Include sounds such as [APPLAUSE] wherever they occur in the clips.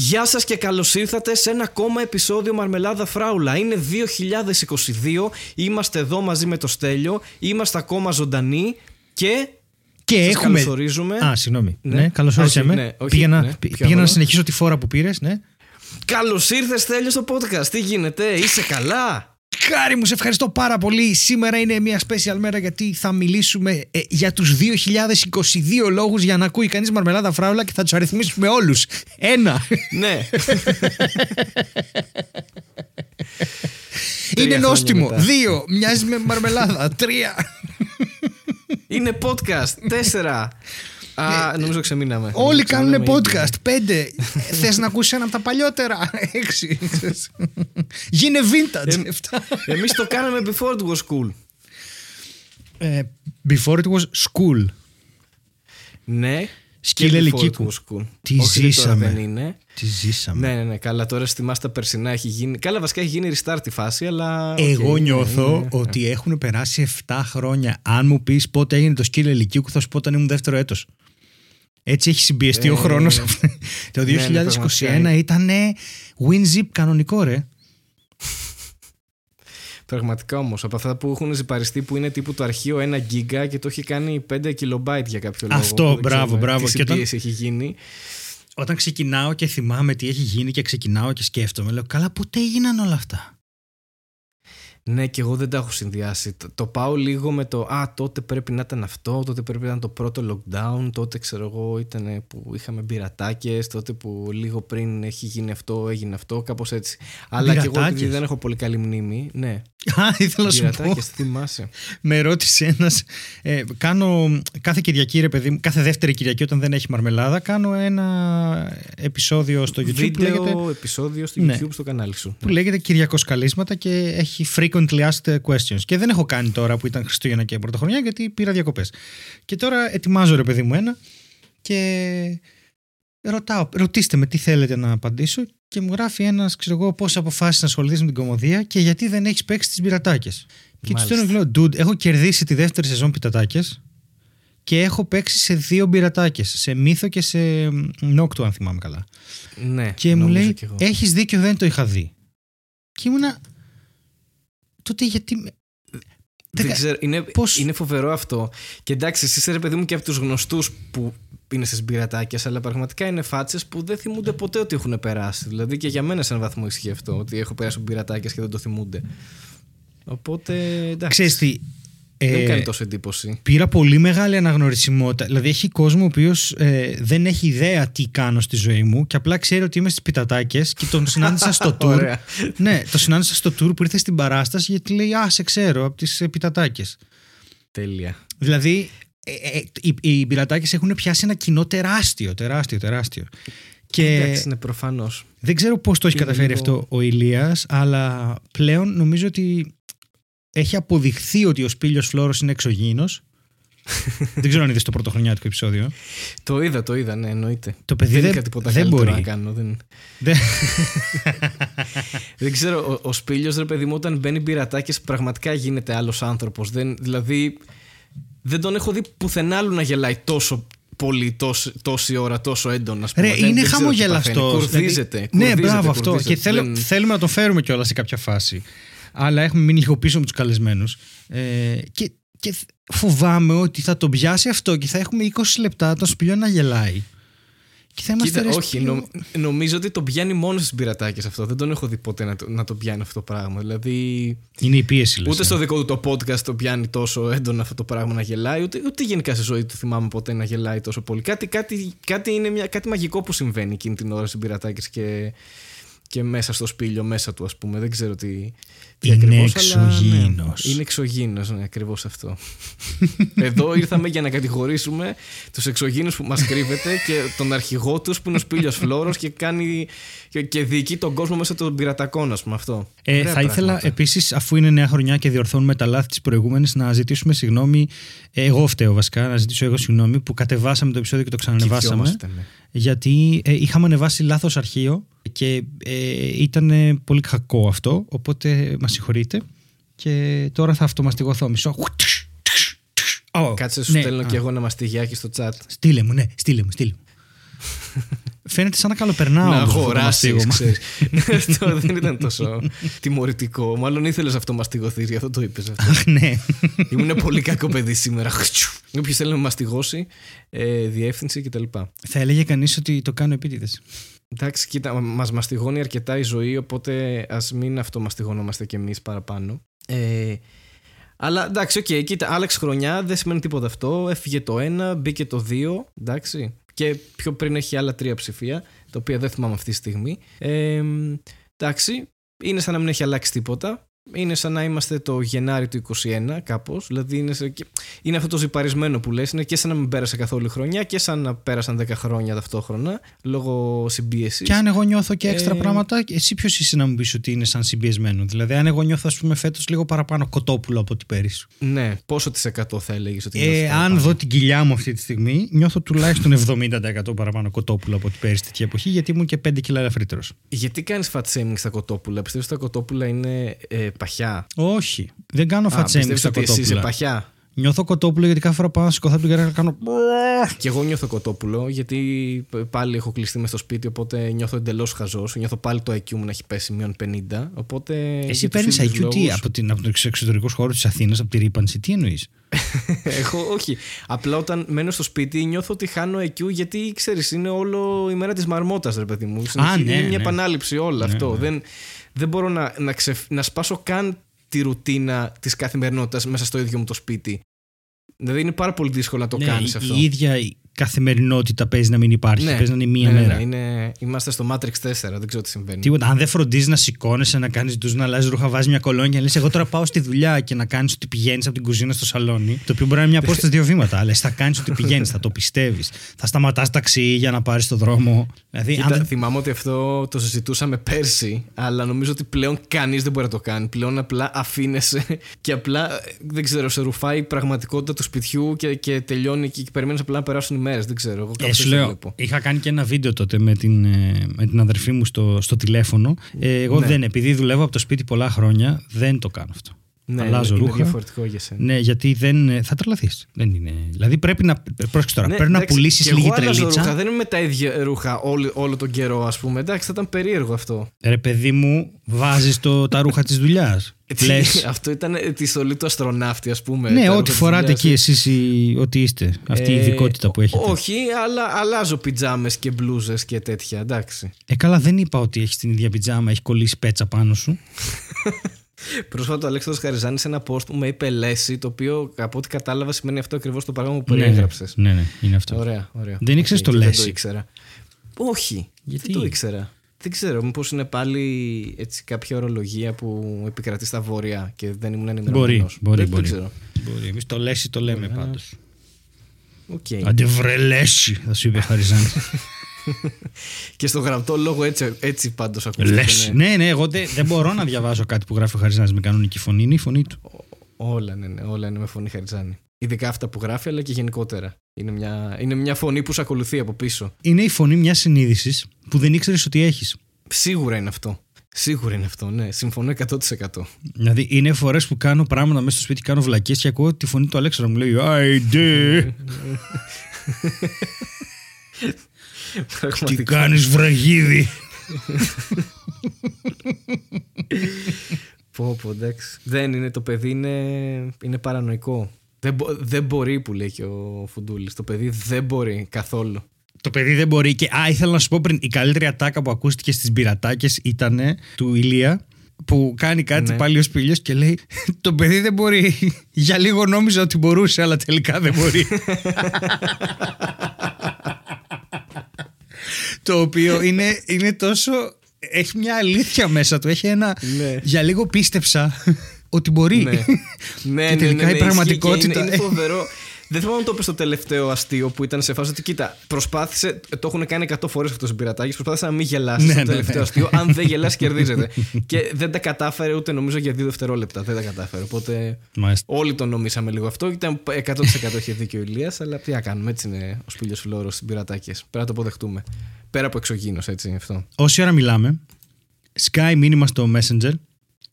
Γεια σας και καλώς ήρθατε σε ένα ακόμα επεισόδιο Μαρμελάδα Φράουλα. Είναι 2022, είμαστε εδώ μαζί με το Στέλιο, είμαστε ακόμα ζωντανοί και... Και σας έχουμε. καλωσορίζουμε. Α, συγγνώμη. Ναι. Ναι, καλώ Όχι, όρισε με. ναι, όχι, πήγαινα ναι, πή- πιο πήγαινα να απλά. συνεχίσω τη φόρα που πήρες. Ναι. Καλώς ήρθες Στέλιο στο podcast, τι γίνεται, είσαι καλά; Χάρη μου, σε ευχαριστώ πάρα πολύ. Σήμερα είναι μια special μέρα γιατί θα μιλήσουμε ε, για τους 2022 λόγους για να ακούει κανείς μαρμελάδα φράουλα και θα τους αριθμίσουμε όλους. Ένα. ναι. είναι χρόνια νόστιμο. μετά. Δύο. Μοιάζει με μαρμελάδα. Τρία. Είναι podcast, τέσσερα. Α, νομίζω ξεμείναμε. Ναι. Όλοι κάνουν Ξεμείναμε ήδη. podcast. Πέντε. [LAUGHS] Θες να ακούσεις ένα από τα παλιότερα; [LAUGHS] Έξι. Γίνε vintage. Ε, Εφτά. Εμείς το κάναμε before it was cool. Ε, Before it was school. Ναι. Σκύλε και before Λυκίκου. it was cool. Τι Όχι, τώρα ζήσαμε. δεν είναι. Τι ζήσαμε. Ναι, ναι, ναι. Καλά, τώρα θυμάστε τα περσινά έχει γίνει. Καλά, βασικά έχει γίνει restart η φάση, αλλά. Εγώ οκ, νιώθω ναι, ναι. ότι έχουν περάσει 7 χρόνια. Αν μου πεις πότε έγινε το σκύλο Λυκίκου, θα σου πω όταν ήμουν δεύτερο έτος. Έτσι έχει συμπιεστεί ο Ε, χρόνος. το ναι, ναι, 2021 πραγματικά. ήταν WinZip κανονικό, ρε. Πραγματικά όμως, από αυτά που έχουν ζυπαριστεί που είναι τύπου το αρχείο 1 γίγκα και το έχει κάνει 5 kilobyte για κάποιο λόγο. Αυτό, που δεν μπράβο, ξέρουμε μπράβο. Τι Και όταν- συμπίεση έχει γίνει. Όταν ξεκινάω και θυμάμαι τι έχει γίνει και ξεκινάω και σκέφτομαι, λέω καλά, πότε έγιναν όλα αυτά; Ναι, και εγώ δεν τα έχω συνδυάσει. Το, το πάω λίγο με το Α, τότε πρέπει να ήταν αυτό, τότε πρέπει να ήταν το πρώτο lockdown, τότε ξέρω εγώ ήταν που είχαμε μπειρατάκες, τότε που λίγο πριν έχει γίνει αυτό, έγινε αυτό, κάπως έτσι. Αλλά και εγώ επειδή Μπειρατάκες; δεν έχω πολύ καλή μνήμη, ναι. Α, ήθελα να σου πω. Μπειρατάκες, θυμάσαι. Με ρώτησε ένας. Ε, κάνω κάθε Κυριακή, ρε παιδί μου, κάθε δεύτερη Κυριακή όταν δεν έχει μαρμελάδα, κάνω ένα επεισόδιο στο YouTube που Βίντεο λέγεται, επεισόδιο στο Ναι. YouTube στο κανάλι σου. που λέγεται Κυριακό Καλίσματα και έχει frequently asked questions. Και δεν έχω κάνει τώρα που ήταν Χριστούγεννα και Πρωτοχρονιά γιατί πήρα διακοπές. Και τώρα ετοιμάζω, ρε παιδί μου, ένα και ρωτάω, ρωτήστε με τι θέλετε να απαντήσω και μου γράφει ένας, ξέρω εγώ, πώς αποφάσισες να ασχοληθείς με την κομμωδία και γιατί δεν έχεις παίξει τις πειρατάκες. Και του Μάλιστα. στέλνω και λέω, Dude, έχω κερδίσει τη δεύτερη σεζόν πιτατάκε και έχω παίξει σε δύο μπειρατάκε. Σε μύθο και σε νόκτου, αν θυμάμαι καλά. Ναι, Και μου νομίζω λέει, κι εγώ. Έχεις δίκιο, δεν το είχα δει. Και ήμουνα. Τότε γιατί. με- Δεν Δεκα- ξέρω, είναι, πώς- είναι φοβερό αυτό. Και εντάξει, εσύ είσαι ρε παιδί μου και από τους γνωστούς που είναι στις μπειρατάκια, αλλά πραγματικά είναι φάτσες που δεν θυμούνται ποτέ ότι έχουν περάσει. Δηλαδή και για μένα σε έναν βαθμό ισχύει αυτό, ότι έχω περάσει από μπειρατάκια και δεν το θυμούνται. Οπότε εντάξει. Ξέρεις τι. Δεν ε, κάνει τόσο εντύπωση. πήρα πολύ μεγάλη αναγνωρισιμότητα. Δηλαδή, έχει κόσμο ο οποίος δεν έχει ιδέα τι κάνω στη ζωή μου και απλά ξέρει ότι είμαι στις πιτατάκες και τον συνάντησα στο [LAUGHS] tour. Ωραία. ναι, τον συνάντησα στο tour που ήρθε στην παράσταση γιατί λέει Α, σε ξέρω από τις πιτατάκες. Τέλεια. Δηλαδή, ε, ε, οι, οι πειρατάκε έχουν πιάσει ένα κοινό τεράστιο, τεράστιο, τεράστιο. Και Εντάξει, είναι προφανώς. δεν ξέρω πώς το έχει Είναι καταφέρει λίγο- αυτό ο Ηλίας, αλλά πλέον νομίζω ότι έχει αποδειχθεί ότι ο Σπήλιος Φλόρος είναι εξωγήινος. [LAUGHS] δεν ξέρω αν είδες το πρωτοχρονιάτικο επεισόδιο. Το είδα, το είδα, ναι, εννοείται. Το παιδί δεν δεν- είχα τίποτα δεν καλύτερο μπορεί. να κάνω. Δεν, Δεν- [LAUGHS] δεν ξέρω, ο, ο Σπήλιος ρε παιδί μου όταν μπαίνει πειρατάκες πραγματικά γίνεται άλλος άνθρωπος. Δεν, δηλαδή δεν τον έχω δει πουθενά άλλου να γελάει τόσο πολύ, τόση, τόση ώρα, τόσο έντονα. ας πούμε. Ρε, Δεν- είναι δεν ξέρω τι χαμογελαστό. παθαίνει. Κουρδίζεται. ναι, κουρδίζεται, μπράβο αυτό. κουρδίζεται. Και θέλω, Δεν- θέλουμε να τον φέρουμε κιόλας σε κάποια φάση. Αλλά έχουμε μείνει λίγο πίσω με τους καλεσμένους. Ε, και, και φοβάμαι ότι θα τον πιάσει αυτό και θα έχουμε 20 λεπτά τον σπηλιό να γελάει. Και θα είμαστε Κοίτα, ρε, όχι, Σπύλιο, νο- νομίζω ότι το πιάνει μόνος στις πειρατάκες αυτό. Δεν τον έχω δει ποτέ να το, να το πιάνει αυτό το πράγμα. Δηλαδή, Είναι η πίεση, λες, ούτε ε. στο δικό του το podcast το πιάνει τόσο έντονα αυτό το πράγμα να γελάει, ούτε, ούτε γενικά στη ζωή του θυμάμαι ποτέ να γελάει τόσο πολύ. Κάτι, κάτι, κάτι, είναι μια, κάτι μαγικό που συμβαίνει εκείνη την ώρα στις πειρατάκες και, και μέσα στο σπήλιο, μέσα του, ας πούμε. Δεν ξέρω τι. Τι Είναι ακριβώς, αλλά, ναι, εξωγήινος. είναι εξωγήινος, ναι, ακριβώς αυτό. [LAUGHS] Εδώ ήρθαμε για να κατηγορήσουμε τους εξωγήινους που μας κρύβεται και τον αρχηγό τους που είναι ο Σπήλιο Φλόρο και κάνει. Και, και διοικεί τον κόσμο μέσα των πειρατακών, ας πούμε αυτό. Ε, Ωραία θα ήθελα πράγματα. επίσης, αφού είναι νέα χρονιά και διορθώνουμε τα λάθη της προηγούμενης, να ζητήσουμε συγγνώμη. ε, Εγώ φταίω βασικά, να ζητήσω εγώ συγγνώμη που κατεβάσαμε το επεισόδιο και το ξανανεβάσαμε. Κηφιόμαστε, ναι. Γιατί ε, είχαμε ανεβάσει λάθος αρχείο και ε, ήταν πολύ κακό αυτό. Οπότε μας συγχωρείτε. Και τώρα θα αυτομαστιγωθώ μισό. Ω, Κάτσε, σου ναι, στέλνω α, και εγώ ένα μαστιγιάκι στο chat. Στείλε μου, ναι, στείλε μου, στείλε μου. [LAUGHS] Φαίνεται σαν να καλοπερνάω. να όμως, αυτό το αγοράσει. μαστίγωμα. [LAUGHS] αυτό δεν ήταν τόσο τιμωρητικό. Μάλλον ήθελες αυτό μαστιγωθείς, γι' αυτό το είπες αυτό. Αχ, ναι. Ήμουν πολύ κακό παιδί σήμερα. Όποιος θέλει να με μαστιγώσει, ε, διεύθυνση κτλ. Θα έλεγε κανείς ότι το κάνω επίτηδες. Εντάξει, κοίτα, μας μαστιγώνει αρκετά η ζωή, οπότε ας μην αυτομαστιγωνόμαστε κι εμείς παραπάνω. Ε, αλλά εντάξει, οκ, κοίτα, άλλαξε χρονιά, δεν σημαίνει τίποτα αυτό. Έφυγε το ένα, μπήκε το δύο, εντάξει. Και πιο πριν έχει άλλα τρία ψηφία, τα οποία δεν θυμάμαι αυτή τη στιγμή. Ε, εντάξει, είναι σαν να μην έχει αλλάξει τίποτα. Είναι σαν να είμαστε το Γενάρη του 21 κάπως, δηλαδή είναι, σε- είναι αυτό το ζυπαρισμένο που λες, είναι και σαν να μην πέρασε καθόλου η χρονιά και σαν να πέρασαν 10 χρόνια ταυτόχρονα λόγω συμπίεσης. Και αν εγώ νιώθω και έξτρα Ε, πράγματα, εσύ ποιος είσαι να μου πεις ότι είναι σαν συμπιεσμένο; Δηλαδή, αν εγώ νιώθω, ας πούμε, φέτος λίγο παραπάνω κοτόπουλο από την πέρυσι. Ναι, πόσο της εκατό θα έλεγες ότι είναι Ε, αυτό αν παραπάνω. δω την κοιλιά μου αυτή τη στιγμή, νιώθω τουλάχιστον 70% παραπάνω κοτόπουλο από την πέρυσι τέτοια εποχή, γιατί ήμουν και 5 κιλά ελαφρύτερος. Γιατί κάνεις fat shaming στα κοτόπουλα, πιστεύεις ότι τα κοτόπουλα είναι ε, παχιά. Όχι, δεν κάνω Α, φατσέμι πιστεύεις στα ότι εσύ είσαι κοτόπουλα. παχιά; Νιώθω κοτόπουλο γιατί κάθε φορά πάω να σηκωθώ από την καρέκλα κάνω. Και εγώ νιώθω κοτόπουλο, γιατί πάλι έχω κλειστεί μες στο σπίτι, οπότε νιώθω εντελώς χαζός. Νιώθω πάλι το IQ μου να έχει πέσει μείον 50. Οπότε. Εσύ για τους παίρνεις ίδιους IQ τι λόγους- από, την, από του εξωτερικού χώρου της Αθήνας, από τη ρήπανση, τι εννοείς; [LAUGHS] Έχω, όχι. Απλά όταν μένω στο σπίτι νιώθω ότι χάνω IQ γιατί ξέρεις, είναι όλο η μέρα της μαρμότας, ρε παιδί μου. Συνεχίζει- ναι, είναι μια ναι. επανάληψη όλο Ναι, αυτό. ναι. Δεν, δεν μπορώ να, να, ξεφ- να σπάσω καν τη ρουτίνα της καθημερινότητας μέσα στο ίδιο μου το σπίτι. Δηλαδή είναι πάρα πολύ δύσκολο να το κάνεις αυτό. Ναι, η ίδια η καθημερινότητα παίζει να μην υπάρχει. Ναι. Παίζει να είναι μία Ναι, ναι, μέρα. ναι, είναι, είμαστε στο Matrix 4, δεν ξέρω τι συμβαίνει. Τίποτα. Αν δεν φροντίζεις να σηκώνεσαι, να κάνεις του να αλλάζεις ρούχα, βάζεις μια κολόνια και λες: Εγώ τώρα πάω στη δουλειά και να κάνεις ότι πηγαίνεις από την κουζίνα στο σαλόνι. Το οποίο μπορεί να είναι μια απόσταση δύο βήματα. Αλλά εσύ θα κάνεις ότι πηγαίνεις, θα το πιστεύεις. Θα σταματάς ταξί για να πάρεις το δρόμο. Δηλαδή, Κοίτα, αν δεν- θυμάμαι ότι αυτό το συζητούσαμε πέρσι, αλλά νομίζω ότι πλέον κανείς δεν μπορεί να το κάνει. Πλέον απλά αφήνεσαι και απλά, ε, δεν ξέρω, σε ρουφάει η πραγματικότητα του σπιτιού και, και τελειώνει και, και περιμένεις απλά να περάσουν οι μέρες. Δεν ξέρω. Εγώ Ε, κάπως σου έτσι το λέω, βλέπω. είχα κάνει και ένα βίντεο τότε με την, ε, με την αδερφή μου στο, στο τηλέφωνο. Ε, εγώ Ναι. δεν, επειδή δουλεύω από το σπίτι πολλά χρόνια, δεν το κάνω αυτό. Ναι, αλλάζω είναι, είναι ρούχα. διαφορετικό για σένα. Ναι, γιατί δεν. ε, Θα τρελαθείς. Δεν είναι. Δηλαδή πρέπει να. Πρόσεξε τώρα, Ναι, πρέπει να εντάξει, πουλήσεις και λίγη εγώ αλλάζω τρελίτσα. Ρούχα, δεν είμαι με τα ίδια ρούχα όλο, όλο τον καιρό, ας πούμε. Εντάξει, θα ήταν περίεργο αυτό. Ρε παιδί μου, βάζεις τα ρούχα της δουλειάς. Έτσι, Λες. [LAUGHS] Αυτό ήταν ε, τη στολή του αστροναύτη, ας πούμε. Ναι, τα ρούχα ό,τι της φοράτε δουλειάς. εκεί εσείς, ό,τι είστε. Αυτή η Ε, ειδικότητα που έχετε. Όχι, αλλά αλλάζω πιτζάμες και μπλούζες και τέτοια. Εντάξει. Ε, καλά, δεν είπα ότι έχεις την ίδια πιτζάμα, έχει κολλήσει πέτσα πάνω σου. [LAUGHS] Πρόσφατα ο Αλέξανδρος Χαριζάνης σε ένα post που με είπε λέσι, το οποίο από ό,τι κατάλαβα σημαίνει αυτό ακριβώς το πράγμα που ναι, ναι, περιέγραψε. ναι, ναι, είναι αυτό. Ωραία, ωραία. Δεν ήξερες Οκ, το και Δεν λέσι; το ήξερα. Όχι. Γιατί; Δεν το ήξερα. Δεν ξέρω, μήπως είναι πάλι έτσι, κάποια ορολογία που επικρατεί στα βόρεια και δεν ήμουν ενημερωμένος. Μπορεί, μπορεί, δεν, μπορεί. Δεν ξέρω. Μπορεί. Εμείς το λέσι το λέμε Ωραία. πάντως. Οκ. Άντε βρε λέσι, θα σου είπε Χαριζάνη. [LAUGHS] Και στο γραπτό λόγο έτσι, έτσι πάντως ακούστηκε. Λέσι. ναι. Ναι, ναι, εγώ δεν, δεν μπορώ να διαβάζω κάτι που γράφει ο Χαριζάνης με κανονική φωνή. Είναι η φωνή του. Όλα, ναι, ναι, όλα είναι με φωνή Χαριζάνη. Ειδικά αυτά που γράφει, αλλά και γενικότερα. Είναι μια, είναι μια φωνή που σε ακολουθεί από πίσω. Είναι η φωνή μιας συνείδησης που δεν ήξερες ότι έχεις. Σίγουρα είναι αυτό. Σίγουρα είναι αυτό, ναι. Συμφωνώ 100%. Δηλαδή είναι φορές που κάνω πράγματα μέσα στο σπίτι, κάνω βλακίες και ακούω τη φωνή του Αλέξανδρου μου λέει Άιντε, τι Πραγματικά. κάνεις βραγίδι. Πω, πω, εντάξει. Δεν είναι, το παιδί είναι, είναι παρανοϊκό. Δεν, μπο- δεν μπορεί που λέει και ο Φουντούλης. Το παιδί δεν μπορεί καθόλου. Το παιδί δεν μπορεί. Και α, ήθελα να σου πω πριν, η καλύτερη ατάκα που ακούστηκε στις πειρατάκε ήταν του Ηλία που κάνει κάτι Ναι. πάλι ο Σπήλιος και λέει Το παιδί δεν μπορεί. [LAUGHS] Για λίγο νόμιζα ότι μπορούσε, αλλά τελικά δεν μπορεί. [LAUGHS] το οποίο είναι, είναι τόσο. Έχει μια αλήθεια μέσα του. Έχει ένα. Ναι. Για λίγο πίστεψα ότι μπορεί. ναι. [LAUGHS] ναι, Και τελικά ναι, ναι, η ναι, ισχύει και πραγματικότητα- Είναι, είναι φοβερό. Δεν θυμάμαι αν το είπες στο τελευταίο αστείο που ήταν σε φάση ότι κοίτα, προσπάθησε, το έχουν κάνει 100 φορές αυτό ο πειρατάκι, προσπάθησε να μην γελάσεις Ναι, στο ναι, τελευταίο ναι. αστείο. Αν δεν γελάσει, κερδίζεται. και δεν τα κατάφερε ούτε νομίζω για δύο δευτερόλεπτα. Δεν τα κατάφερε. Οπότε Μάλιστα. όλοι το νομίσαμε λίγο αυτό. Ήταν 100% είχε δίκιο ο Ηλίας, αλλά τι να κάνουμε. Έτσι είναι ο σπήλιο φλόρο στι πειρατάκε. Πρέπει να το αποδεχτούμε. Πέρα από εξωγήινος, έτσι είναι αυτό. Όση ώρα μιλάμε, σκάει μήνυμα στο Messenger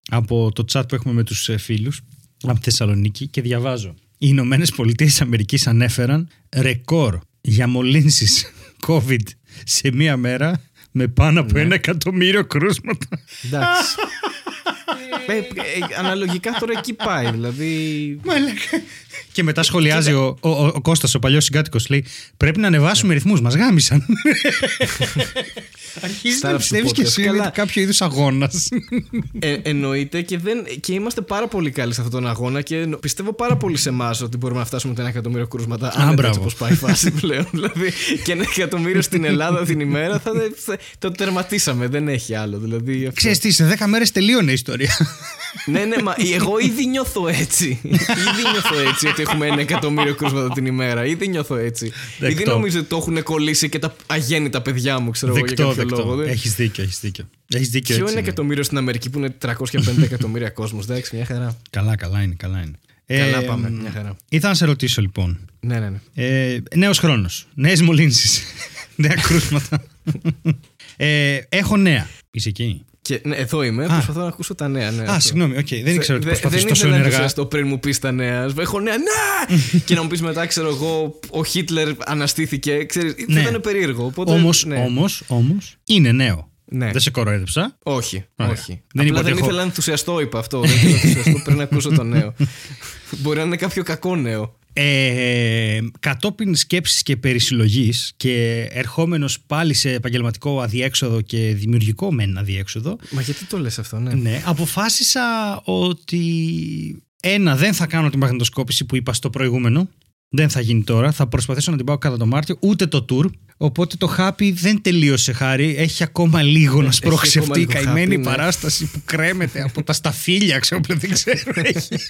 από το chat που έχουμε με τους ε, φίλους από τη Θεσσαλονίκη και διαβάζω. Οι Ηνωμένες Πολιτείες Αμερικής ανέφεραν ρεκόρ για μολύνσεις [LAUGHS] COVID σε μία μέρα με πάνω από Ναι. ένα εκατομμύριο κρούσματα. Εντάξει. Ε, ε, ε, αναλογικά τώρα εκεί πάει. Δηλαδή. Μαλάκα. Και μετά σχολιάζει ο, ο, ο, ο Κώστας, ο παλιός συγκάτοικος, λέει πρέπει να ανεβάσουμε ρυθμούς, μας γάμισαν. Αρχίζει να Startup πιστεύεις και podcast. εσύ Καλά. ότι κάποιο είδους αγώνας. Ε, εννοείται και, δεν, και είμαστε πάρα πολύ καλοί σε αυτόν τον αγώνα και εννο- πιστεύω πάρα πολύ σε εμάς ότι μπορούμε να φτάσουμε το ένα εκατομμύριο κρούσματα. Α, Αν δεν μπράβο. πώ πάει η φάση πλέον. δηλαδή, και ένα εκατομμύριο στην Ελλάδα την ημέρα θα, θα- το τερματίσαμε. Δεν έχει άλλο. Δηλαδή, αυτό. Ξέρεις τι, σε 10 μέρες τελείωνε η ιστορία. Ναι, ναι, μα εγώ ήδη νιώθω έτσι. ήδη νιώθω έτσι ότι έχουμε ένα εκατομμύριο κρούσματα την ημέρα. Ήδη νιώθω έτσι. Δεκτό. Ήδη νομίζω ότι το έχουν κολλήσει και τα αγέννητα παιδιά μου, ξέρω εγώ, για δεκτό, κάποιο δεκτό. λόγο. Δεν- Έχεις δίκιο, έχεις δίκιο. Έχεις δίκιο Ποιο έτσι είναι είναι. εκατομμύριο στην Αμερική που είναι 350 εκατομμύρια κόσμος. Εντάξει, μια χαρά. Καλά, καλά είναι, καλά είναι. Καλά Ε, πάμε, μ, μια χαρά. Ήθελα να σε ρωτήσω λοιπόν. Ναι, ναι, ναι. Ε, νέος χρόνος, νέες μολύνσεις, [LAUGHS] νέα κρούσματα. ε, έχω νέα. Είσαι εκεί; Και, ναι, εδώ είμαι. Προσπαθώ να ακούσω τα νέα. Ναι, Α, αυτό. συγγνώμη, οκ. Δεν ήξερα ότι Δε- προσπαθείς δεν τόσο ήθελα να ενεργά. ενθουσιαστώ πριν μου πεις τα νέα. Έχω νέα, ναι! [LAUGHS] και να μου πεις μετά, ξέρω εγώ, ο Χίτλερ αναστήθηκε. Ξέρεις, Ναι. Θα ήταν περίεργο. Οπότε, Όμως, ναι. όμως, όμως, είναι νέο. Ναι. Δεν σε κοροϊδέψα. Όχι, Ωραία. όχι. Δεν είπα Απλά ότι δεν έχω- ήθελα να ενθουσιαστώ, είπα αυτό. Δεν ήθελα να ενθουσιαστώ πριν ακούσω το νέο. [LAUGHS] Μπορεί να είναι κάποιο κακό νέο. Ε, κατόπιν σκέψης και περισυλλογής και ερχόμενος πάλι σε επαγγελματικό αδιέξοδο και δημιουργικό μεν αδιέξοδο Μα γιατί το λες αυτό, ναι. ναι, αποφάσισα ότι ένα δεν θα κάνω τη μαγνητοσκόπηση που είπα στο προηγούμενο δεν θα γίνει τώρα, θα προσπαθήσω να την πάω κατά το Μάρτιο ούτε το tour οπότε το happy δεν τελείωσε χάρη έχει ακόμα λίγο να σπρώξει ακόμα αυτή η λίγο καημένη happy, ναι. παράσταση που κρέμεται από τα σταφύλια ξέρω πλέον δεν ξέρω έχει. [LAUGHS]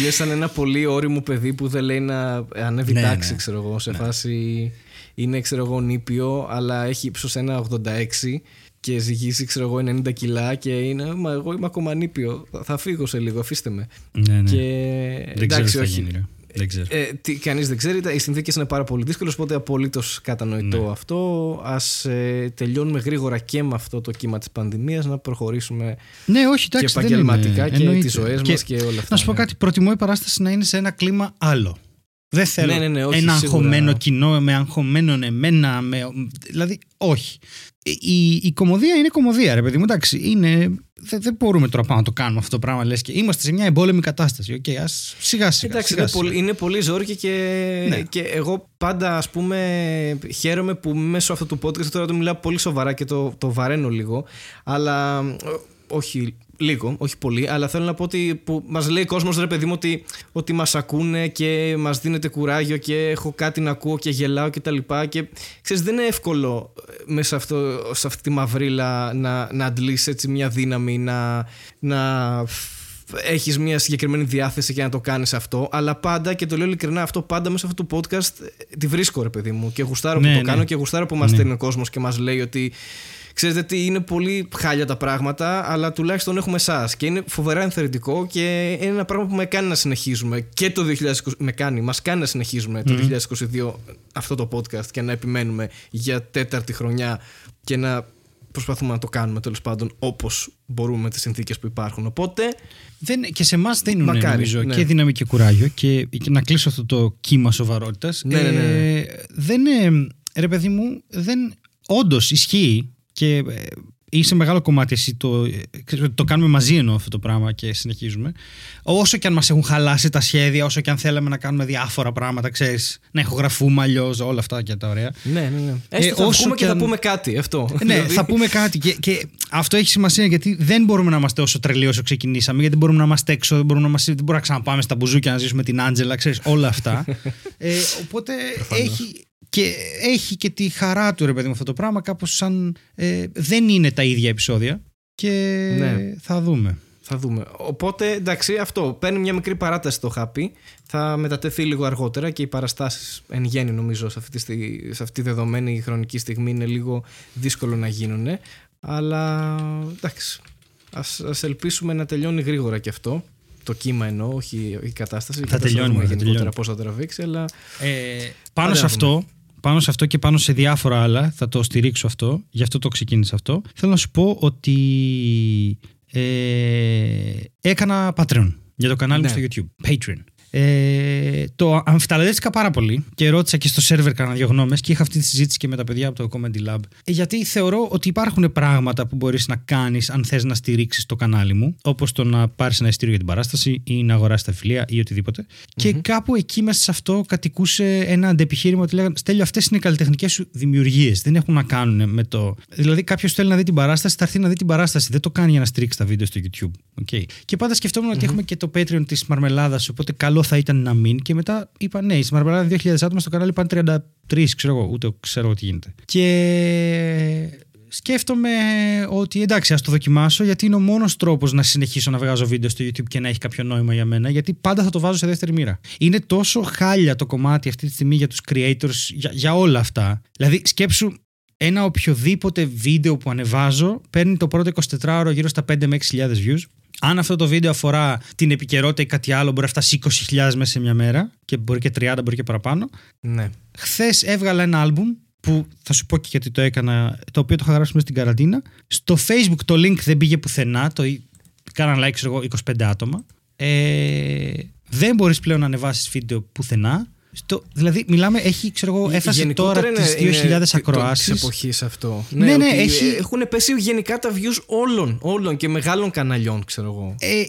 Είναι σαν ένα πολύ όριμο παιδί που δεν λέει να ανέβει Ναι, τάξη, ναι. ξέρω εγώ, σε φάση είναι, ξέρω εγώ, νήπιο, αλλά έχει ύψος ένα 86 και ζυγίζει, ξέρω εγώ, 90 κιλά και είναι, μα εγώ είμαι ακόμα νήπιο, θα- θα φύγω σε λίγο, αφήστε με. ναι, ναι. Και δεν ξέρω τι θα όχι. γίνει ρε. Δεν ξέρω Ε, τι, κανείς δεν ξέρει, τα- οι συνθήκες είναι πάρα πολύ δύσκολες, οπότε απολύτως κατανοητό Ναι. αυτό. Ας ε, τελειώνουμε γρήγορα και με αυτό το κύμα της πανδημίας, να προχωρήσουμε Ναι, όχι, εντάξει. και δεν επαγγελματικά είναι. και Εννοείται. τις ζωές μας και όλα αυτά. Να σου πω ναι. κάτι, προτιμώ η παράσταση να είναι σε ένα κλίμα άλλο. Δεν θέλω Ναι, ναι, ναι, όχι, ένα σίγουρα. αγχωμένο κοινό με αγχωμένον εμένα. Με... Δηλαδή, όχι. Η, η κομμωδία είναι κομμωδία, ρε παιδί μου. Εντάξει, είναι... δεν, δεν μπορούμε τώρα πάνω να το κάνουμε αυτό το πράγμα. Λες και είμαστε σε μια εμπόλεμη κατάσταση. Οκ, ας σιγά σιγά. Εντάξει, σιγά, είναι, σιγά. πολύ, είναι πολύ ζόρικη και, Ναι. και εγώ πάντα ας πούμε χαίρομαι που μέσω αυτού του podcast τώρα το μιλάω πολύ σοβαρά και το, το βαραίνω λίγο αλλά ε, όχι λίγο, όχι πολύ αλλά θέλω να πω ότι που μας λέει ο κόσμος ρε παιδί μου ότι, ότι μας ακούνε και μας δίνετε κουράγιο και έχω κάτι να ακούω και γελάω και τα λοιπά και ξέρεις δεν είναι εύκολο ε, μέσα αυτό, σε αυτή τη μαυρίλα να, να αντλήσεις έτσι μια δύναμη να, να έχεις μια συγκεκριμένη διάθεση για να το κάνεις αυτό αλλά πάντα και το λέω ειλικρινά αυτό πάντα μέσα σε αυτό το podcast ε, τη βρίσκω ρε παιδί μου και γουστάρω Ναι, που το ναι. κάνω και γουστάρω που μας Ναι. στέλνει ο κόσμος και μας λέει ότι Ξέρετε τι, είναι πολύ χάλια τα πράγματα, αλλά τουλάχιστον έχουμε εσάς. Και είναι φοβερά ενθαρρυντικό και είναι ένα πράγμα που με κάνει να συνεχίζουμε. Και το 2020 με κάνει, μας κάνει να συνεχίζουμε το 2022 αυτό το podcast και να επιμένουμε για τέταρτη χρονιά και να προσπαθούμε να το κάνουμε τέλος πάντων όπως μπορούμε με τις συνθήκες που υπάρχουν. Οπότε, Δεν, και σε εμάς δίνουν Μακάρι, νομίζω ναι. και δύναμη και κουράγιο και, και να κλείσω αυτό το κύμα σοβαρότητας. Ναι, ναι, ναι, ναι. δεν είναι, ρε παιδί μου, δεν, όντως ισχύει και ε, είσαι μεγάλο κομμάτι εσύ το, ε, ξέρεις ότι το κάνουμε μαζί εννοώ αυτό το πράγμα και συνεχίζουμε. Όσο και αν μας έχουν χαλάσει τα σχέδια, όσο και αν θέλαμε να κάνουμε διάφορα πράγματα, ξέρεις, να ηχογραφούμε αλλιώς, όλα αυτά και τα ωραία. ναι, ναι, ναι. Έστω θα όσο βγούμε και και θα αν- πούμε κάτι. Αυτό. Ναι, Δηλαδή, θα πούμε κάτι. Και, και αυτό έχει σημασία γιατί δεν μπορούμε να είμαστε όσο τρελοί όσο ξεκινήσαμε. Γιατί δεν μπορούμε να είμαστε έξω, δεν μπορούμε να, είμαστε, δεν μπορούμε να ξαναπάμε στα μπουζούκια να ζήσουμε την Άντζελα, ξέρεις όλα αυτά. [LAUGHS] ε, οπότε έχει και, έχει και τη χαρά του ρε παιδί μου αυτό το πράγμα, κάπως σαν. Ε, δεν είναι τα ίδια επεισόδια. Και Ναι. θα δούμε. Θα δούμε. Οπότε εντάξει, αυτό. Παίρνει μια μικρή παράταση το χάπι. Θα μετατεθεί λίγο αργότερα και οι παραστάσεις εν γέννη νομίζω σε αυτή, τη, στι- σε αυτή τη δεδομένη χρονική στιγμή είναι λίγο δύσκολο να γίνουν. Αλλά εντάξει. Ας, ας ελπίσουμε να τελειώνει γρήγορα και αυτό. Το κύμα εννοώ, όχι η κατάσταση. Η Θα κατάσταση τελειώνει, δούμε θα γενικότερα τελειώνει. πώς θα τραβήξει, αλλά Ε, πάνω, Άντε σε να αυτό, πάνω σε αυτό και πάνω σε διάφορα άλλα, θα το στηρίξω αυτό, γι' αυτό το ξεκίνησα αυτό. Θέλω να σου πω ότι ε, έκανα Patreon για το κανάλι Ναι. μου στο YouTube. Patreon. Ε, το αμφιταλαντεύτηκα πάρα πολύ και ρώτησα και στο σερβερ κανένα δύο γνώμες και είχα αυτή τη συζήτηση και με τα παιδιά από το Comedy Lab. Ε, γιατί θεωρώ ότι υπάρχουν πράγματα που μπορείς να κάνεις αν θες να στηρίξεις το κανάλι μου, όπως το να πάρεις ένα ειστήριο για την παράσταση ή να αγοράσεις τα φιλία ή οτιδήποτε. Και κάπου εκεί μέσα σε αυτό κατοικούσε ένα αντεπιχείρημα ότι λέγανε Στέλιο, αυτές είναι οι καλλιτεχνικές σου δημιουργίες. Δεν έχουν να κάνουν με το. Δηλαδή, κάποιος θέλει να δει την παράσταση, θα έρθει να δει την παράσταση. Δεν το κάνει για να στηρίξει τα βίντεο στο YouTube. Okay. Και πάντα σκεφτόμουν ότι έχουμε και το Patreon της Μαρμελάδας, οπότε καλό θα ήταν να μην. Και μετά είπα ναι, στη Μαρμελάδα 2.000 άτομα στο κανάλι πάνε 33, ξέρω εγώ, ούτε ξέρω τι γίνεται. Και σκέφτομαι ότι εντάξει, ας το δοκιμάσω, γιατί είναι ο μόνος τρόπος να συνεχίσω να βγάζω βίντεο στο YouTube και να έχει κάποιο νόημα για μένα, γιατί πάντα θα το βάζω σε δεύτερη μοίρα. Είναι τόσο χάλια το κομμάτι αυτή τη στιγμή για τους creators, για, για όλα αυτά. Δηλαδή, σκέψου ένα οποιοδήποτε βίντεο που ανεβάζω παίρνει το πρώτο 24ωρο γύρω στα 5 με 6.000 views. Αν αυτό το βίντεο αφορά την επικαιρότητα ή κάτι άλλο, μπορεί να φτάσει 20.000 μέσα σε μια μέρα και μπορεί και 30, μπορεί και παραπάνω. Ναι. Χθες έβγαλα ένα άλμπουμ που θα σου πω και γιατί το έκανα, το οποίο το είχα γράψει μέσα στην καραντίνα. Στο Facebook το link δεν πήγε πουθενά, το κάναν like ξέρω εγώ 25 άτομα. Ε, δεν μπορείς πλέον να ανεβάσεις βίντεο πουθενά. Στο, δηλαδή, μιλάμε, έχει, ξέρω εγώ, έφτασε τώρα τις 2.000 ακροάσεις. Της εποχής αυτό. Ναι, ναι, ναι έχει... Έχουν πέσει γενικά τα views όλων, όλων και μεγάλων καναλιών, ξέρω εγώ. Ε,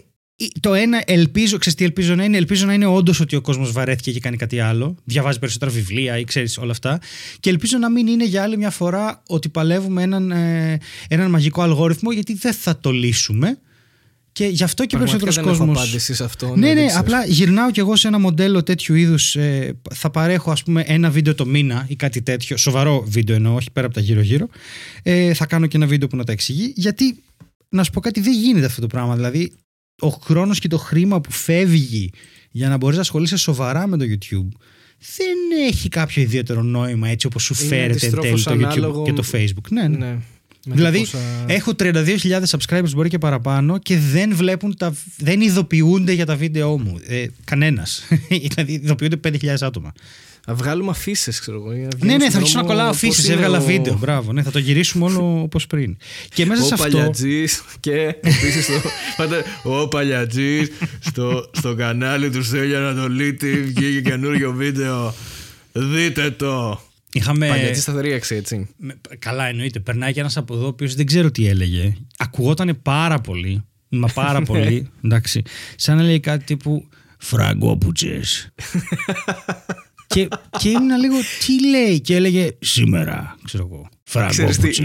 το ένα, ελπίζω, ξέρεις τι ελπίζω να είναι, ελπίζω να είναι όντως ότι ο κόσμος βαρέθηκε και κάνει κάτι άλλο. Διαβάζει περισσότερα βιβλία ή ξέρεις όλα αυτά. Και ελπίζω να μην είναι για άλλη μια φορά ότι παλεύουμε έναν, ε, έναν μαγικό αλγόριθμο, γιατί δεν θα το λύσουμε. Και γι' αυτό και περισσότερο κόσμο. Δεν έχω απάντηση σε αυτό. Ναι, ναι, ναι απλά γυρνάω κι εγώ σε ένα μοντέλο τέτοιου είδους. Ε, θα παρέχω, ας πούμε, ένα βίντεο το μήνα ή κάτι τέτοιο. Σοβαρό βίντεο εννοώ, όχι πέρα από τα γύρω-γύρω. Ε, θα κάνω και ένα βίντεο που να τα εξηγεί. Γιατί, να σου πω κάτι, δεν γίνεται αυτό το πράγμα. Δηλαδή, ο χρόνος και το χρήμα που φεύγει για να μπορείς να ασχολείσαι σοβαρά με το YouTube δεν έχει κάποιο ιδιαίτερο νόημα έτσι όπως σου φέρεται εν τέλει το YouTube και το Facebook. Ναι, ναι. ναι. Δηλαδή, πόσα... έχω 32.000 subscribers, μπορεί και παραπάνω, και δεν βλέπουν τα, δεν ειδοποιούνται για τα βίντεο μου. Ε, Κανένας. [LAUGHS] δηλαδή, ειδοποιούνται 5.000 άτομα. Να βγάλουμε αφήσει, ξέρω εγώ. Ναι, ναι, θα αρχίσω να κολλάω αφήσει. Έβγαλα ο... βίντεο. Μπράβο, ναι, θα το γυρίσουμε όλο όπως πριν. Και μέσα ο σε αυτό. Παλιατζής και επίσης το. ο Παλιατζής στο, στο κανάλι του Στέλια Ανατολίτη βγήκε καινούριο βίντεο. Δείτε το. Είχαμε... Παλιατζή σταθερή αξία, έτσι. Καλά, εννοείται. Περνάει και ένας από εδώ, ο οποίος δεν ξέρω τι έλεγε. Ακουγόταν πάρα πολύ. Μα πάρα [LAUGHS] πολύ. Εντάξει. Σαν να λέει κάτι τύπου Φραγκόπουτσε. και, και ήμουν λίγο τι λέει και έλεγε σήμερα, ξέρω εγώ. Φραγκόπουτσε.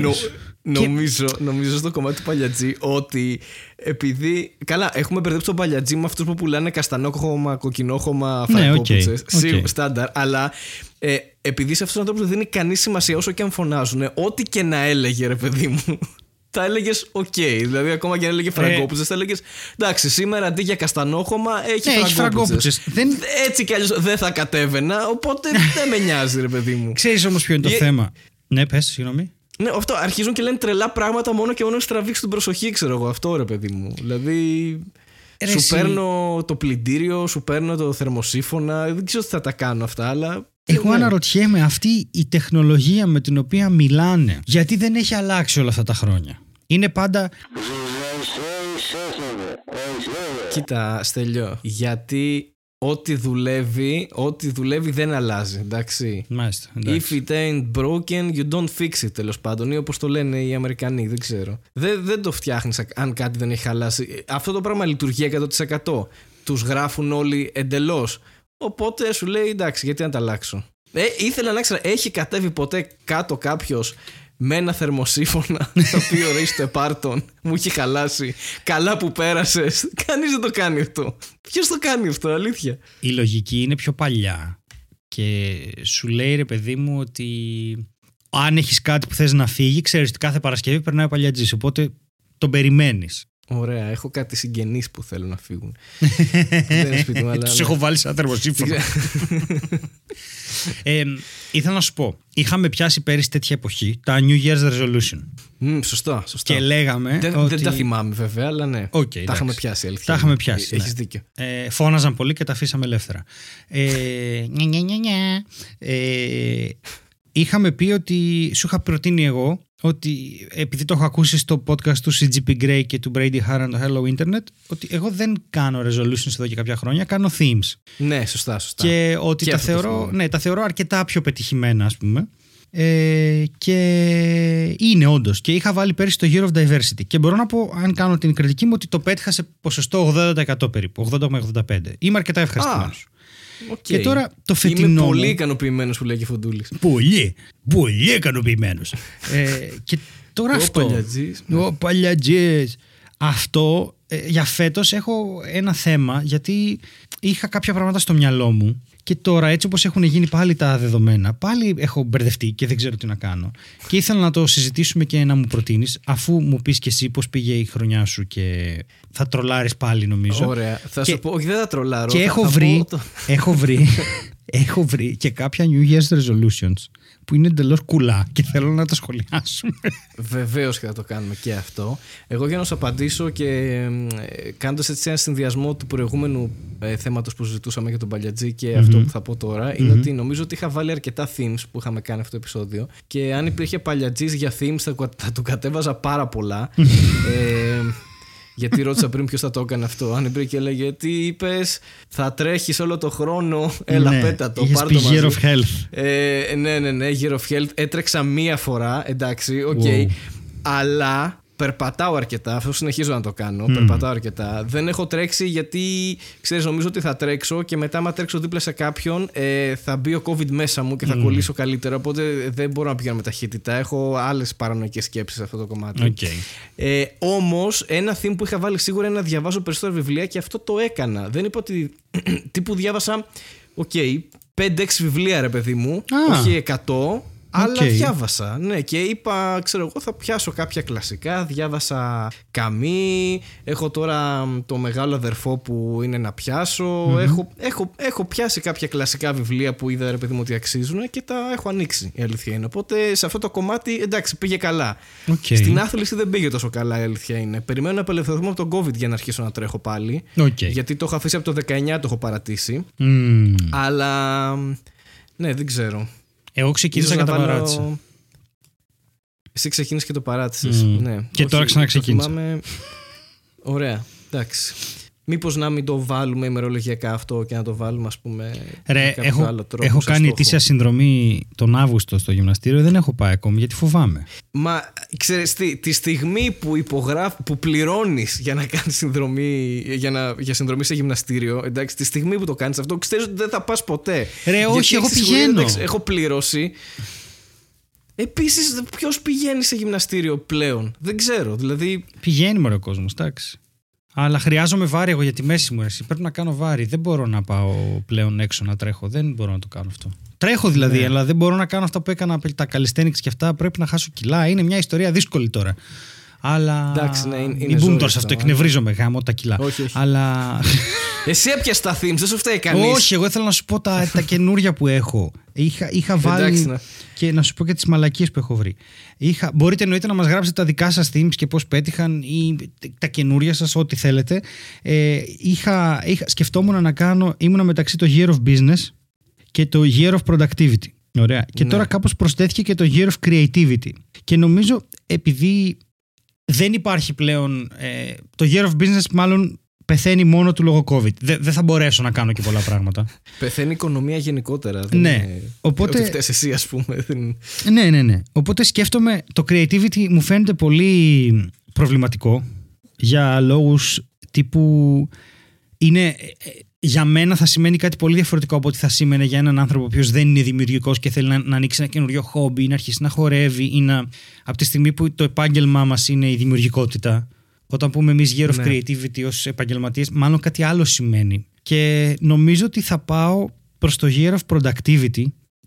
Νομίζω, νομίζω στο κομμάτι του παλιατζή ότι επειδή. Καλά, έχουμε μπερδέψει τον παλιατζή με αυτούς που πουλάνε καστανόχωμα, κοκκινόχωμα, φραγκόπουτσε. Ναι, okay, στάνταρ. Αλλά ε, επειδή σε αυτούς τους ανθρώπους δεν δίνει κανείς σημασία όσο και αν φωνάζουν, ό,τι και να έλεγε, ρε παιδί μου, [LAUGHS] θα έλεγες οκ. Δηλαδή, ακόμα και αν έλεγε φραγκόπουτσε, θα έλεγες εντάξει, σήμερα αντί για καστανόχωμα έχει ναι, φραγκόπουτσε. Δεν... Έτσι κι αλλιώς δεν θα κατέβαινα, οπότε [LAUGHS] δεν με νοιάζει, ρε παιδί μου. Ξέρεις όμως ποιο είναι το θέμα. Ναι, πες, συγγνώμη. Ναι, αυτό. Αρχίζουν και λένε τρελά πράγματα μόνο και μόνο να τραβήξει την προσοχή, ξέρω εγώ. Αυτό ρε παιδί μου. Δηλαδή. Ρε σου εσύ... παίρνω το πλυντήριο, σου παίρνω το θερμοσύφωνα. Δεν ξέρω τι θα τα κάνω αυτά, αλλά. Εγώ ναι. αναρωτιέμαι αυτή η τεχνολογία με την οποία μιλάνε, γιατί δεν έχει αλλάξει όλα αυτά τα χρόνια. Είναι πάντα. Κοίτα, Στέλιο, γιατί ό,τι δουλεύει, ό,τι δουλεύει δεν αλλάζει, εντάξει. Μάλιστα, If it ain't broken, you don't fix it, τέλος πάντων. Ή όπως το λένε οι Αμερικανοί, δεν ξέρω. Δεν, δεν το φτιάχνεις αν κάτι δεν έχει χαλάσει. Αυτό το πράγμα λειτουργεί 100%. Τους γράφουν όλοι εντελώς. Οπότε σου λέει εντάξει, γιατί να τα αλλάξω. Ε, ήθελα να ξέρω, έχει κατέβει ποτέ κάτω κάποιος με ένα θερμοσύφωνα [LAUGHS] το οποίο ρε στο επάρτον μου έχει χαλάσει. Καλά που πέρασες. Κανείς δεν το κάνει αυτό. Ποιος το κάνει αυτό, αλήθεια. Η λογική είναι πιο παλιά. Και σου λέει ρε παιδί μου ότι αν έχεις κάτι που θες να φύγει, ξέρεις ότι κάθε Παρασκευή περνάει ο παλιατζής. Οπότε τον περιμένεις. Ωραία, έχω κάτι συγγενείς που θέλουν να φύγουν. [LAUGHS] Τους έχω βάλει σαν θερμοσύμφωνο. [LAUGHS] ε, ήθελα να σου πω, είχαμε πιάσει πέρυσι τέτοια εποχή τα New Year's Resolution. Mm, σωστά, σωστά. Και λέγαμε. Δεν, ότι... δεν τα θυμάμαι βέβαια, αλλά ναι. Okay, τα είχαμε πιάσει, αλήθεια. Τα είχαμε πιάσει. Έχεις ναι. δίκιο. Ε, φώναζαν πολύ και τα αφήσαμε ελεύθερα. Ε, νια, νια, νια, ε, είχαμε πει ότι σου είχα προτείνει εγώ ότι επειδή το έχω ακούσει στο podcast του CGP Grey και του Brady Haran το Hello Internet ότι εγώ δεν κάνω resolutions εδώ και κάποια χρόνια, κάνω themes. Ναι, σωστά, σωστά. Και ότι Και τα, αυτό το θεωρώ, θυμάμαι. ναι, τα θεωρώ αρκετά πιο πετυχημένα ας πούμε. Ε, και είναι όντως. Και είχα βάλει πέρυσι το Year of Diversity. Και μπορώ να πω, αν κάνω την κριτική μου, ότι το πέτυχα σε ποσοστό 80% περίπου. 80 με 85. Είμαι αρκετά ευχαριστημένος. Οκ. Και τώρα το φετινό. Είμαι μου- πολύ ικανοποιημένος που λέει και Φοντούλη. Πολύ, πολύ ικανοποιημένος. ε, και τώρα Ο αυτό. παλιατζής, ναι. Ο παλιατζής. Αυτό ε, για φέτος έχω ένα θέμα γιατί είχα κάποια πράγματα στο μυαλό μου και τώρα έτσι όπως έχουν γίνει πάλι τα δεδομένα πάλι έχω μπερδευτεί και δεν ξέρω τι να κάνω και ήθελα να το συζητήσουμε και να μου προτείνεις αφού μου πεις και εσύ πώς πήγε η χρονιά σου και θα τρολάρεις πάλι νομίζω Ωραία. Θα Και- σου πω, όχι δεν θα τρολάρω. και θα- έχω θα βρει, πω το- έχω βρει, [LAUGHS] έχω βρει και κάποια New Year's resolutions που είναι εντελώς κουλά και θέλω να τα σχολιάσουμε. Βεβαίως και θα το κάνουμε και αυτό. Εγώ για να σου απαντήσω και κάνοντας έτσι ένα συνδυασμό του προηγούμενου ε, θέματος που συζητούσαμε για τον Παλιατζή και αυτό που θα πω τώρα, είναι ότι νομίζω ότι είχα βάλει αρκετά themes που είχαμε κάνει αυτό το επεισόδιο. Και αν υπήρχε Παλιατζής για themes, θα, θα του κατέβαζα πάρα πολλά. ε, γιατί ρώτησα πριν ποιος θα το έκανε αυτό. Αν υπήρχε και έλεγε Τι είπες, θα τρέχεις όλο το χρόνο. Έλα, ναι, πέτα το. είχες πάρ' πει το μαζί. Year of Health. Ε, ναι, ναι, ναι, Year of Health. Έτρεξα μία φορά, εντάξει, OK. Wow. Αλλά περπατάω αρκετά. Αυτό συνεχίζω να το κάνω. Περπατάω αρκετά. Δεν έχω τρέξει γιατί, ξέρεις, νομίζω ότι θα τρέξω και μετά, άμα τρέξω δίπλα σε κάποιον, ε, θα μπει ο COVID μέσα μου και θα κολλήσω καλύτερα. Οπότε δεν μπορώ να πηγαίνω με ταχύτητα. Έχω άλλες παρανοϊκές σκέψεις σε αυτό το κομμάτι. Οκ. Ε, Όμως, ένα theme που είχα βάλει σίγουρα είναι να διαβάζω περισσότερα βιβλία και αυτό το έκανα. Δεν είπα ότι. [CLEARS THROAT] τύπου διάβασα. Οκ, 5-6 βιβλία, ρε παιδί μου. Α. όχι 100. Αλλά Οκ. διάβασα, ναι, και είπα, ξέρω εγώ, θα πιάσω κάποια κλασικά. Διάβασα Καμί. Έχω τώρα μ, το μεγάλο αδερφό που είναι να πιάσω Έχω, έχω, έχω πιάσει κάποια κλασικά βιβλία που είδα, ρε παιδί μου, ότι αξίζουν και τα έχω ανοίξει. Η αλήθεια είναι. Οπότε σε αυτό το κομμάτι, εντάξει, πήγε καλά. Οκ. Στην άθληση δεν πήγε τόσο καλά, η αλήθεια είναι. Περιμένω να απελευθερωθούμε από τον COVID για να αρχίσω να τρέχω πάλι. Οκ. Γιατί το έχω αφήσει από το 19, το έχω παρατήσει. Μμμ. Αλλά. Ναι, δεν ξέρω. Εγώ ξεκίνησα Ίσως και να τα βάλω- παράτησα. Εσύ ξεκίνησες και το παράτησες. Μμ. Ναι. Και τώρα ξαναξεκίνησα. το θυμάμαι- Ωραία. Εντάξει. Μήπως να μην το βάλουμε ημερολογιακά αυτό και να το βάλουμε, ας πούμε. με Ρε, κάποιο έχω, άλλο τρόπο έχω σαν κάνει στόχο. ετήσια συνδρομή τον Αύγουστο στο γυμναστήριο. Δεν έχω πάει ακόμη γιατί φοβάμαι. Μα ξέρεις τι, τη στιγμή που υπογράφ, που πληρώνεις για να κάνεις συνδρομή, για, να, για συνδρομή σε γυμναστήριο, εντάξει, τη στιγμή που το κάνεις αυτό, ξέρεις ότι δεν θα πας ποτέ. Ρε, όχι, Γιατί εγώ έχεις τη σιγουριά, πηγαίνω. εντάξει, έχω πληρώσει. Επίσης, ποιος πηγαίνει σε γυμναστήριο πλέον; Δεν ξέρω, δηλαδή... Πηγαίνει μωρέ ο κόσμος, εντάξει. Αλλά χρειάζομαι βάρη εγώ για τη μέση μου. Εσύ. Πρέπει να κάνω βάρη. Δεν μπορώ να πάω πλέον έξω να τρέχω. Δεν μπορώ να το κάνω αυτό. Τρέχω δηλαδή, Ναι. αλλά δεν μπορώ να κάνω αυτά που έκανα τα calisthenics και αυτά. Πρέπει να χάσω κιλά. Είναι μια ιστορία δύσκολη τώρα. Αλλά. Εντάξει, ναι, είναι- είναι Μην μπούμε ζόρι τώρα σε αυτό. αυτό, Εκνευρίζομαι γάμο τα κιλά. Όχι, όχι. Αλλά. Εσύ έπιασε τα themes, δεν σου φταίει κανείς. όχι, εγώ ήθελα να σου πω τα, τα καινούρια που έχω. Είχα, είχα βάλει. Εντάξει, ναι. Και να σου πω και τις μαλακίες που έχω βρει. Είχα, μπορείτε εννοείται να μας γράψετε τα δικά σας themes και πώς πέτυχαν ή τα καινούρια σας, ό,τι θέλετε. Ε, είχα, είχα, σκεφτόμουν να κάνω, ήμουνα μεταξύ το Year of Business και το Year of Productivity. Ωραία. Και Ναι. τώρα κάπως προσθέθηκε και το Year of Creativity. Και νομίζω επειδή δεν υπάρχει πλέον. Ε, το Year of Business μάλλον πεθαίνει μόνο του λόγω COVID. Δεν δεν θα μπορέσω να κάνω και πολλά πράγματα. [LAUGHS] Πεθαίνει η οικονομία γενικότερα. δεν Ναι. είναι Οπότε- Ότι φταίς εσύ, ας πούμε. δεν- Ναι, ναι, ναι. Οπότε σκέφτομαι, το creativity μου φαίνεται πολύ προβληματικό για λόγους τύπου είναι, ε, ε, για μένα θα σημαίνει κάτι πολύ διαφορετικό από ό,τι θα σήμαινε για έναν άνθρωπο ο οποίος δεν είναι δημιουργικός και θέλει να, να ανοίξει ένα καινούριο χόμπι ή να αρχίσει να χορεύει ή να. από τη στιγμή που το επάγγελμά μας είναι η δημιουργικότητα. Όταν πούμε εμείς Year of Ναι. Creativity ως επαγγελματίες, μάλλον κάτι άλλο σημαίνει. Και νομίζω ότι θα πάω προς το Year of Productivity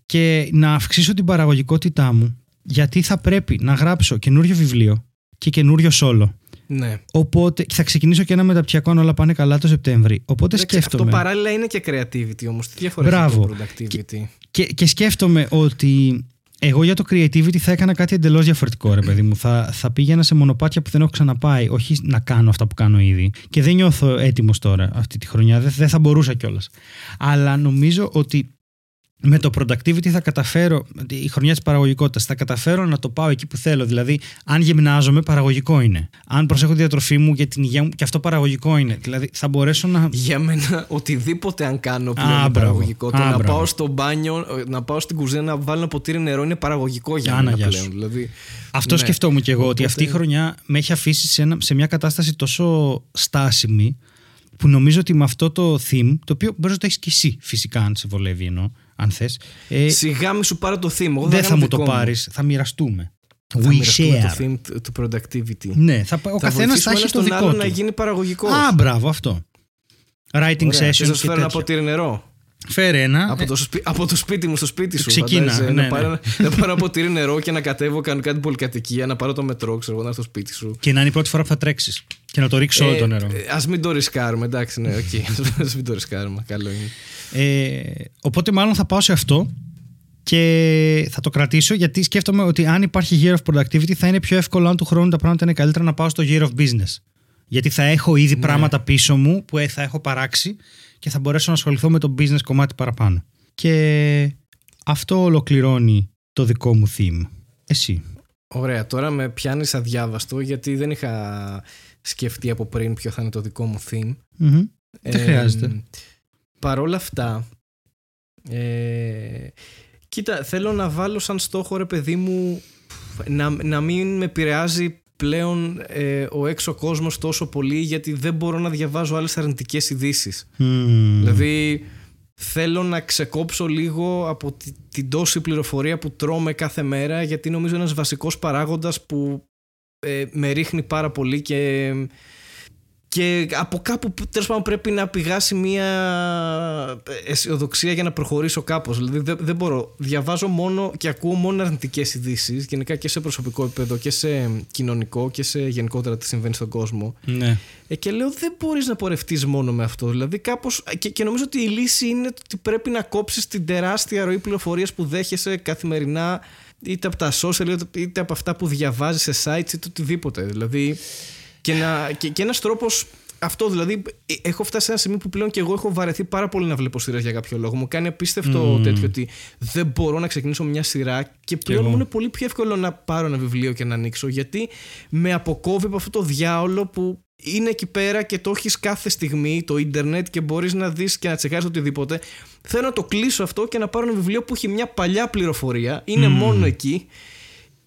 και να αυξήσω την παραγωγικότητά μου γιατί θα πρέπει να γράψω καινούριο βιβλίο και καινούριο σόλο. Ναι. Οπότε και θα ξεκινήσω και ένα μεταπτυχιακό αν όλα πάνε καλά το Σεπτέμβρη. Οπότε Εντάξει, σκέφτομαι. Αυτό παράλληλα είναι και creativity όμως. Τι διαφορά έχει Μπράβο. το productivity; Και, και σκέφτομαι ότι εγώ για το creativity θα έκανα κάτι εντελώς διαφορετικό, ρε παιδί μου. Θα, θα πήγαινα σε μονοπάτια που δεν έχω ξαναπάει. Όχι να κάνω αυτά που κάνω ήδη. Και δεν νιώθω έτοιμος τώρα αυτή τη χρονιά. Δεν, δεν θα μπορούσα κιόλας. Αλλά νομίζω ότι με το productivity θα καταφέρω, η χρονιά της παραγωγικότητας, θα καταφέρω να το πάω εκεί που θέλω. Δηλαδή, αν γυμνάζομαι, παραγωγικό είναι. Αν προσέχω τη διατροφή μου για την υγεία μου, και αυτό παραγωγικό είναι. Δηλαδή, θα μπορέσω να. Για μένα, οτιδήποτε αν κάνω πλέον είναι παραγωγικό. το να πάω στο μπάνιο, να πάω στην κουζίνα να βάλω ένα ποτήρι νερό είναι παραγωγικό για Άνα, μένα πλέον. Δηλαδή, αυτό ναι. σκεφτόμουν και εγώ, ότι αυτή η χρονιά με έχει αφήσει σε, ένα, σε μια κατάσταση τόσο στάσιμη που νομίζω ότι με αυτό το theme, το οποίο μπορεί να το έχεις και εσύ φυσικά, αν σε βολεύει ενώ αν θες. Ε, Σιγά μη σου πάρω το theme. δεν θα μου το πάρεις, θα μοιραστούμε. Θα We share. το theme του productivity. Ναι, θα, ο καθένας θα έχει το δικό του. να γίνει παραγωγικός. Α, μπράβο, αυτό. Writing Ωραία, session. Θα φέρω ένα ποτήρι νερό. Φέρε ένα. Από το, σπί... από το σπίτι μου στο σπίτι σου. Ξεκίνα. Ναι, να, πάρω, ναι. να πάρω ένα ποτήρι νερό και να κατέβω κανονικά την πολυκατοικία, να πάρω το μετρό, ξέρω εγώ, στο σπίτι σου. Και να είναι η πρώτη φορά που θα τρέξεις. Και να το ρίξει όλο το νερό. Ε, Ας μην το ρισκάρουμε, εντάξει, ναι, οκ. [LAUGHS] Okay. Ας μην το ρισκάρουμε. Καλό είναι. Ε, οπότε μάλλον θα πάω σε αυτό και θα το κρατήσω γιατί σκέφτομαι ότι αν υπάρχει year of productivity θα είναι πιο εύκολο αν του χρόνου τα πράγματα είναι καλύτερα να πάω στο year of business. Γιατί θα έχω ήδη ναι. πράγματα πίσω μου που θα έχω παράξει και θα μπορέσω να ασχοληθώ με το business κομμάτι παραπάνω. Και αυτό ολοκληρώνει το δικό μου theme. Εσύ. Ωραία, τώρα με πιάνεις αδιάβαστο γιατί δεν είχα σκεφτεί από πριν ποιο θα είναι το δικό μου theme. Mm-hmm. δεν χρειάζεται. Παρόλα αυτά, ε, κοίτα, θέλω να βάλω σαν στόχο ρε παιδί μου να, να μην με επηρεάζει πλέον ε, ο έξω κόσμος τόσο πολύ γιατί δεν μπορώ να διαβάζω άλλες αρνητικές ειδήσεις. Δηλαδή θέλω να ξεκόψω λίγο από την τόση πληροφορία που τρώμε κάθε μέρα γιατί νομίζω ένας βασικός παράγοντας που ε, με ρίχνει πάρα πολύ και και από κάπου τέλος πάντων πρέπει να πηγάσει μια αισιοδοξία για να προχωρήσω κάπως. Δηλαδή δεν, δεν μπορώ. Διαβάζω μόνο και ακούω μόνο αρνητικές ειδήσει, γενικά και σε προσωπικό επίπεδο και σε κοινωνικό και σε γενικότερα τι συμβαίνει στον κόσμο. Ναι. Ε, και λέω δεν μπορείς να πορευτείς μόνο με αυτό. Δηλαδή κάπως, και, και νομίζω ότι η λύση είναι ότι πρέπει να κόψεις την τεράστια ροή πληροφορίας που δέχεσαι καθημερινά είτε από τα social είτε από αυτά που διαβάζεις σε sites είτε οτιδήποτε. Δηλαδή και, να, και, και ένας τρόπος αυτό δηλαδή, ε, έχω φτάσει σε ένα σημείο που πλέον και εγώ έχω βαρεθεί πάρα πολύ να βλέπω σειρές για κάποιο λόγο. Μου κάνει απίστευτο mm. τέτοιο ότι δεν μπορώ να ξεκινήσω μια σειρά και πλέον μου είναι πολύ πιο εύκολο να πάρω ένα βιβλίο και να ανοίξω γιατί με αποκόβει από αυτό το διάολο που είναι εκεί πέρα και το έχεις κάθε στιγμή το ίντερνετ και μπορείς να δεις και να τσεκάρεις οτιδήποτε. Θέλω να το κλείσω αυτό και να πάρω ένα βιβλίο που έχει μια παλιά πληροφορία, είναι μόνο εκεί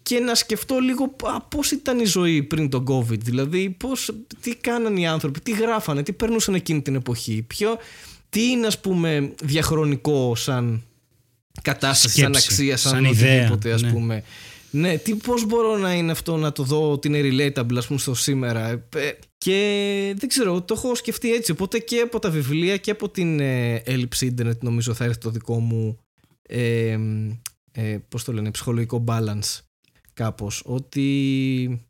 και να σκεφτώ λίγο πώς ήταν η ζωή πριν τον COVID. Δηλαδή, πώς, τι κάνανε οι άνθρωποι, τι γράφανε, τι περνούσαν εκείνη την εποχή. Ποιο, τι είναι, ας πούμε, διαχρονικό σαν κατάσταση, σαν αξία, σαν, σαν οτιδήποτε, ας ναι. πούμε. Ναι, τι, πώς μπορώ να είναι αυτό να το δω ότι είναι relatable ας πούμε στο σήμερα ε, και δεν ξέρω, το έχω σκεφτεί έτσι οπότε και από τα βιβλία και από την ε, έλλειψη ίντερνετ νομίζω θα έρθει το δικό μου ε, ε, πώς το λένε, ψυχολογικό balance κάπως ότι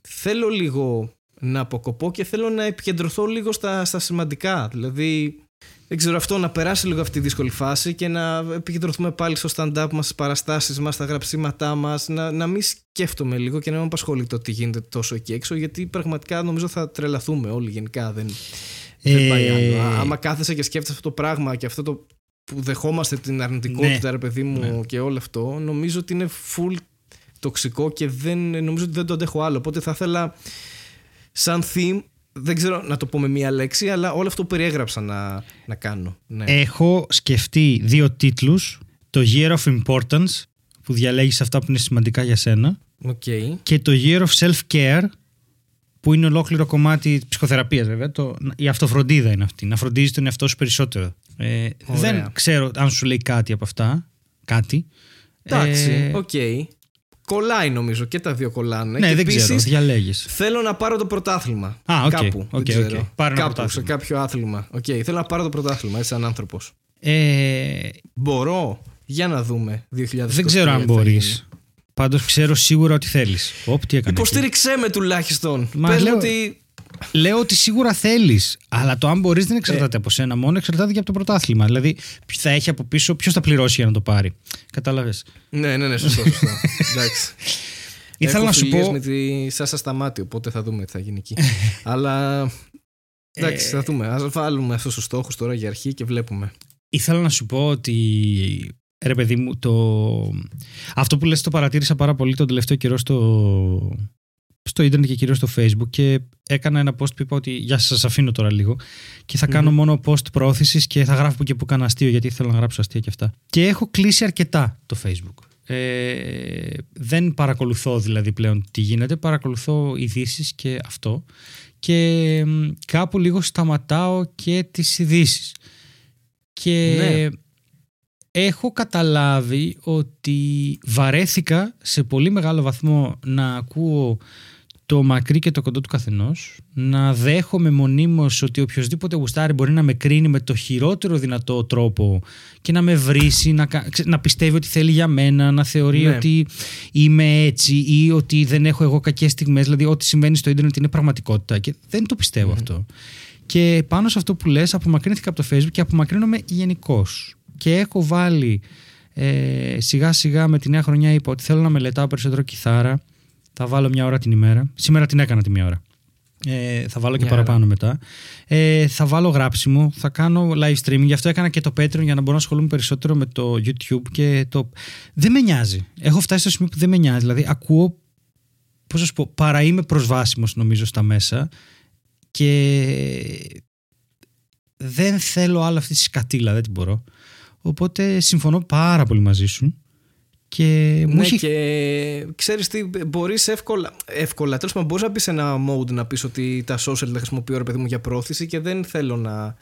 θέλω λίγο να αποκοπώ και θέλω να επικεντρωθώ λίγο στα, στα σημαντικά δηλαδή δεν ξέρω αυτό να περάσει λίγο αυτή τη δύσκολη φάση και να επικεντρωθούμε πάλι στο stand-up μας, στις παραστάσεις μας, στα γραψίματά μας να, να μην σκέφτομαι λίγο και να μην απασχολεί το τι γίνεται τόσο εκεί έξω γιατί πραγματικά νομίζω θα τρελαθούμε όλοι γενικά δεν, δεν πάει άλλο. Ε, άμα κάθεσαι και σκέφτεσαι αυτό το πράγμα και αυτό το που δεχόμαστε την αρνητικότητα, ναι, ρε παιδί μου, ναι. και όλο αυτό, νομίζω ότι είναι full τοξικό και δεν, νομίζω ότι δεν το αντέχω άλλο. Οπότε θα ήθελα σαν theme δεν ξέρω να το πω με μία λέξη, αλλά όλο αυτό που περιέγραψα να, να κάνω. Ναι. Έχω σκεφτεί δύο τίτλους. Το Year of Importance, που διαλέγεις αυτά που είναι σημαντικά για σένα. Okay. Και το Year of Self-Care, που είναι ολόκληρο κομμάτι ψυχοθεραπείας βέβαια. Το, η αυτοφροντίδα είναι αυτή. Να φροντίζεις τον εαυτό σου περισσότερο. Ε, δεν ξέρω αν σου λέει κάτι από αυτά. Κάτι. Εντάξει, ε, OK. okay. Κολλάει νομίζω και τα δύο κολλάνε. Ναι, και δεν ξέρω, διαλέγεις. Θέλω να πάρω το πρωτάθλημα. Α, okay, κάπου. Okay, δεν ξέρω. Okay. Κάπου, σε κάποιο άθλημα. Okay, θέλω να πάρω το πρωτάθλημα, έτσι σαν άνθρωπος. Ε... Μπορώ; Για να δούμε. 2020 δεν ξέρω αν μπορείς. Πάντως ξέρω σίγουρα ότι θέλεις. Υποστήριξέ με τουλάχιστον. Μα Πες λέω... ότι Λέω ότι σίγουρα θέλεις. Αλλά το αν μπορείς δεν εξαρτάται ε. από σένα μόνο, εξαρτάται και από το πρωτάθλημα. Δηλαδή, θα έχει από πίσω, ποιος θα πληρώσει για να το πάρει. Κατάλαβες; Ναι, ναι, ναι, σωστό. σωστό. [LAUGHS] Εντάξει. Ήθελα να σου πω. με τη Σάσα Σταμάτη, οπότε θα δούμε τι θα γίνει εκεί. [LAUGHS] Αλλά. Εντάξει, θα δούμε. Α βάλουμε αυτούς τους στόχους τώρα για αρχή και βλέπουμε. ήθελα να σου πω ότι ρε παιδί μου το... αυτό που λες το παρατήρησα πάρα πολύ τον τελευταίο καιρό στο, στο ίντερνετ και κυρίως στο facebook και έκανα ένα post που είπα ότι για σας αφήνω τώρα λίγο και θα κάνω μόνο post πρόθεσης και θα γράφω και που κάνω αστείο γιατί θέλω να γράψω αστεία και αυτά και έχω κλείσει αρκετά το facebook ε, δεν παρακολουθώ δηλαδή πλέον τι γίνεται, παρακολουθώ ειδήσεις και αυτό και κάπου λίγο σταματάω και τις ειδήσεις. Και ναι. έχω καταλάβει ότι βαρέθηκα σε πολύ μεγάλο βαθμό να ακούω το μακρύ και το κοντό του καθενός, να δέχομαι μονίμως ότι οποιοδήποτε γουστάρει μπορεί να με κρίνει με το χειρότερο δυνατό τρόπο και να με βρίσει, να, να πιστεύει ότι θέλει για μένα, να θεωρεί ναι. ότι είμαι έτσι ή ότι δεν έχω εγώ κακές στιγμές. Δηλαδή, ό,τι συμβαίνει στο Ιντερνετ είναι πραγματικότητα. Και δεν το πιστεύω αυτό. Και πάνω σε αυτό που λες απομακρύνθηκα από το Facebook και απομακρύνομαι γενικώς. Και έχω βάλει ε, σιγά σιγά με τη νέα χρονιά είπα ότι θέλω να μελετάω περισσότερο κιθάρα θα βάλω μια ώρα την ημέρα. Σήμερα την έκανα τη μια ώρα. Ε, θα βάλω και παραπάνω μετά. Ε, θα βάλω γράψιμο, θα κάνω live streaming. Γι' αυτό έκανα και το Patreon για να μπορώ να ασχολούμαι περισσότερο με το YouTube. Και το... Δεν με νοιάζει. Έχω φτάσει στο σημείο που δεν με νοιάζει. Δηλαδή, ακούω. Πώς να σου πω, παρά είμαι προσβάσιμος νομίζω στα μέσα και δεν θέλω άλλο αυτή τη σκατήλα, δεν την μπορώ. Οπότε συμφωνώ πάρα πολύ μαζί σου. Και ναι, μου και ξέρεις τι, μπορείς εύκολα, εύκολα τέλος πάντων μπορείς να μπεις σε ένα mode να πεις ότι τα social τα χρησιμοποιώ ρε παιδί μου για πρόθεση και δεν θέλω να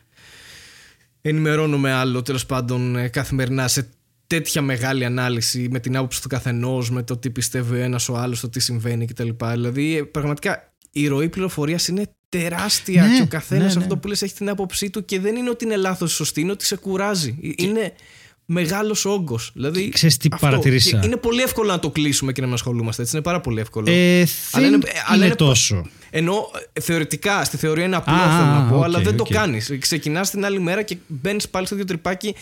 ενημερώνομαι άλλο τέλος πάντων ε, καθημερινά σε τέτοια μεγάλη ανάλυση με την άποψη του καθενός, με το τι πιστεύει ο ένας ο άλλος, το τι συμβαίνει κτλ. Δηλαδή, ε, πραγματικά η ροή πληροφορίας είναι τεράστια ναι, και ο καθένας ναι, ναι. αυτό που λες έχει την άποψή του και δεν είναι ότι είναι λάθος ή σωστή, είναι ότι σε κουράζει. Είναι μεγάλος όγκος. Δηλαδή, Ξέρεις τι παρατηρήσα; Είναι πολύ εύκολο να το κλείσουμε και να μην ασχολούμαστε έτσι. Είναι πάρα πολύ εύκολο. Ε, αλλά είναι, αλλά είναι τόσο. Ενώ θεωρητικά, στη θεωρία είναι απλό ah, θέλω να πω, αλλά δεν το κάνεις. Ξεκινάς την άλλη μέρα και μπαίνεις πάλι στο ίδιο τρυπάκι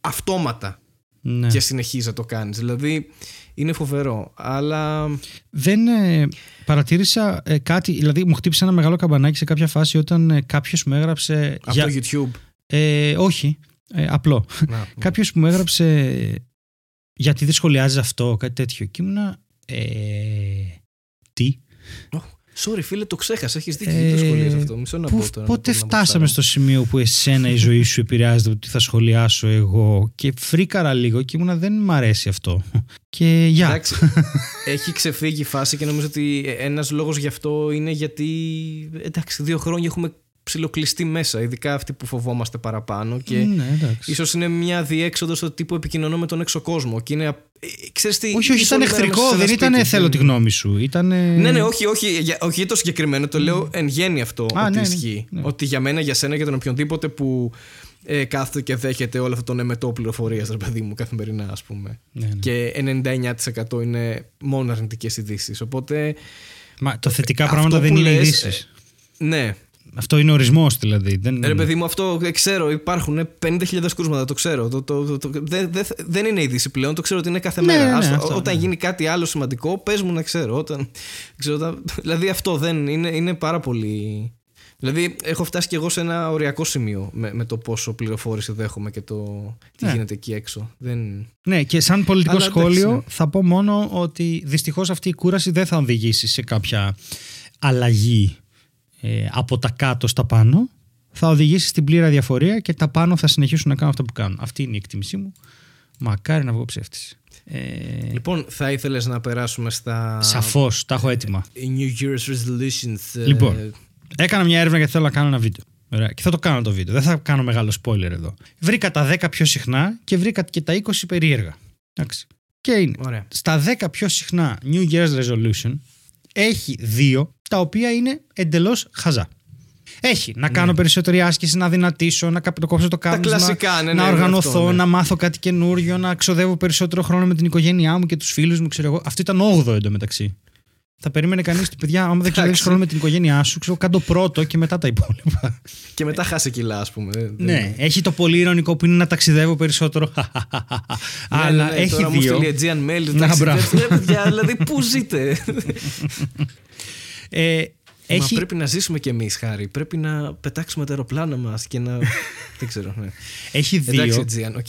αυτόματα. Ναι. Και συνεχίζεις να το κάνεις. Δηλαδή είναι φοβερό. Αλλά. Δεν ε, παρατήρησα ε, κάτι. Δηλαδή μου χτύπησε ένα μεγάλο καμπανάκι σε κάποια φάση όταν ε, κάποιος μου έγραψε. Από το YouTube. Ε, όχι. Ε, απλό. Κάποιος που μου έγραψε γιατί δεν σχολιάζεις αυτό, κάτι τέτοιο. Και ήμουνα. Ε, τι. sorry, φίλε, το ξέχασα. Έχεις δίκιο. δεν το σχολιάζεις αυτό. Μισό να πω τώρα. Πότε φτάσαμε στο σημείο που εσένα η ζωή σου επηρεάζεται από τι θα σχολιάσω εγώ. Και φρίκαρα λίγο και ήμουνα δεν μ' αρέσει αυτό. Και γεια. Εντάξει, έχει ξεφύγει η φάση και νομίζω ότι ένας λόγος γι' αυτό είναι γιατί. Εντάξει, δύο χρόνια έχουμε ψιλοκλειστεί μέσα, ειδικά αυτοί που φοβόμαστε παραπάνω. Και ναι, ίσως είναι μια διέξοδος στο τύπο επικοινωνώ με τον έξω κόσμο. Και είναι, ε, ξέρεις τι, όχι, όχι, ήταν εχθρικό, δεν ήταν θέλω τη γνώμη σου. Ήτανε... Ναι, ναι, όχι, όχι, για, όχι για το συγκεκριμένο, το λέω εν γέννη αυτό Α, ότι ναι, ναι, ισχύει. ναι. Ότι για μένα, για σένα, για τον οποιονδήποτε που ε, κάθεται και δέχεται όλο αυτό το εμετό πληροφορίας, ρε παιδί μου, καθημερινά, ας πούμε. Ναι, ναι. Και 99% είναι μόνο αρνητικές ειδήσεις. Οπότε. Μα το θετικά πράγματα δεν είναι ειδήσεις. Ναι, αυτό είναι ορισμός δηλαδή. Δεν... Ρε παιδί μου, αυτό ξέρω. Υπάρχουν 50.000 κρούσματα, το ξέρω. Το, το, το, δεν, δεν, δεν είναι είδηση πλέον, το ξέρω ότι είναι κάθε Ναι, μέρα. ναι, Ας- αυτό, όταν ναι. γίνει κάτι άλλο σημαντικό, πες μου να ξέρω. Όταν, ξέρω όταν, δηλαδή αυτό δεν είναι, είναι πάρα πολύ. Δηλαδή, έχω φτάσει κι εγώ σε ένα οριακό σημείο με, με το πόσο πληροφόρηση δέχομαι και το τι Ναι. γίνεται εκεί έξω. Δεν... Ναι, και σαν πολιτικό Αλλά εντάξει, σχόλιο ναι. θα πω μόνο ότι δυστυχώς αυτή η κούραση δεν θα οδηγήσει σε κάποια αλλαγή ε, από τα κάτω στα πάνω. Θα οδηγήσει στην πλήρη αδιαφορία και τα πάνω θα συνεχίσουν να κάνουν αυτό που κάνουν. Αυτή είναι η εκτίμησή μου. Μακάρι να βγω ψεύτης. Ε, Λοιπόν, θα ήθελες να περάσουμε στα. Σαφώς, τα έχω έτοιμα. New Year's resolutions. ε, Λοιπόν, έκανα μια έρευνα γιατί θέλω να κάνω ένα βίντεο. Ωραία. Και θα το κάνω το βίντεο. Δεν θα κάνω μεγάλο spoiler εδώ. Βρήκα τα 10 πιο συχνά και βρήκα και τα 20 περίεργα. Εντάξει. Και είναι Ωραία. στα 10 πιο συχνά New Year's Resolution έχει δύο τα οποία είναι εντελώς χαζά. Έχει να κάνω περισσότερη άσκηση, να δυνατήσω, να καπ- το κόψω το κάπνισμα, κλασικά, ναι, να ναι, οργανωθώ, αυτό, ναι. να μάθω κάτι καινούριο, να ξοδεύω περισσότερο χρόνο με την οικογένειά μου και τους φίλους μου, ξέρω εγώ. Αυτό ήταν 8ο εντωμεταξύ. Θα περίμενε κανείς ότι παιδιά, άμα δεν ξοδεύει Εντάξει. χρόνο με την οικογένειά σου, ξέρω, κάν' το πρώτο και μετά τα υπόλοιπα. Και μετά χάσε κιλά, ας πούμε. Δεν- ναι, έχει το πολύ ειρωνικό που είναι να ταξιδεύω περισσότερο. Αλλά Ναι, ναι, έχει τώρα μου δύο. στείλει Aegean Mail. Να, εντάξει, μπράβο. ρε παιδιά, δηλαδή, πού ζείτε; Ε, Έχει- Μα πρέπει να ζήσουμε κι εμείς, Χάρη. Πρέπει να πετάξουμε τα αεροπλάνα μας και να. δεν ξέρω. Ναι. Έχει δύο Εντάξει, Aegean, OK.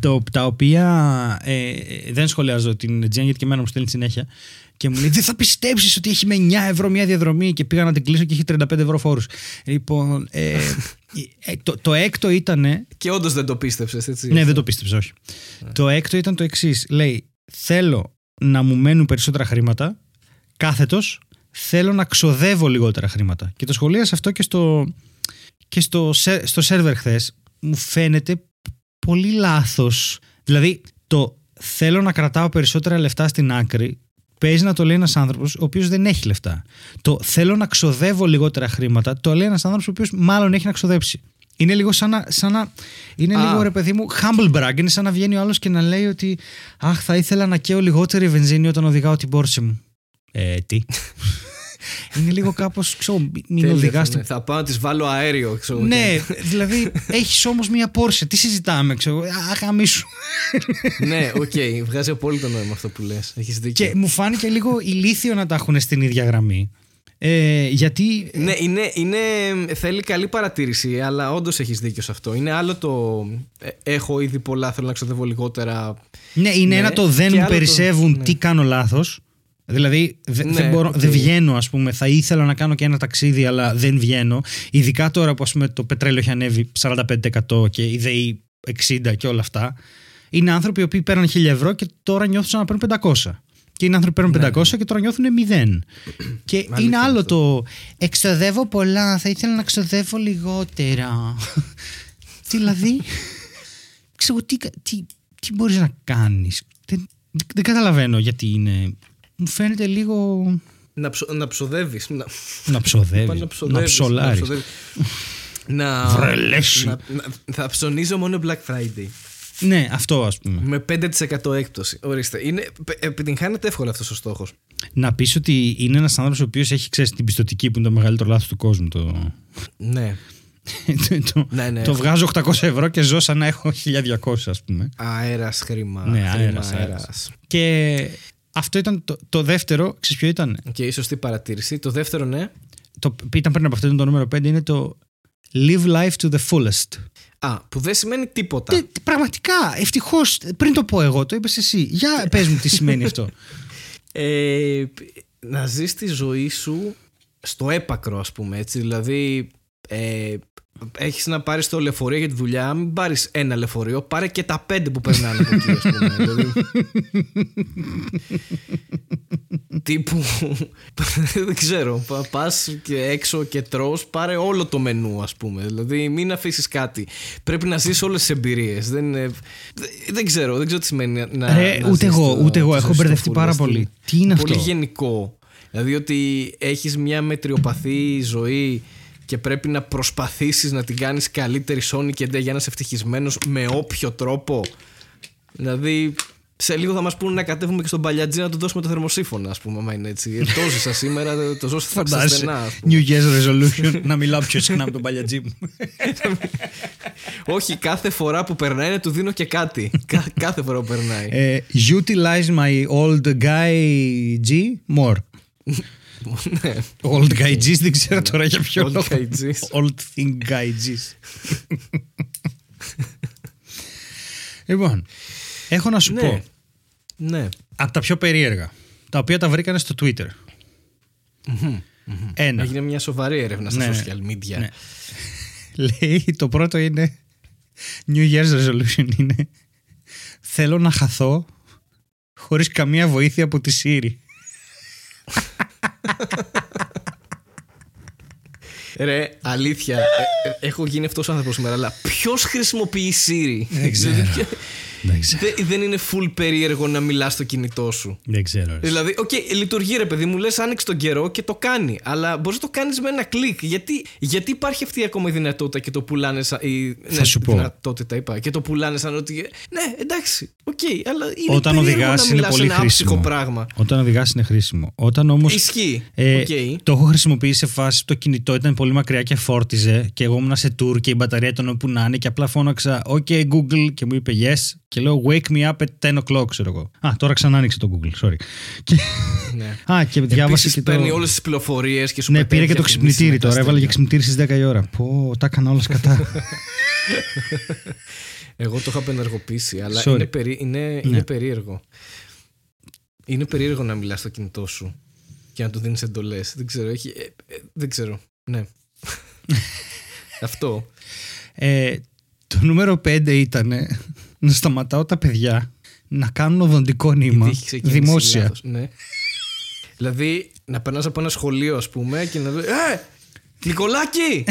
το, τα οποία ε, ε, δεν σχολιάζω την Τζιάν γιατί και εμένα μου στέλνει συνέχεια και μου λέει δεν θα πιστέψεις ότι έχει με 9 ευρώ μια διαδρομή και πήγα να την κλείσω και έχει 35 ευρώ φόρους. Λοιπόν, ε, [LAUGHS] ε, το, το έκτο ήταν Και όντως δεν το πίστεψες, έτσι. Ναι, δεν το πίστεψα, όχι. Το έκτο ήταν το εξής. Λέει, θέλω να μου μένουν περισσότερα χρήματα, κάθετος, θέλω να ξοδεύω λιγότερα χρήματα. Και το σχολίασα αυτό και στο, και στο, σε- στο σερβερ χθες. Μου φαίνεται πολύ λάθος. Δηλαδή, το θέλω να κρατάω περισσότερα λεφτά στην άκρη παίζει να το λέει ένας άνθρωπος ο οποίος δεν έχει λεφτά. Το θέλω να ξοδεύω λιγότερα χρήματα το λέει ένας άνθρωπος ο οποίος μάλλον έχει να ξοδέψει. Είναι λίγο σαν να. Σαν να είναι Α. λίγο ρε παιδί μου, humble brag. Είναι σαν να βγαίνει ο άλλος και να λέει ότι Αχ, θα ήθελα να καίω λιγότερη βενζίνη όταν οδηγάω την πόρση μου. Ε, τι; [LAUGHS] είναι λίγο κάπως. Ξέρω, μην Τέλεια, οδηγάς θα, ναι. θα πάω να της βάλω αέριο, ξέρω. Ναι, δηλαδή έχεις όμως μία πόρση. Τι συζητάμε, ξέρω. Αχ, σου. και- ναι, οκ. Βγάζει απόλυτο νόημα αυτό που λες. Έχεις δίκιο. Και μου φάνηκε λίγο ηλίθιο να τα έχουν στην ίδια γραμμή. Ε, γιατί. Ναι, είναι, είναι, θέλει καλή παρατήρηση, αλλά όντως έχεις δίκιο σε αυτό. Είναι άλλο το. ε, έχω ήδη πολλά, θέλω να ξοδεύω λιγότερα. Ναι, είναι Ναι, ένα το δεν και μου άλλο το- περισσεύουν ναι. τι κάνω λάθος. Δηλαδή δε- Ναι, δεν, μπορώ, οκ. δεν βγαίνω, ας πούμε. Θα ήθελα να κάνω και ένα ταξίδι, αλλά δεν βγαίνω. Ειδικά τώρα που ας πούμε, το πετρέλαιο έχει ανέβει 45% και η ΔΕΗ 60% και όλα αυτά. Είναι άνθρωποι οι οποίοι παίρνουν 1000 ευρώ και τώρα νιώθουν σαν να παίρνουν 500. Και είναι άνθρωποι που παίρνουν 500 και τώρα νιώθουν 0. Και είναι Ναι, Αλήθεια άλλο αυτό. το εξοδεύω πολλά, θα ήθελα να ξοδεύω λιγότερα. δηλαδή, ξέρω τι, τι, τι μπορείς να κάνεις. Δεν, δεν καταλαβαίνω γιατί είναι... Μου φαίνεται λίγο Να, ψο, να ψοδεύεις. Να, να ψοδεύεις, Είπα να, ψοδεύεις, ψολάρεις. ψοδεύεις. Να, Βρελέσου. να, να- θα ψωνίζω μόνο Black Friday. Ναι, αυτό ας πούμε. Με 5% έκπτωση. Ορίστε. Είναι, πε- επιτυγχάνεται εύκολα αυτός ο στόχος. Να πεις ότι είναι ένας άνθρωπος ο οποίος έχει ξέρεις την πιστοτική που είναι το μεγαλύτερο λάθος του κόσμου. Το, Ναι. [LAUGHS] το, Ναι, ναι. το βγάζω 800 ευρώ και ζω σαν να έχω 1200 ας πούμε. Αέρας χρήμα. Ναι, χρήμα, αέρας, αέρας. Και αυτό ήταν το, το δεύτερο, ξέρεις ποιο ήταν; Και η σωστή παρατήρηση. Το δεύτερο, ναι. Το, ήταν πριν από αυτό, ήταν το νούμερο 5, είναι το Live life to the fullest. Α, που δεν σημαίνει τίποτα. Τε- πραγματικά, ευτυχώς, πριν το πω εγώ, το είπες εσύ. Για πες μου τι σημαίνει αυτό. Ε, να ζεις τη ζωή σου στο έπακρο ας πούμε έτσι δηλαδή ε, έχεις να πάρεις το λεωφορείο για τη δουλειά μην πάρεις ένα λεωφορείο πάρε και τα πέντε που περνάνε από εκεί ας πούμε [LAUGHS] δηλαδή, τύπου [LAUGHS] δεν ξέρω πα- πας και έξω και τρως πάρε όλο το μενού ας πούμε δηλαδή μην αφήσεις κάτι πρέπει να ζεις όλες τις εμπειρίες δεν, είναι- δεν, δεν ξέρω δεν ξέρω τι σημαίνει να, Ρε, να ούτε ζεις εγώ, το- ούτε εγώ. τη Έχω ζωή στο μπερδευτεί πάρα fullest. πολύ. Τι είναι πολύ αυτό; γενικό. Δηλαδή ότι έχεις μια μετριοπαθή ζωή και πρέπει να προσπαθήσεις να την κάνεις καλύτερη Sony και ντε για να είσαι ευτυχισμένος με όποιο τρόπο. Δηλαδή σε λίγο θα μας πούνε να κατέβουμε και στον Παλιατζή να του δώσουμε το θερμοσύφωνα ας πούμε άμα είναι έτσι. Ε, το ζήσα σήμερα, το ζω στα Φαντάζεσαι. στενά. ας πούμε. New Year's resolution να μιλάω πιο συχνά με τον παλιατζή μου. [LAUGHS] Όχι κάθε φορά που περνάει να του δίνω και κάτι. Κα- κάθε φορά που περνάει. Ε, utilize my old guy G more. [LAUGHS] ναι. Old guy G's δεν ξέρω τώρα για ποιο Old λόγο. guy G's. Old thing guy G's. λοιπόν, έχω να σου ναι. πω Ναι. από τα πιο περίεργα, τα οποία τα βρήκανε στο Twitter. Ένα. Έγινε μια σοβαρή έρευνα στα Ναι, ναι. social media. Ναι. Λέει το πρώτο είναι New Year's resolution είναι θέλω να χαθώ χωρίς καμία βοήθεια από τη Siri. Ρε, αλήθεια. ε, ε, έχω γίνει αυτός ο άνθρωπος σήμερα, αλλά ποιος χρησιμοποιεί Siri; Δεν ξέρω. Δηλαδή, ποιο- Δεν ξέρω. δεν- δεν είναι full περίεργο να μιλάς στο κινητό σου. Δεν ξέρω. ρε. Δηλαδή, οκ, λειτουργεί ρε παιδί μου, λες άνοιξε τον καιρό και το κάνει. Αλλά μπορείς να το κάνεις με ένα κλικ. Γιατί, γιατί υπάρχει αυτή ακόμα η δυνατότητα και το πουλάνε σαν. Η, ναι, σου πω. Δυνατότητα είπα. Και το πουλάνε σαν ότι. Ναι, εντάξει, οκ, αλλά είναι Όταν περίεργο οδηγάς να είναι μιλάς πολύ ένα άψυχο χρήσιμο. πράγμα. Όταν οδηγάς είναι χρήσιμο. Όταν όμως Ισχύει. Ε, Οκ. Το έχω χρησιμοποιήσει σε φάση που το κινητό ήταν πολύ μακριά και φόρτιζε και εγώ ήμουν σε tour και η μπαταρία ήταν όπου να είναι και απλά φώναξα OK Google και μου είπε yes και Και λέω wake me up at 10 o'clock, ξέρω εγώ. Α, τώρα ξανά άνοιξε το Google, sorry. Και... Ναι. [LAUGHS] Α, και διάβασε Επίσης και το. παίρνει όλες τις πληροφορίες και σου Ναι, πετάει πήρε και το διαφημίσεις ξυπνητήρι μετά τώρα. Έβαλε και αστέρια. ξυπνητήρι στις 10 η ώρα. Πω, τα έκανα όλα σκατά. [LAUGHS] Εγώ το είχα απενεργοποιήσει, αλλά Sorry. είναι, περί, είναι, Ναι. είναι περίεργο. Είναι περίεργο να μιλάς στο κινητό σου και να του δίνεις εντολές. Δεν ξέρω, έχει, ε, ε, δεν ξέρω, ναι. [LAUGHS] Αυτό. ε, το νούμερο 5 ήταν να σταματάω τα παιδιά να κάνουν οδοντικό νήμα Γιατί έχει ξεκινήσει δημόσια. λάθος, ναι. δηλαδή, να περνάς από ένα σχολείο, ας πούμε, και να λέει «Ε, Νικολάκη,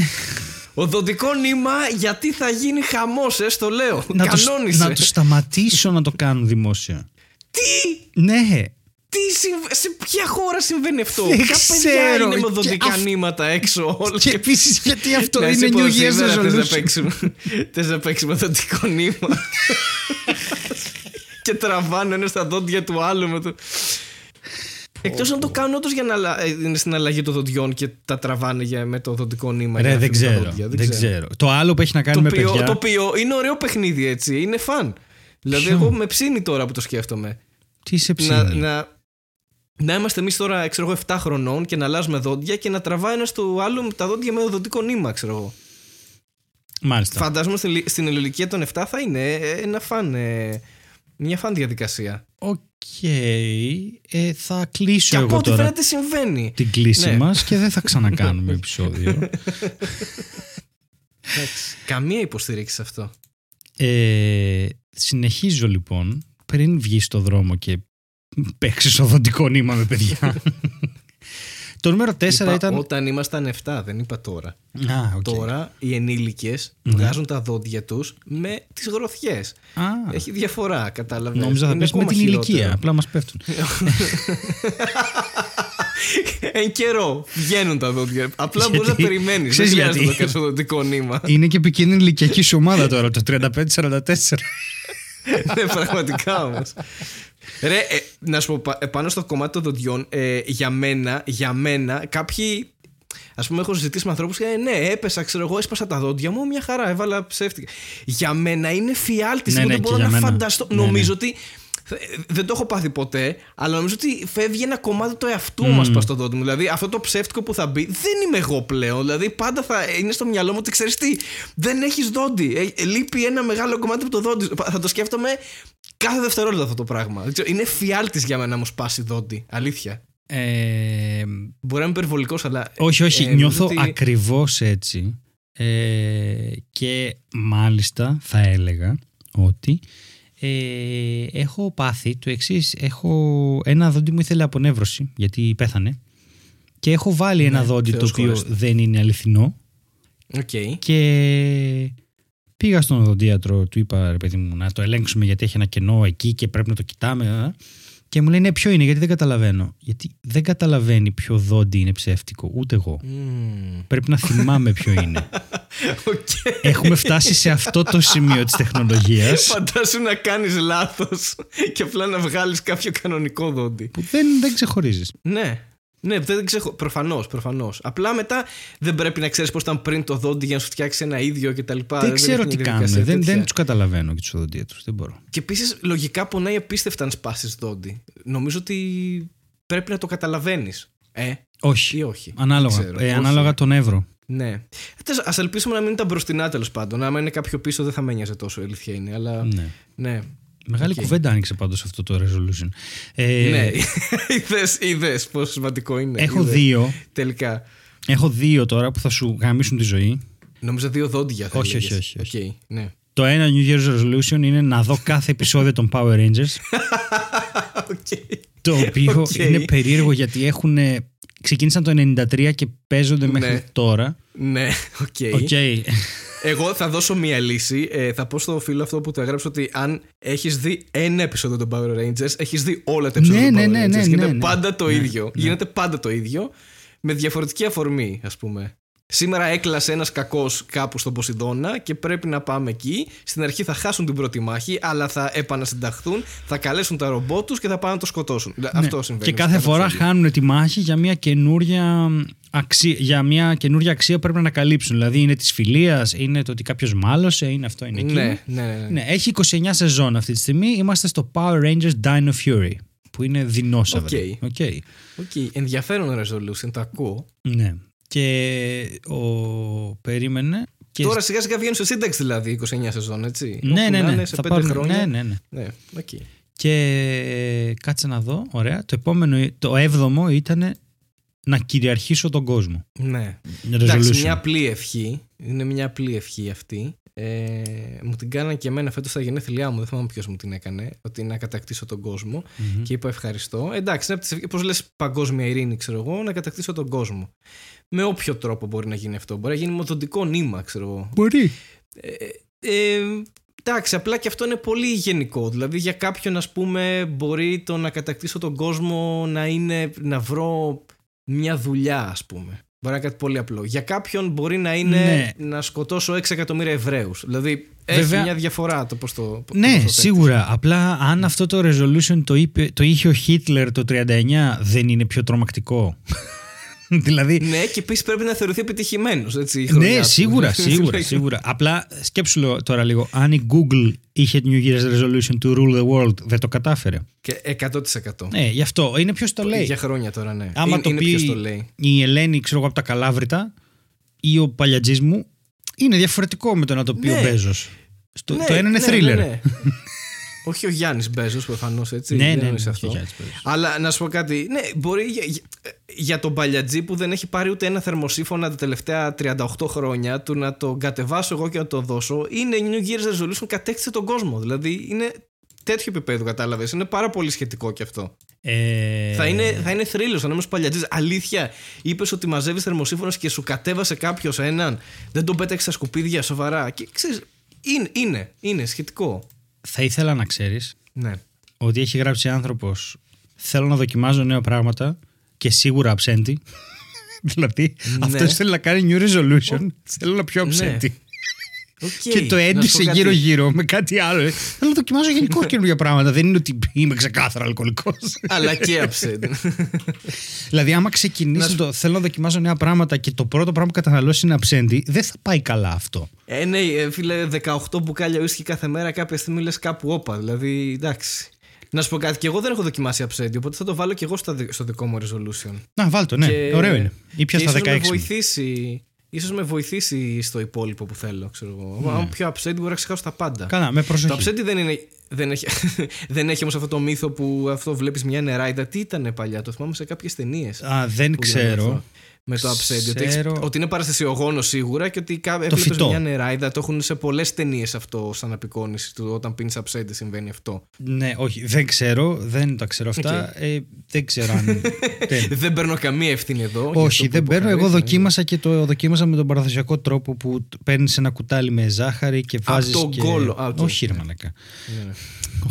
οδοντικό νήμα γιατί θα γίνει χαμός, ε, στο λέω. Να τους, Κανόνισε. να τους σταματήσω να το κάνουν δημόσια. Τι, Ναι, τι συμβα- σε ποια χώρα συμβαίνει αυτό; Δεν Ποια παιδιά ξέρω. είναι με Και οδοντικά αυ- νήματα έξω. Όλο και επίσης γιατί αυτό Ναι, είναι εσύ New πώς Year's σήμερα θες να resolution. παίξουμε- Θες να παίξουμε οδοντικό νήμα. [LAUGHS] και τραβάνε ένα στα δόντια του άλλου με το... Εκτός αν το κάνουν όντως για να αλλα- ε, είναι στην αλλαγή των δοντιών και τα τραβάνε για, με το οδοντικό νήμα. για Ρε, να δεν φύγουν τα ξέρω, δόντια. δεν ξέρω. Το άλλο που έχει να κάνει Το με οποίο, παιδιά. το οποίο είναι ωραίο παιχνίδι έτσι. Είναι φαν. Δηλαδή, Ποιο; εγώ με ψήνει τώρα που το σκέφτομαι. Τι σε να, ψήνει; να, να είμαστε εμείς τώρα, ξέρω εγώ, 7 χρονών και να αλλάζουμε δόντια και να τραβάει ένας του άλλου τα δόντια με οδοντικό νήμα, ξέρω εγώ. Μάλιστα. Φαντάζομαι στην, στην ηλικία των 7 θα είναι ε, ένα φαν. ε, μια fun διαδικασία. Οκ. Ε, θα κλείσω Και από εγώ ό,τι τώρα φαίνεται συμβαίνει. την κλίση Ναι. μας και δεν θα ξανακάνουμε [LAUGHS] επεισόδιο. Εντάξει. Καμία υποστήριξη σε αυτό. Ε, συνεχίζω λοιπόν πριν βγει στο δρόμο και παίξεις οδοντικό νήμα με παιδιά. [LAUGHS] Το νούμερο 4 Είπα ήταν. Όταν ήμασταν 7, δεν είπα τώρα. Α, οκ. Τώρα οι ενήλικες Ναι. βγάζουν τα δόντια τους με τις γροθιές. Α, Έχει διαφορά, κατάλαβε. νόμιζα θα πες με την ηλικία. Απλά μας πέφτουν. [LAUGHS] Εν καιρό βγαίνουν τα δόντια. Απλά Γιατί- μπορείς να περιμένεις. Δεν ξέρεις χρειάζεται να γιατί; κάνεις οδοντικό νήμα. Είναι και επικίνδυνη ηλικιακή σου ομάδα τώρα, το 35-44. ναι, πραγματικά όμως. Ρε, ε, να σου πω πα- ε, πάνω στο κομμάτι των δοντιών, ε, για μένα, για μένα, κάποιοι. Α πούμε, έχω συζητήσει με ανθρώπους και λένε, Ναι, έπεσα, ξέρω εγώ, έσπασα τα δόντια μου, μια χαρά, έβαλα ψεύτικα. Για μένα είναι φιάλτη. Ναι, δεν ναι, και μπορώ για να μένα. φανταστώ. Ναι, νομίζω ναι. ότι. Ε, Δεν το έχω πάθει ποτέ, αλλά νομίζω ότι φεύγει ένα κομμάτι του εαυτού μου mm. στο δόντι μου. Δηλαδή, αυτό το ψεύτικο που θα μπει δεν είμαι εγώ πλέον. Δηλαδή, πάντα θα είναι στο μυαλό μου ότι ξέρεις τι, δεν έχεις δόντι. Ε, λείπει ένα μεγάλο κομμάτι από το δόντι. σου. Θα το σκέφτομαι κάθε δευτερόλεπτο αυτό το πράγμα. Δεν ξέρω, Είναι φιάλτης για μένα να μου σπάσει δόντι. Αλήθεια. Ε, Μπορεί να είμαι υπερβολικό, αλλά. όχι, όχι, ε, νιώθω νομίζω ότι- ακριβώς έτσι. Ε, και μάλιστα θα έλεγα ότι ε, έχω πάθει το εξής. Έχω ένα δόντι μου ήθελε απονεύρωση γιατί πέθανε και έχω βάλει ένα Ναι, δόντι το Θεός οποίο χωρέστη. δεν είναι αληθινό Οκ. και πήγα στον οδοντίατρο, του είπα ρε παιδί μου να το ελέγξουμε γιατί έχει ένα κενό εκεί και πρέπει να το κοιτάμε α. και μου λέει ναι ποιο είναι γιατί δεν καταλαβαίνω γιατί δεν καταλαβαίνει ποιο δόντι είναι ψεύτικο ούτε εγώ Μμμ. πρέπει να θυμάμαι ποιο είναι [LAUGHS] Οκ. έχουμε φτάσει σε αυτό το σημείο της τεχνολογίας Φαντάσου να κάνεις λάθος και απλά να βγάλεις κάποιο κανονικό δόντι. που δεν, δεν ξεχωρίζεις Ναι. Ναι, δεν ξεχω... Προφανώς, προφανώς. Απλά μετά δεν πρέπει να ξέρεις πώς ήταν πριν το δόντι για να σου φτιάξει ένα ίδιο κτλ. δεν ξέρω τι κάνουν δεν, δεν τους καταλαβαίνω και τους οδοντίατρους δεν μπορώ Και επίσης λογικά πονάει απίστευτα αν σπάσεις δόντι. Νομίζω ότι πρέπει να το καταλαβαίνεις. Ε, όχι ή όχι. Ανάλογα, Δεν ξέρω. ε, Όχι. ανάλογα το νεύρο. Ναι. Α ελπίσουμε να μην ήταν μπροστινά τέλος πάντων. Άμα είναι κάποιο πίσω δεν θα με νοιάζει τόσο, η αλήθεια είναι. Αλλά Ναι. ναι. Μεγάλη Οκ. κουβέντα άνοιξε πάντως αυτό το resolution. Ε, Ναι. [LAUGHS] είδες, είδες πόσο σημαντικό είναι. Έχω Είδες. δύο. Τελικά. Έχω δύο τώρα που θα σου γαμήσουν τη ζωή. Νομίζω δύο δόντια θα Όχι, έλεγες. όχι, όχι, Οκ, ναι. Το ένα New Year's resolution είναι να δω κάθε επεισόδιο των Power Rangers. [LAUGHS] Οκ. το οποίο Οκ. είναι περίεργο γιατί έχουν. Ξεκίνησαν το 93 και παίζονται μέχρι Ναι. τώρα. Ναι, οκ. Οκ. Εγώ θα δώσω μία λύση. Ε, θα πω στο φίλο αυτό που το έγραψε ότι αν έχεις δει ένα επεισόδιο των Power Rangers, έχεις δει όλα τα επεισόδια Ναι, των ναι, Power ναι, Rangers. ναι, Γίνεται ναι, ναι. πάντα το Ναι, ίδιο. ναι. Γίνεται πάντα το ίδιο. Με διαφορετική αφορμή, ας πούμε. Σήμερα έκλασε ένας κακός κάπου στον Ποσειδώνα και πρέπει να πάμε εκεί. Στην αρχή θα χάσουν την πρώτη μάχη, αλλά θα επανασυνταχθούν, θα καλέσουν τα ρομπότ τους και θα πάνε να το σκοτώσουν. Αυτό συμβαίνει. Ναι. Και κάθε στο φορά επεισόδιο. χάνουν τη μάχη για μια καινούρια αξία, για μια καινούργια αξία πρέπει να ανακαλύψουν. Δηλαδή είναι της φιλίας, είναι το ότι κάποιος μάλωσε, είναι αυτό, είναι εκείνο. Ναι, ναι, ναι. ναι. Ναι, έχει 29 σεζόν αυτή τη στιγμή. Είμαστε στο Power Rangers Dino Fury. Που είναι δεινόσαυρο. Οκ. Okay. Οκ, Ενδιαφέρον resolution, το ακούω. Ναι. Και ο... περίμενε. Και... Τώρα σιγά σιγά βγαίνουν σε σύνταξη δηλαδή 29 σεζόν, έτσι. Ναι, Όπου ναι, να ναι. είναι σε Θα 5 πάρουν- χρόνια. Ναι, ναι, ναι. ναι. οκ. Και κάτσε να δω. Ωραία. Το επόμενο, το έβδομο ήταν να κυριαρχήσω τον κόσμο. Ναι. Resolution. Εντάξει, μια απλή ευχή. Είναι μια απλή ευχή αυτή. Ε, μου την κάνανε και εμένα φέτος στα γενέθλιά μου. Δεν θυμάμαι ποιος μου την έκανε. Ότι να κατακτήσω τον κόσμο. Μμμ. Και είπα ευχαριστώ. Εντάξει, είναι από τις Πώς λες, παγκόσμια ειρήνη, ξέρω εγώ, να κατακτήσω τον κόσμο. Με όποιο τρόπο μπορεί να γίνει αυτό. Μπορεί να γίνει με οδοντικό νήμα, ξέρω εγώ. Μπορεί. Ε, ε, εντάξει, απλά και αυτό είναι πολύ γενικό. Δηλαδή, για κάποιον, ας πούμε, μπορεί το να κατακτήσω τον κόσμο να είναι να βρω μια δουλειά, ας πούμε. Μπορεί να είναι κάτι πολύ απλό. Για κάποιον μπορεί να είναι Ναι. να σκοτώσω 6 εκατομμύρια Εβραίους. Δηλαδή, Βέβαια. έχει μια διαφορά το πώς το. πώς Ναι, το θέτεις. σίγουρα. Απλά αν αυτό το resolution το, είπε, το είχε ο Χίτλερ το 39, δεν είναι πιο τρομακτικό. [LAUGHS] δηλαδή. Ναι, και επίσης πρέπει να θεωρηθεί επιτυχημένος. Ναι, σίγουρα, [LAUGHS] σίγουρα, σίγουρα. Απλά σκέψου λο- τώρα λίγο. Αν η Google είχε New Year's resolution to rule the world, δεν το κατάφερε. Και 100%. Ναι, γι' αυτό. Είναι ποιος το λέει. Για χρόνια τώρα, ναι. Άμα είναι, το είναι πει ποιος το λέει. η Ελένη, ξέρω εγώ, από τα Καλάβρητα ή ο Παλιατζής μου, είναι διαφορετικό με το να το πει Ναι. ο Μπέζος. Το, Ναι, το ένα είναι ναι, thriller. [LAUGHS] ναι, ναι. Όχι ο Γιάννης Μπέζος προφανώς έτσι. Ναι, δεν ναι, ναι, εννοείς όχι αυτό. ο Γιάννης Μπέζος. Αλλά να σου πω κάτι. Ναι, μπορεί για, για, για τον παλιατζή που δεν έχει πάρει ούτε ένα θερμοσύφωνα τα τελευταία 38 χρόνια του να το κατεβάσω εγώ και να το δώσω. Είναι New Year's Resolution, κατέκτησε τον κόσμο. Δηλαδή είναι τέτοιο επίπεδο, κατάλαβες. Είναι πάρα πολύ σχετικό κι αυτό. Ε, Θα είναι, θα είναι θρύλος αν είμαι παλιατζής. Αλήθεια, είπες ότι μαζεύεις θερμοσύφωνα και σου κατέβασε κάποιος έναν. Δεν τον πέταξες στα σκουπίδια, σοβαρά. Και ξέρεις, είναι, είναι, είναι σχετικό. Θα ήθελα να ξέρεις Ναι. ότι έχει γράψει άνθρωπος. Θέλω να δοκιμάζω νέα πράγματα και σίγουρα αψέντη. [LAUGHS] δηλαδή, Ναι. αυτός θέλει να κάνει new resolution. Θέλω να πιω αψέντη. Οκ. Και το Να σου πω έντυσε κάτι. γύρω-γύρω με κάτι άλλο. Ε, Θέλω να δοκιμάζω [LAUGHS] γενικώς καινούργια πράγματα. Δεν είναι ότι είμαι ξεκάθαρα αλκοολικός. Αλλά και αψέντι. [LAUGHS] δηλαδή, άμα ξεκινήσει το θέλω να δοκιμάζω νέα πράγματα και το πρώτο πράγμα που καταναλώσει είναι αψέντι, δεν θα πάει καλά αυτό. ε, ναι, ε, φίλε, 18 μπουκάλια ουίσκι κάθε μέρα κάποια στιγμή λες κάπου όπα. Δηλαδή, εντάξει. Να σου πω κάτι, και εγώ δεν έχω δοκιμάσει αψέντι, οπότε θα το βάλω και εγώ στο, δι- στο δικό μου resolution. Να, βάλτο, ναι. Και- Ωραίο είναι. Ή πια και στα ίσως 16. Με μου. βοηθήσει, ίσως με βοηθήσει στο υπόλοιπο που θέλω, ξέρω εγώ. Αν πιο αψέντι μπορεί να ξεχάσω τα πάντα. Ναι. Καλά, με Το προσοχή. αψέντι δεν είναι. Δεν έχει, [LAUGHS] δεν έχει όμως αυτό το μύθο που αυτό βλέπεις μια νεράιδα. Τι ήταν παλιά, το θυμάμαι σε κάποιες ταινίες. Α, δεν ξέρω. Με το αψέντι. Ότι, Ξέρω. έχεις- ότι είναι παραστασιογόνο σίγουρα και ότι κα- έβλεπες φυτό. μια νεράιδα. Το έχουν σε πολλές ταινίες αυτό σαν απεικόνηση του. Όταν πίνεις αψέντι συμβαίνει αυτό. Ναι, όχι, δεν ξέρω, δεν τα ξέρω αυτά. Ε, δεν ξέρω αν. [LAUGHS] δεν. δεν παίρνω καμία ευθύνη εδώ. για αυτό Όχι, που δεν παίρνω. Εγώ υποχωρείς, ναι. δοκίμασα και το δοκίμασα με τον παραδοσιακό τρόπο που παίρνεις ένα κουτάλι με ζάχαρη και βάζεις. τον και... κόλο. Α, οκ. Όχι, ρε μαλάκα. Ναι, ναι.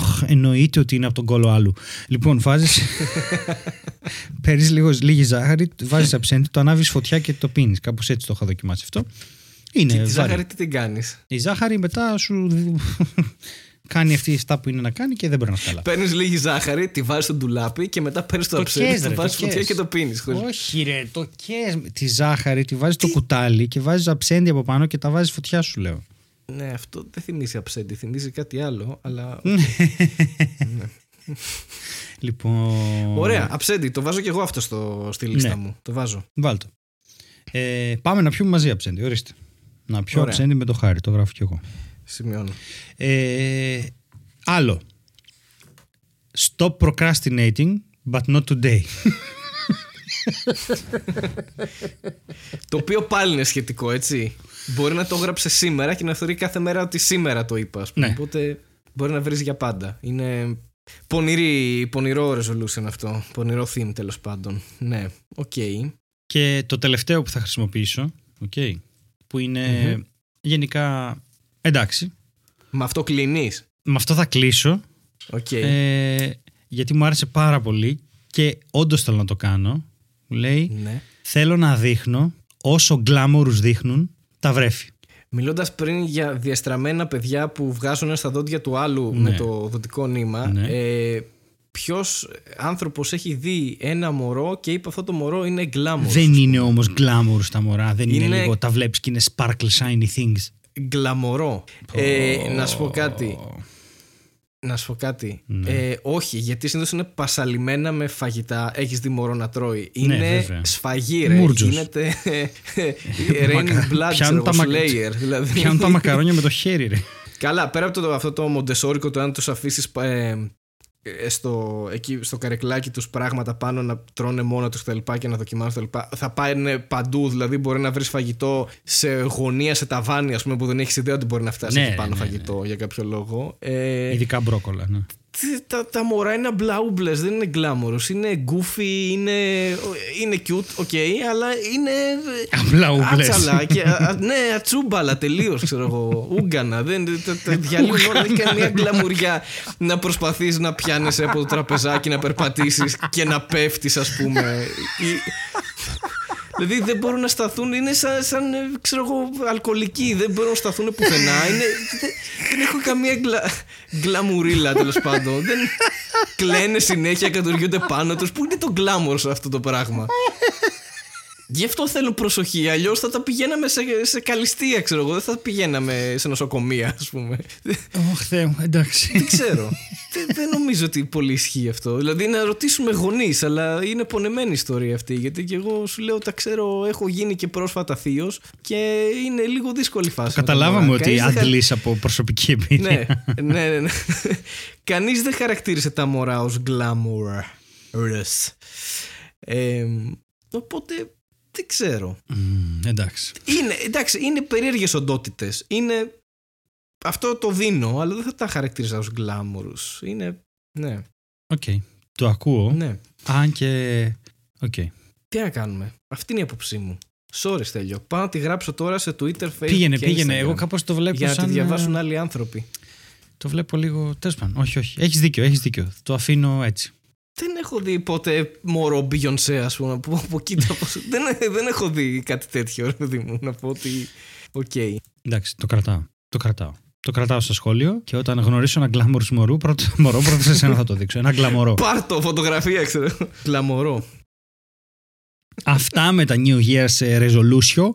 Όχι, εννοείται ότι είναι από τον κώλο άλλου. Λοιπόν, βάζει. [LAUGHS] Παίρνεις λίγη ζάχαρη, βάζεις αψέντη, [LAUGHS] το ανάβεις φωτιά και το πίνεις. Κάπως έτσι το είχα δοκιμάσει αυτό. Είναι Και τη βάρη. ζάχαρη τι την κάνεις; Η ζάχαρη μετά σου [LAUGHS] κάνει αυτή η στά που είναι να κάνει και δεν περνά καλά. Παίρνεις λίγη ζάχαρη, τη βάζεις στο ντουλάπι και μετά παίρνεις το Το αψέντι, κες, το ρε, βάζεις το φωτιά κες. και το πίνεις. Όχι, ρε, το κες. Τη ζάχαρη τη βάζεις στο κουτάλι και βάζεις αψέντη από πάνω και τα βάζεις φωτιά, σου λέω. Ναι, αυτό δεν θυμίζει αψέντι, θυμίζει κάτι άλλο, αλλά. Λοιπόν. Ωραία, αψέντι, το βάζω και εγώ αυτό στο, στη λίστα Ναι. μου. Το βάζω. Βάλτο. Ε, πάμε να πιούμε μαζί αψέντη, ορίστε. Να πιω Ωραία. αψέντη με το χάρι, το γράφω κι εγώ. Σημειώνω. Ε, άλλο. Stop procrastinating, but not today. [LAUGHS] το οποίο πάλι είναι σχετικό, έτσι. Μπορεί να το έγραψε σήμερα και να θεωρεί κάθε μέρα ότι σήμερα το είπα, ας πούμε. Ναι. Οπότε μπορεί να βρεις για πάντα. Είναι πονηρή, πονηρό resolution αυτό. Πονηρό theme τέλος πάντων. Ναι, οκ. Και το τελευταίο που θα χρησιμοποιήσω, okay, που είναι γενικά εντάξει. Με αυτό κλείνεις; Με αυτό θα κλείσω, Οκ. ε, γιατί μου άρεσε πάρα πολύ και όντως θέλω να το κάνω. Μου λέει, Ναι. θέλω να δείχνω όσο glamorous δείχνουν τα βρέφη. Μιλώντας πριν για διαστραμμένα παιδιά που βγάζουν ένα στα δόντια του άλλου Ναι. με το οδοντικό νήμα, Ναι. ε, ποιος άνθρωπος έχει δει ένα μωρό και είπε αυτό το μωρό είναι glamour. Δεν είναι όμως glamour τα μωρά. Δεν είναι, Είναι- λίγο. Τα βλέπεις και είναι sparkle shiny things. Γκλαμορό. Ε, να σου πω κάτι. Να σου πω κάτι. Ναι. Ε, όχι, γιατί συνήθως είναι πασαλιμένα με φαγητά. Έχεις δει μωρό να τρώει. Είναι Ναι, βέβαια. σφαγή, ρε. Μούρτζος. Γίνεται. [LAUGHS] Raining Μακα- blood, πιάνουν ξέρω τα εγώ, μακ- Slayer. Δηλαδή. Πιάνουν τα μακαρόνια με το χέρι, ρε. Καλά, πέρα από το, αυτό το μοντεσόρικο, το αν τους αφήσεις στο, εκεί, στο καρεκλάκι τους πράγματα πάνω να τρώνε μόνο τους κτλ. και να δοκιμάζουν κτλ. Θα πάνε παντού, δηλαδή μπορεί να βρεις φαγητό σε γωνία, σε ταβάνι, ας πούμε, που δεν έχεις ιδέα ότι μπορεί να φτάσει Ναι, εκεί πάνω ναι, ναι. φαγητό για κάποιο λόγο. Ε, Ειδικά μπρόκολα. Ναι. Τι- τα, τα μωρά είναι αμπλαούμπλε, δεν είναι glamorous. Είναι goofy, είναι, είναι cute, οκ, αλλά είναι. Αμπλαούμπλες. Άτσαλα και, α, α, ναι, ατσούμπαλα τελείως, ξέρω εγώ. Ούγκανα. Δεν, τα, τα διαλύουν όλα. Δεν έχει καμία γκλαμουριά να προσπαθείς να πιάνεσαι από το τραπεζάκι, να περπατήσεις και να πέφτεις, ας πούμε. Ή- Δηλαδή δεν μπορούν να σταθούν, είναι σαν, σαν ε, ξέρω εγώ, αλκοολικοί. Δεν μπορούν να σταθούν πουθενά. Είναι, δεν, δεν έχω καμία γκλα, γκλαμουρίλα τέλος πάντων. Δεν κλαίνε συνέχεια, κατουργούνται πάνω τους. Πού είναι το γκλάμορ σε αυτό το πράγμα; Γι' αυτό θέλουν προσοχή. Αλλιώς θα τα πηγαίναμε σε, σε καλυστία, ξέρω εγώ. Δεν θα πηγαίναμε σε νοσοκομεία, ας πούμε. Ωχ, Θεέ μου, εντάξει. Δεν ξέρω. δεν, δεν νομίζω ότι πολύ ισχύει αυτό. Δηλαδή να ρωτήσουμε γονείς, αλλά είναι πονεμένη η ιστορία αυτή. Γιατί και εγώ σου λέω, τα ξέρω, έχω γίνει και πρόσφατα θείος και είναι λίγο δύσκολη φάση. με τα Καταλάβαμε μωρά. ότι Κανείς δεν χα- αντλείς από προσωπική εμπειρία. ναι, ναι, ναι, ναι. Κανείς δεν χαρακτήρισε τα μωρά ως glamorous. Ε, οπότε δεν ξέρω. Μμμ, εντάξει. Είναι, εντάξει, είναι περίεργες οντότητες. Είναι... Αυτό το δίνω, αλλά δεν θα τα χαρακτήριζα ως glamorous. Είναι... Ναι, Οκ. Το ακούω. ναι. Αν και. Οκ. Τι να κάνουμε. Αυτή είναι η άποψή μου. Sorry, Στέλιο. Πάω να τη γράψω τώρα σε Twitter, Facebook Πήγαινε, και πήγαινε. Instagram, Εγώ κάπως το βλέπω Για να σαν. τη διαβάσουν ε, άλλοι άνθρωποι. Το βλέπω λίγο. Τέλος πάντων. Όχι, όχι. Έχεις δίκιο, έχεις δίκιο. Το αφήνω έτσι. Δεν έχω δει ποτέ μωρό Beyoncé, ας πούμε. Από, από κοίτα πώς- [LAUGHS] δεν, δεν έχω δει κάτι τέτοιο, ρε παιδί μου. Να πω ότι. Οκ. Εντάξει, το κρατάω. Το κρατάω. Το κρατάω στο σχόλιο και όταν γνωρίσω ένα glamour μωρό, πρώτο, [LAUGHS] μωρό, πρώτο σε σένα θα το δείξω. Ένα γκλαμορό. Πάρτο, φωτογραφία, ξέρω. Γκλαμορό. Αυτά με τα New Year's ε, Resolution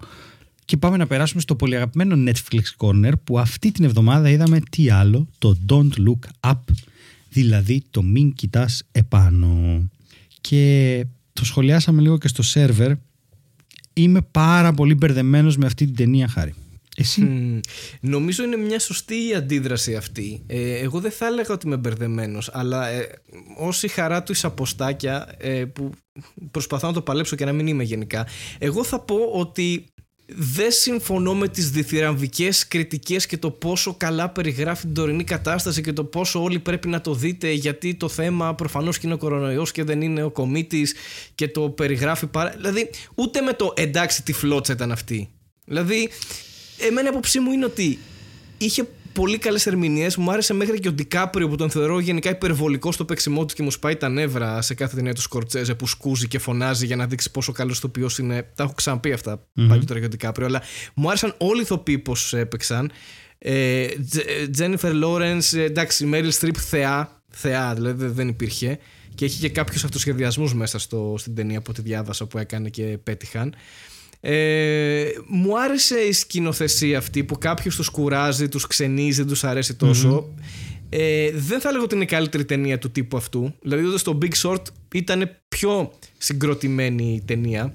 και πάμε να περάσουμε στο πολύ αγαπημένο Netflix Corner που αυτή την εβδομάδα είδαμε τι άλλο, το Don't Look Up, δηλαδή το μην κοιτάς επάνω. Και το σχολιάσαμε λίγο και στο σερβερ. Είμαι πάρα πολύ μπερδεμένος με αυτή την ταινία χάρη. Εσύ; Μμμ. Νομίζω είναι μια σωστή η αντίδραση αυτή. Ε, εγώ δεν θα έλεγα ότι είμαι μπερδεμένος, αλλά ε, όση χαρά του αποστάκια ε, που προσπαθώ να το παλέψω και να μην είμαι γενικά, εγώ θα πω ότι δεν συμφωνώ με τις διθυραμβικές κριτικές και το πόσο καλά περιγράφει την τωρινή κατάσταση και το πόσο όλοι πρέπει να το δείτε γιατί το θέμα προφανώς και είναι ο κορονοϊός και δεν είναι ο κομίτης και το περιγράφει πάρα... Δηλαδή ούτε με το εντάξει τι φλότσα ήταν αυτή. Δηλαδή εμένα η άποψή μου είναι ότι είχε πολύ καλές ερμηνείες. Μου άρεσε μέχρι και ο Ντικάπριο που τον θεωρώ γενικά υπερβολικό στο παίξιμό του και μου σπάει τα νεύρα σε κάθε ταινία του Σκορτσέζε που σκούζει και φωνάζει για να δείξει πόσο καλός ηθοποιός είναι. Τα έχω ξαναπεί αυτά Μμμ. παλιότερα για τον Ντικάπριο, αλλά μου άρεσαν όλοι οι ηθοποιοί πώς έπαιξαν. Ε, Τζένιφερ Λόρενς, εντάξει, Μέριλ Στριπ θεά, θεά, δηλαδή δεν υπήρχε. Και έχει και κάποιους αυτοσχεδιασμούς μέσα στο, στην ταινία από ό,τι διάβασα που έκανε και πέτυχαν. Ε, μου άρεσε η σκηνοθεσία αυτή που κάποιους τους κουράζει, τους ξενίζει, τους αρέσει τόσο. Ε, δεν θα λέγω ότι είναι η καλύτερη ταινία του τύπου αυτού. Δηλαδή, εδώ στο Big Short ήταν πιο συγκροτημένη η ταινία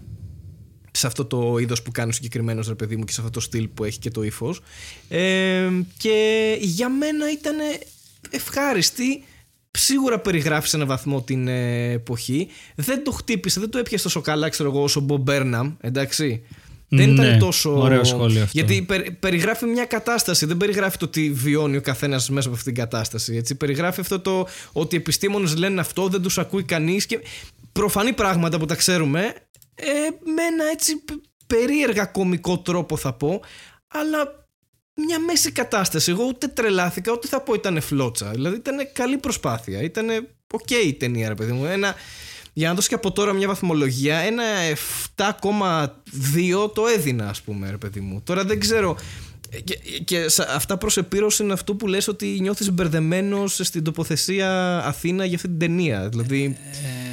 σε αυτό το είδος που κάνει ο συγκεκριμένος ρε παιδί μου και σε αυτό το στυλ που έχει και το ύφος. Ε, και για μένα ήταν ευχάριστη. Σίγουρα περιγράφεις σε έναν βαθμό την ε, εποχή. Δεν το χτύπησε, δεν το έπιασε τόσο καλά, ξέρω εγώ, όσο ο Μπομπ Μπέρναμ, εντάξει. Δεν Ναι, ήταν τόσο. ωραίο σχόλιο αυτό. Γιατί περι- περιγράφει μια κατάσταση, δεν περιγράφει το τι βιώνει ο καθένας μέσα από αυτήν την κατάσταση. Έτσι. Περιγράφει αυτό το ότι οι επιστήμονες λένε αυτό, δεν τους ακούει κανείς και προφανή πράγματα που τα ξέρουμε ε, με ένα έτσι π- περίεργα κομικό τρόπο θα πω, αλλά μια μέση κατάσταση. Εγώ ούτε τρελάθηκα, ούτε θα πω ήταν φλότσα. Δηλαδή ήταν καλή προσπάθεια. Ήταν οκ η ταινία, ρε παιδί μου. Ένα, για να δώσω και από τώρα μια βαθμολογία, ένα 7,2 το έδινα, ας πούμε, ρε παιδί μου. Τώρα δεν ξέρω Και, και αυτά προς επίρρωση είναι αυτό που λες ότι νιώθεις μπερδεμένος στην τοποθεσία Αθήνα για αυτή την ταινία. Δηλαδή, ε...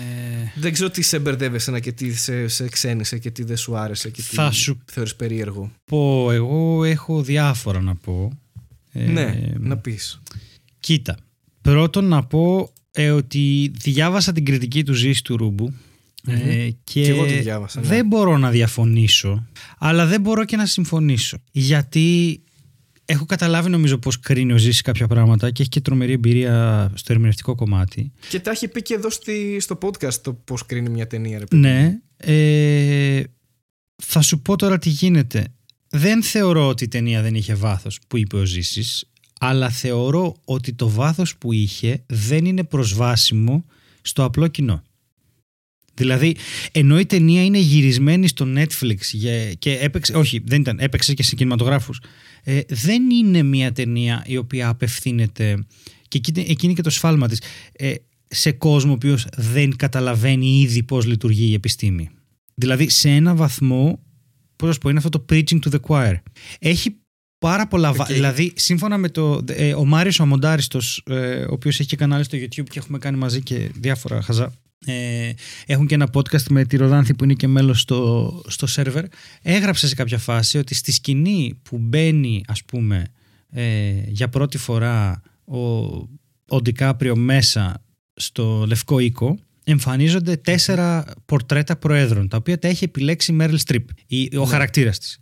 δεν ξέρω τι σε μπέρδεψε και τι σε, σε ξένισε και τι δεν σου άρεσε και τι Θα σου θεωρείς περίεργο. Πω, εγώ έχω διάφορα να πω. Ε, ναι, να πεις. Κοίτα, πρώτον να πω ε, ότι διάβασα την κριτική του Ζήση του Ρούμπου ε, και, εγώ τη διάβασα, ναι. δεν μπορώ να διαφωνήσω, αλλά δεν μπορώ και να συμφωνήσω. Γιατί έχω καταλάβει νομίζω πώς κρίνει ο Ζήσης κάποια πράγματα και έχει και τρομερή εμπειρία στο ερμηνευτικό κομμάτι. Και τα έχει πει και εδώ στη, στο podcast το πώς κρίνει μια ταινία. Ρε, ναι. Ε, θα σου πω τώρα τι γίνεται. Δεν θεωρώ ότι η ταινία δεν είχε βάθος που είπε ο Ζήσης, αλλά θεωρώ ότι το βάθος που είχε δεν είναι προσβάσιμο στο απλό κοινό. Δηλαδή, ενώ η ταινία είναι γυρισμένη στο Netflix και έπαιξε, όχι δεν ήταν, έπαιξε και σε κινηματογράφους, ε, δεν είναι μια ταινία η οποία απευθύνεται, και εκείνη και το σφάλμα της, ε, σε κόσμο ο οποίος δεν καταλαβαίνει ήδη πώς λειτουργεί η επιστήμη. Δηλαδή, σε ένα βαθμό, πώς να πω, είναι αυτό το preaching to the choir. Έχει πάρα πολλά. Okay. Δηλαδή, σύμφωνα με το. Ε, ο Μάριος Αμοντάριστος, ε, ο οποίος έχει και κανάλι στο YouTube και έχουμε κάνει μαζί και διάφορα χαζά. Ε, έχουν και ένα podcast με τη Ροδάνθη που είναι και μέλος στο, στο σερβερ. Έγραψε σε κάποια φάση ότι στη σκηνή που μπαίνει ας πούμε ε, για πρώτη φορά ο, ο Ντικάπριο μέσα στο Λευκό Οίκο εμφανίζονται τέσσερα πορτρέτα προέδρων, τα οποία τα έχει επιλέξει η Μέρλ Στριπ, ο ναι. χαρακτήρας της.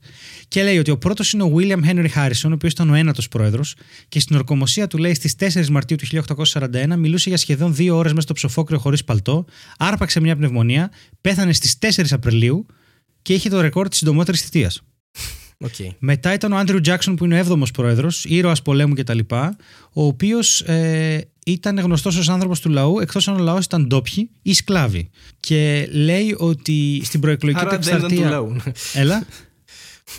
Και λέει ότι ο πρώτος είναι ο William Henry Harrison, ο οποίος ήταν ο ένατος πρόεδρος, και στην ορκομοσία του λέει στις 4 Μαρτίου του 1841 μιλούσε για σχεδόν δύο ώρες μέσα στο ψοφόκριο χωρίς παλτό, άρπαξε μια πνευμονία, πέθανε στις 4 Απριλίου και είχε το ρεκόρ της συντομότερης θητείας. Okay. Μετά ήταν ο Άντριου Τζάκσον που είναι ο 7ο πρόεδρος, ήρωας πολέμου κτλ. Ο οποίος ε, ήταν γνωστός ως άνθρωπος του λαού, εκτός αν ο λαός ήταν ντόπιοι ή σκλάβοι. Και λέει ότι στην προεκλογική του εκστρατεία. Δεν ήταν του λαού. Έλα.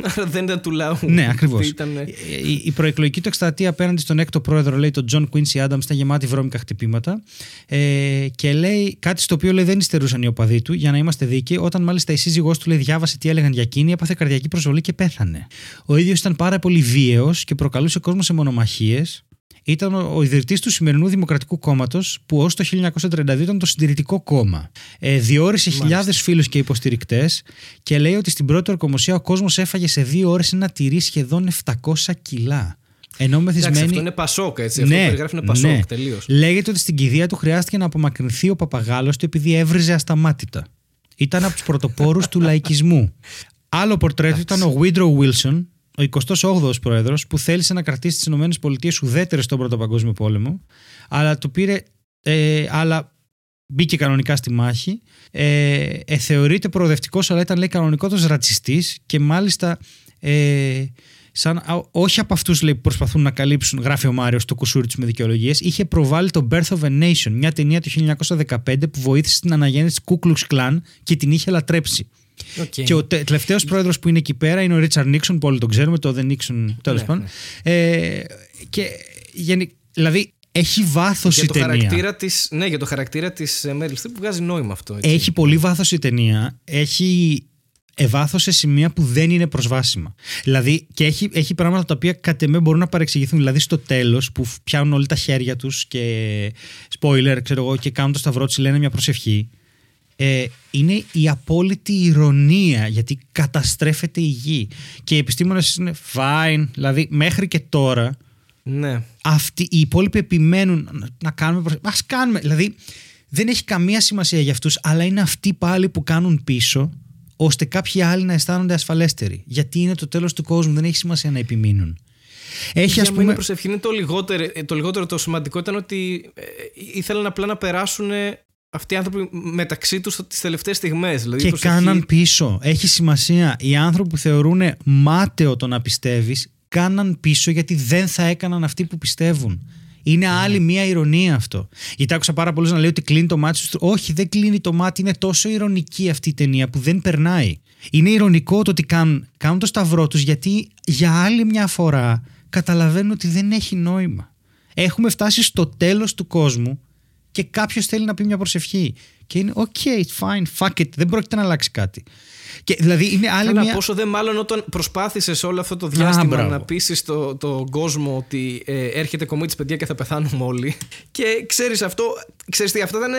Άρα δεν ήταν του λαού. Ναι, ακριβώς. Η, η προεκλογική του εκστρατεία απέναντι στον έκτο πρόεδρο, λέει τον Τζον Κουίνσι Άνταμς, ήταν γεμάτη βρώμικα χτυπήματα. Ε, και λέει κάτι στο οποίο λέει, δεν υστερούσαν οι οπαδοί του, για να είμαστε δίκαιοι. Όταν μάλιστα η σύζυγός του λέει, διάβασε τι έλεγαν για εκείνη, έπαθε καρδιακή προσβολή και πέθανε. Ο ίδιος ήταν πάρα πολύ βίαιος και προκαλούσε κόσμο σε μονομαχίες ήταν ο ιδρυτής του σημερινού Δημοκρατικού Κόμματος, που ως το 1932 ήταν το Συντηρητικό Κόμμα. Ε, διόρισε χιλιάδες φίλους και υποστηρικτές και λέει ότι στην πρώτη ορκομοσία ο κόσμος έφαγε σε δύο ώρες ένα τυρί σχεδόν 700 κιλά. Ενώ μεθυσμένη... Εντάξει, αυτό είναι πασόκ, έτσι. Ναι, αυτό περιγράφει είναι πασόκ, ναι. τελείως. Λέγεται ότι στην κηδεία του χρειάστηκε να απομακρυνθεί ο παπαγάλος του επειδή έβριζε ασταμάτητα. Ήταν από τους πρωτοπόρους του λαϊκισμού. Άλλο πορτρέτο ήταν ο Βίντρο Βίλσον, ο 28ο πρόεδρος που θέλησε να κρατήσει τις ΗΠΑ ουδέτερες στον Πρώτο Παγκόσμιο Πόλεμο, αλλά το πήρε. Ε, αλλά μπήκε κανονικά στη μάχη. Ε, ε, θεωρείται προοδευτικός, αλλά ήταν λέει κανονικότατος ρατσιστής και μάλιστα. Ε, σαν, όχι από αυτούς που προσπαθούν να καλύψουν, γράφει ο Μάριος το κουσούρι του με δικαιολογίες, είχε προβάλει το Birth of a Nation, μια ταινία του 1915 που βοήθησε στην αναγέννηση τη Ku Klux Klan και την είχε λατρέψει. Okay. Και ο τελευταίος πρόεδρος που είναι εκεί πέρα είναι ο Ρίτσαρντ Νίξον, που όλοι τον ξέρουμε, το The Νίξον τέλος ναι, πάντων. Ναι. Ε, και δηλαδή έχει βάθος η το ταινία. Χαρακτήρα της, ναι, για το χαρακτήρα της Μέρλ που βγάζει νόημα αυτό. Έτσι. Έχει πολύ βάθος η ταινία. Έχει ευάθος σε σημεία που δεν είναι προσβάσιμα. Δηλαδή, και έχει, έχει πράγματα τα οποία κατ' εμέ μπορούν να παρεξηγηθούν. Δηλαδή, στο τέλος που πιάνουν όλοι τα χέρια τους και spoiler, ξέρω εγώ, και κάνουν το σταυρό τους, λένε μια προσευχή ε, είναι η απόλυτη ηρωνία γιατί καταστρέφεται η γη. Και οι επιστήμονες είναι fine δηλαδή μέχρι και τώρα ναι. αυτοί οι υπόλοιποι επιμένουν να κάνουμε ας κάνουμε δηλαδή δεν έχει καμία σημασία για αυτούς αλλά είναι αυτοί πάλι που κάνουν πίσω ώστε κάποιοι άλλοι να αισθάνονται ασφαλέστεροι. Γιατί είναι το τέλος του κόσμου δεν έχει σημασία να επιμείνουν. Έχει, για ας πούμε... προσευχή είναι το λιγότερο, το λιγότερο το σημαντικό ήταν ότι ε, ήθελαν απλά να περάσουν αυτοί οι άνθρωποι μεταξύ τους τι τελευταίες στιγμές. Δηλαδή και κάναν πίσω. Έχει σημασία. Οι άνθρωποι που θεωρούν μάταιο το να πιστεύεις, κάναν πίσω γιατί δεν θα έκαναν αυτοί που πιστεύουν. Είναι ναι. άλλη μία ηρωνία αυτό. Γιατί άκουσα πάρα πολλούς να λέει ότι κλείνει το μάτι σου. Όχι, δεν κλείνει το μάτι. Είναι τόσο ηρωνική αυτή η ταινία που δεν περνάει. Είναι ηρωνικό το ότι κάνουν, κάνουν το σταυρό τους γιατί για άλλη μια φορά καταλαβαίνουν ότι δεν έχει νόημα. Έχουμε φτάσει στο τέλος του κόσμου και κάποιος θέλει να πει μια προσευχή. Και Και είναι ok, fine, fuck it, δεν πρόκειται να αλλάξει κάτι. Και δηλαδή είναι άλλη Καλά, μια. πόσο δεν μάλλον όταν προσπάθησες όλο αυτό το διάστημα μπράβο. να πείσει τον το κόσμο ότι ε, έρχεται κομίτη παιδιά και θα πεθάνουμε όλοι. [LAUGHS] Και ξέρεις αυτό, ξέρεις τι, αυτά ήταν.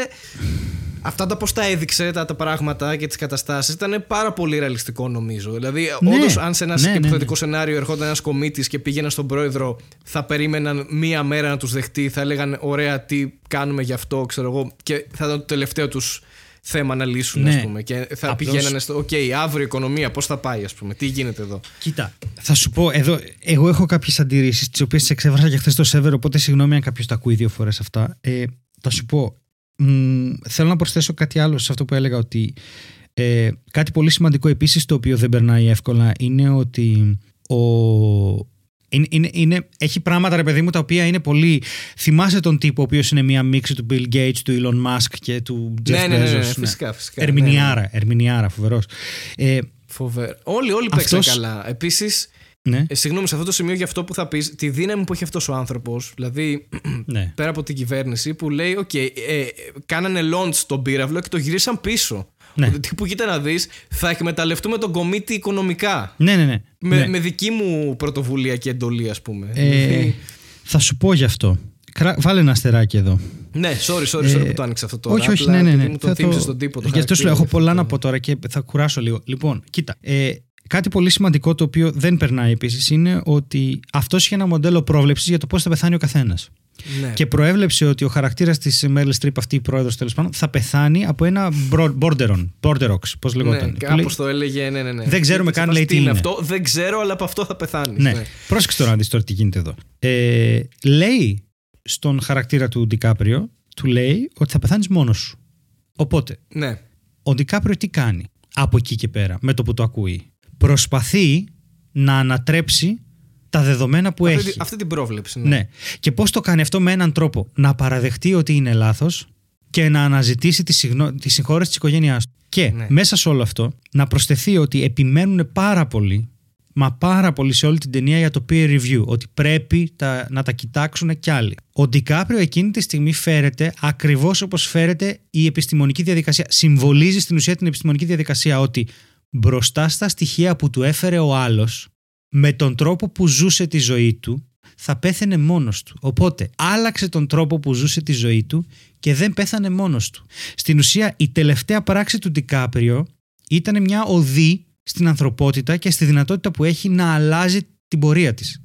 Αυτά το πώς τα έδειξε τα, τα πράγματα και τις καταστάσεις ήταν πάρα πολύ ρεαλιστικό νομίζω. Δηλαδή, Ναι. όντως, αν σε ένα Ναι, ναι, υποθετικό ναι. σενάριο ερχόταν ένας κομίτης και πήγαιναν στον πρόεδρο, θα περίμεναν μία μέρα να τους δεχτεί, θα έλεγαν Ωραία, τι κάνουμε γι' αυτό, ξέρω εγώ, και θα ήταν το τελευταίο τους θέμα να λύσουν, Ναι. ας πούμε. Και θα Απλώς- πηγαίνανε στο, οκ, αύριο η οικονομία, πώς θα πάει, ας πούμε, τι γίνεται εδώ. Κοίτα, θα σου πω εδώ. Εγώ έχω κάποιες αντιρρήσεις, τις οποίες εξέφρασα και χθες στο σερβερ, οπότε συγγνώμη αν κάποιος τα ακούει δύο φορές αυτά. Ε, θα σου πω. Μ, θέλω να προσθέσω κάτι άλλο σε αυτό που έλεγα ότι ε, κάτι πολύ σημαντικό επίσης το οποίο δεν περνάει εύκολα είναι ότι ο, είναι, είναι, είναι, έχει πράγματα ρε παιδί μου τα οποία είναι πολύ θυμάσαι τον τύπο ο οποίος είναι μια μίξη του Bill Gates, του Elon Musk και του Jeff ναι, ναι, ναι, ναι, Bezos φυσικά, φυσικά. Ερμηνιάρα, Ναι, ναι. ερμηνιάρα φοβερός ε, Φοβερό. Όλοι, όλοι Αυτός- παίξαν καλά. Επίσης, ναι, ε, συγγνώμη, σε αυτό το σημείο για αυτό που θα πεις, τη δύναμη που έχει αυτός ο άνθρωπος, δηλαδή [CLEARS THROAT] ναι. πέρα από την κυβέρνηση, που λέει: Οκ, ε, ε, κάνανε launch τον πύραυλο και το γυρίσαν πίσω. Ναι. Ότι τύπου κοίτα να δεις, θα εκμεταλλευτούμε τον κομίτη οικονομικά. ναι, ναι, ναι. Με, ναι. με δική μου πρωτοβουλία και εντολή, ας πούμε. Ε, Δηλαδή, θα σου πω γι' αυτό. Κρα- Βάλε ένα αστεράκι εδώ. ναι, sorry, sorry, sorry που το άνοιξα αυτό τώρα. όχι, όχι, απλά ναι, ναι. επειδή ναι. Μου το Θα θύμισε στον τύπο. Το Γι' αυτό σου λέω, έχω χαρακτήρα, πολλά αυτό. να πω τώρα και θα κουράσω λίγο. Λοιπόν, κοίτα. Ε, κάτι πολύ σημαντικό το οποίο δεν περνάει επίσης είναι ότι αυτός είχε ένα μοντέλο πρόβλεψης για το πώς θα πεθάνει ο καθένας. Ναι. Και προέβλεψε ότι ο χαρακτήρας της Meryl Streep, αυτή η πρόεδρος τέλος πάντων, θα πεθάνει από ένα μπρο- bronteron, bronterox, πώς λεγόταν. Ναι, Που λέει- κάπως το έλεγε, ναι, ναι, ναι. Δεν ξέρουμε Και καν, σε λέει, φάση, τι είναι. αυτό. Δεν ξέρω, αλλά από αυτό θα πεθάνει. Ναι, πρόσεξε τώρα να δεις τώρα τι γίνεται εδώ. Ε, λέει στον χαρακτήρα του Ντικάπριο, του λέει ότι θα πεθάνεις μόνος σου. Οπότε, ναι. ο Ντικάπριο τι κάνει από εκεί και πέρα, με το που το ακούει; Προσπαθεί να ανατρέψει τα δεδομένα που Αυτή, έχει. τη- αυτή την πρόβλεψη. Ναι. Ναι. Και πώς το κάνει αυτό με έναν τρόπο; Να παραδεχτεί ότι είναι λάθος και να αναζητήσει τη, συγνώ... τη συγχώρεση της οικογένειάς του. Και Ναι. μέσα σε όλο αυτό να προσθεθεί ότι επιμένουν πάρα πολύ, μα πάρα πολύ σε όλη την ταινία για το peer review, ότι πρέπει τα... να τα κοιτάξουν κι άλλοι. Ο Ντικάπριο εκείνη τη στιγμή φέρεται ακριβώς όπως φέρεται η επιστημονική διαδικασία. Συμβολίζει στην ουσία την επιστημονική διαδικασία ότι μπροστά στα στοιχεία που του έφερε ο άλλος, με τον τρόπο που ζούσε τη ζωή του, θα πέθαινε μόνος του. Οπότε άλλαξε τον τρόπο που ζούσε τη ζωή του και δεν πέθανε μόνος του. Στην ουσία η τελευταία πράξη του Ντικάπριο ήταν μια οδή στην ανθρωπότητα και στη δυνατότητα που έχει να αλλάζει την πορεία της.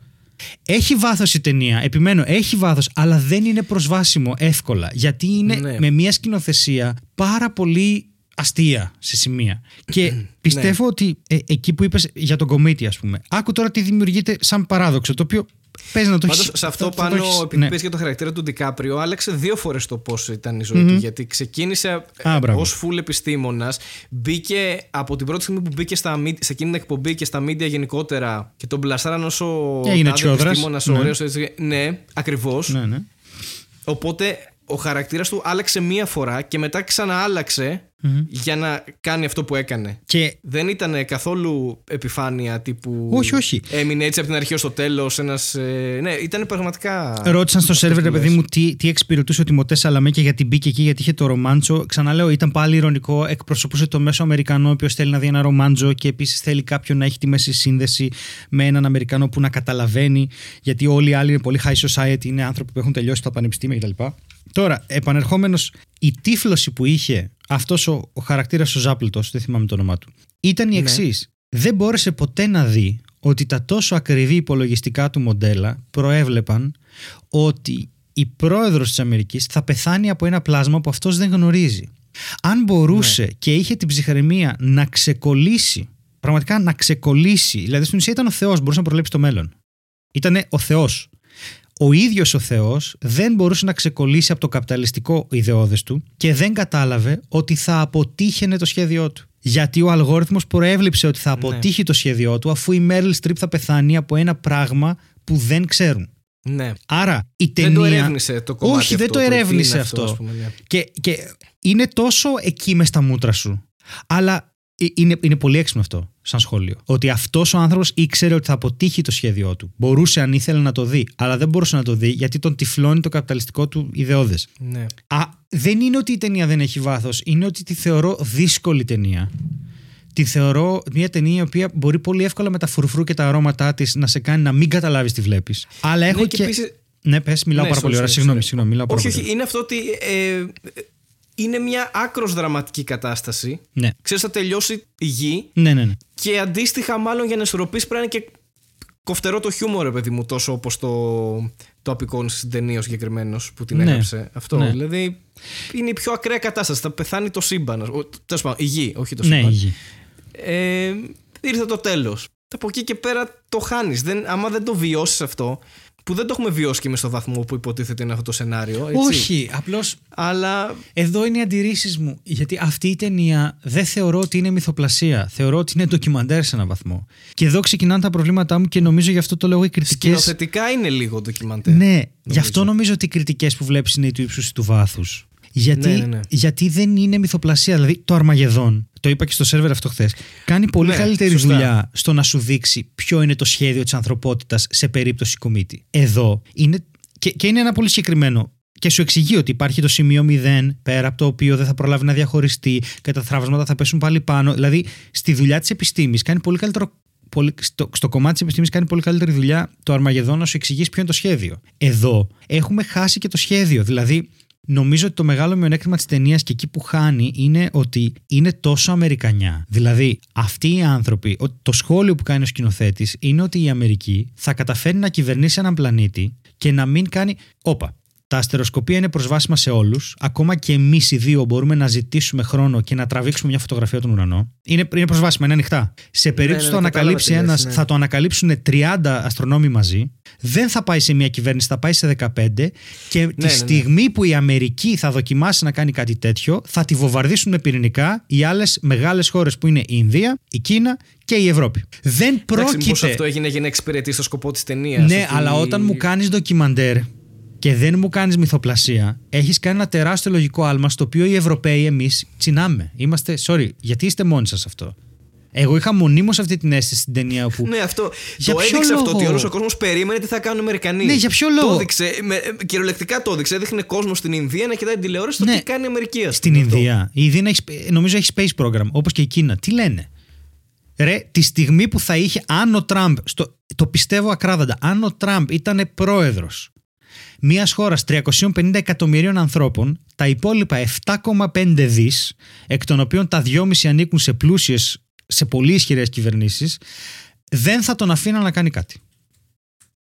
Έχει βάθος η ταινία, επιμένω, έχει βάθος, αλλά δεν είναι προσβάσιμο εύκολα, γιατί είναι Ναι. με μια σκηνοθεσία πάρα πολύ αστεία σε σημεία. Και πιστεύω ότι ε, εκεί που είπες για τον κομίτη, ας πούμε, άκου τώρα τι δημιουργείται σαν παράδοξο, το οποίο παίζει να το Πάντως έχεις- σε αυτό θα- θα το πάνω, έχεις- επειδή ναι. πες για το χαρακτήρα του Ντικάπριο, άλλαξε δύο φορές το πώς ήταν η ζωή του. Γιατί ξεκίνησε Α, μπράβο. ως full επιστήμονας, μπήκε από την πρώτη στιγμή που μπήκε στα, μι- σε εκείνη την εκπομπή και στα media γενικότερα και τον μπλασάραν όσο Έγινε τάδε τσιόδρας. επιστήμονας, Ναι. ωραίος, έτσι. Ναι, ακριβώς. Ναι, ναι. Οπότε ο χαρακτήρας του άλλαξε μία φορά και μετά ξαναάλλαξε για να κάνει αυτό που έκανε. Και Δεν ήταν καθόλου επιφάνεια τύπου. Όχι, όχι. Έμεινε έτσι από την αρχή ως το τέλος. Ένας, ε, ναι, ήταν πραγματικά. Ρώτησαν στο αυτό σερβερ, που ρε παιδί λες. μου, τι, τι εξυπηρετούσε ο Τιμωτές Σαλαμέ και γιατί μπήκε εκεί, γιατί είχε το ρομάντσο. Ξαναλέω, ήταν πάλι ηρωνικό. Εκπροσωπούσε το μέσο Αμερικανό, ο οποίος θέλει να δει ένα ρομάντζο και επίσης θέλει κάποιον να έχει τη μέση σύνδεση με έναν Αμερικανό που να καταλαβαίνει, γιατί όλοι οι άλλοι είναι πολύ high society, είναι άνθρωποι που έχουν τελειώσει τα πανεπιστήμια κτλ. Τώρα, επανερχόμενος, η τύφλωση που είχε αυτός ο, ο χαρακτήρας ο Ζάπλτο, δεν θυμάμαι το όνομά του, ήταν η Ναι. εξής. Δεν μπόρεσε ποτέ να δει ότι τα τόσο ακριβή υπολογιστικά του μοντέλα προέβλεπαν ότι η πρόεδρος της Αμερικής θα πεθάνει από ένα πλάσμα που αυτός δεν γνωρίζει. Αν μπορούσε Ναι. και είχε την ψυχραιμία να ξεκολλήσει, πραγματικά να ξεκολλήσει, δηλαδή στην ουσία ήταν ο Θεός, μπορούσε να προλέψει το μέλλον. Ήταν ο Θεός. Ο ίδιος ο Θεός δεν μπορούσε να ξεκολλήσει από το καπιταλιστικό ιδεώδες του και δεν κατάλαβε ότι θα αποτύχαινε το σχέδιό του. Γιατί ο αλγόριθμος προέβλεψε ότι θα αποτύχει το σχέδιό του αφού η Μέρλ Streep θα πεθάνει από ένα πράγμα που δεν ξέρουν. Ναι. Άρα η ταινία. Δεν το ερεύνησε το κομμάτι Όχι, δεν αυτό, το τι είναι ερεύνησε αυτό. ας πούμε, ναι. Και, και είναι τόσο εκεί μες στα μούτρα σου. Αλλά Ε, είναι, είναι πολύ έξυπνο αυτό, σαν σχόλιο. Ότι αυτός ο άνθρωπος ήξερε ότι θα αποτύχει το σχέδιό του. Μπορούσε αν ήθελε να το δει, αλλά δεν μπορούσε να το δει γιατί τον τυφλώνει το καπιταλιστικό του ιδεώδες. Ναι. Α, δεν είναι ότι η ταινία δεν έχει βάθος, είναι ότι τη θεωρώ δύσκολη ταινία. Τη θεωρώ μια ταινία η οποία μπορεί πολύ εύκολα με τα φουρφρού και τα αρώματά της να σε κάνει να μην καταλάβεις τι βλέπεις. Αλλά έχω Ναι, και. και επίσης- Ναι, πες, μιλάω Ναι, πάρα πολύ sorry, ωραία. sorry, Συγγνώμη, sorry. συγγνώμη, μιλάω πάρα Όχι, πολύ. όχι, είναι αυτό ότι ε, είναι μια άκρος δραματική κατάσταση. Ναι. Ξέρεις θα τελειώσει η γη Ναι, ναι, ναι. και αντίστοιχα μάλλον για να ισορροπήσεις πρέπει να είναι και κοφτερό το χιούμορ, ρε παιδί μου, τόσο όπως το, το απεικόνισες στην ταινία ο συγκεκριμένος που την Ναι. έγραψε. Αυτό. Ναι. Δηλαδή είναι η πιο ακραία κατάσταση. Θα πεθάνει το σύμπαν. Ο- Τέλος πάντων, η γη, όχι το Ναι, σύμπαν. η γη. Ε, ήρθε το τέλος. Από εκεί και πέρα το χάνεις. Άμα δεν το βιώσεις αυτό, που δεν το έχουμε βιώσει και με στο βαθμό που υποτίθεται είναι αυτό το σενάριο. Έτσι. Όχι, απλώς Αλλά Εδώ είναι οι αντιρρήσεις μου. Γιατί αυτή η ταινία δεν θεωρώ ότι είναι μυθοπλασία. Θεωρώ ότι είναι ντοκιμαντέρ σε έναν βαθμό. Και εδώ ξεκινάνε τα προβλήματά μου και νομίζω γι' αυτό το λόγο οι κριτικές. σκηνοθετικά είναι λίγο ντοκιμαντέρ. Ναι, γι' αυτό νομίζω ότι οι κριτικές που βλέπεις είναι του ύψους του βάθους. Γιατί, Ναι, ναι, ναι. γιατί δεν είναι μυθοπλασία. Δηλαδή το Αρμαγεδόν, το είπα και στο σερβερ αυτό χθες, κάνει πολύ Ναι, καλύτερη σωστά. δουλειά στο να σου δείξει ποιο είναι το σχέδιο της ανθρωπότητας σε περίπτωση κομίτη. Εδώ είναι. Και, και είναι ένα πολύ συγκεκριμένο. Και σου εξηγεί ότι υπάρχει το σημείο 0, πέρα από το οποίο δεν θα προλάβει να διαχωριστεί και τα θραύσματα θα πέσουν πάλι πάνω. Δηλαδή, στη δουλειά της επιστήμης κάνει πολύ καλύτερο πολύ, στο, στο κομμάτι της επιστήμης κάνει πολύ καλύτερη δουλειά το Αρμαγεδόν να σου εξηγήσει ποιο είναι το σχέδιο. Εδώ έχουμε χάσει και το σχέδιο. Δηλαδή, νομίζω ότι το μεγάλο μειονέκτημα της ταινίας και εκεί που χάνει είναι ότι είναι τόσο Αμερικανιά. Δηλαδή, αυτοί οι άνθρωποι, ο- το σχόλιο που κάνει ο σκηνοθέτης είναι ότι η Αμερική θα καταφέρει να κυβερνήσει έναν πλανήτη και να μην κάνει. Όπα. Τα αστεροσκοπία είναι προσβάσιμα σε όλους. Ακόμα και εμείς οι δύο μπορούμε να ζητήσουμε χρόνο και να τραβήξουμε μια φωτογραφία από τον ουρανό. Είναι, είναι προσβάσιμα, είναι ανοιχτά. Σε περίπτωση ναι, το ναι, ανακαλύψει κατάλαβα τι ένα, λες, ναι. θα το ανακαλύψουν 30 αστρονόμοι μαζί. Δεν θα πάει σε μια κυβέρνηση, θα πάει σε 15. Και τη ναι, ναι. στιγμή που η Αμερική θα δοκιμάσει να κάνει κάτι τέτοιο, θα τη βομβαρδίσουν με πυρηνικά οι άλλες μεγάλες χώρες που είναι η Ινδία, η Κίνα και η Ευρώπη. Δεν Εντάξει, μήπως πρόκειται. αυτό έγινε για να εξυπηρετήσει το σκοπό της ταινίας. Ναι, αλλά όταν μου κάνεις ντοκιμαντέρ και δεν μου κάνεις μυθοπλασία, έχεις κάνει ένα τεράστιο λογικό άλμα στο οποίο οι Ευρωπαίοι εμείς τσινάμε. Είμαστε, sorry, γιατί είστε μόνοι σας αυτό; Εγώ είχα μονίμως αυτή την αίσθηση στην ταινία όπου. Ναι, αυτό. Για το ποιο έδειξε αυτό λόγο; ότι όλος ο κόσμος περίμενε τι θα κάνουν οι Αμερικανοί. Ναι, για ποιο Το λόγο; έδειξε, με, ε, κυριολεκτικά το έδειξε. Έδειχνε κόσμο στην Ινδία να κοιτάει την τηλεόραση το Ναι. τι κάνει η Αμερική. ας Στην πούμε, αυτό. Ινδία. Η Ινδία έχει, νομίζω έχει space program, όπως και η Κίνα. Τι λένε; Ρε, τη στιγμή που θα είχε, αν ο Τραμπ, στο, το πιστεύω ακράδαντα, αν ο Τραμπ ήταν πρόεδρος μιας χώρας 350 εκατομμυρίων ανθρώπων, τα υπόλοιπα 7,5 δις, εκ των οποίων τα 2,5 ανήκουν σε πλούσιες, σε πολύ ισχυρές κυβερνήσεις, δεν θα τον αφήναν να κάνει κάτι.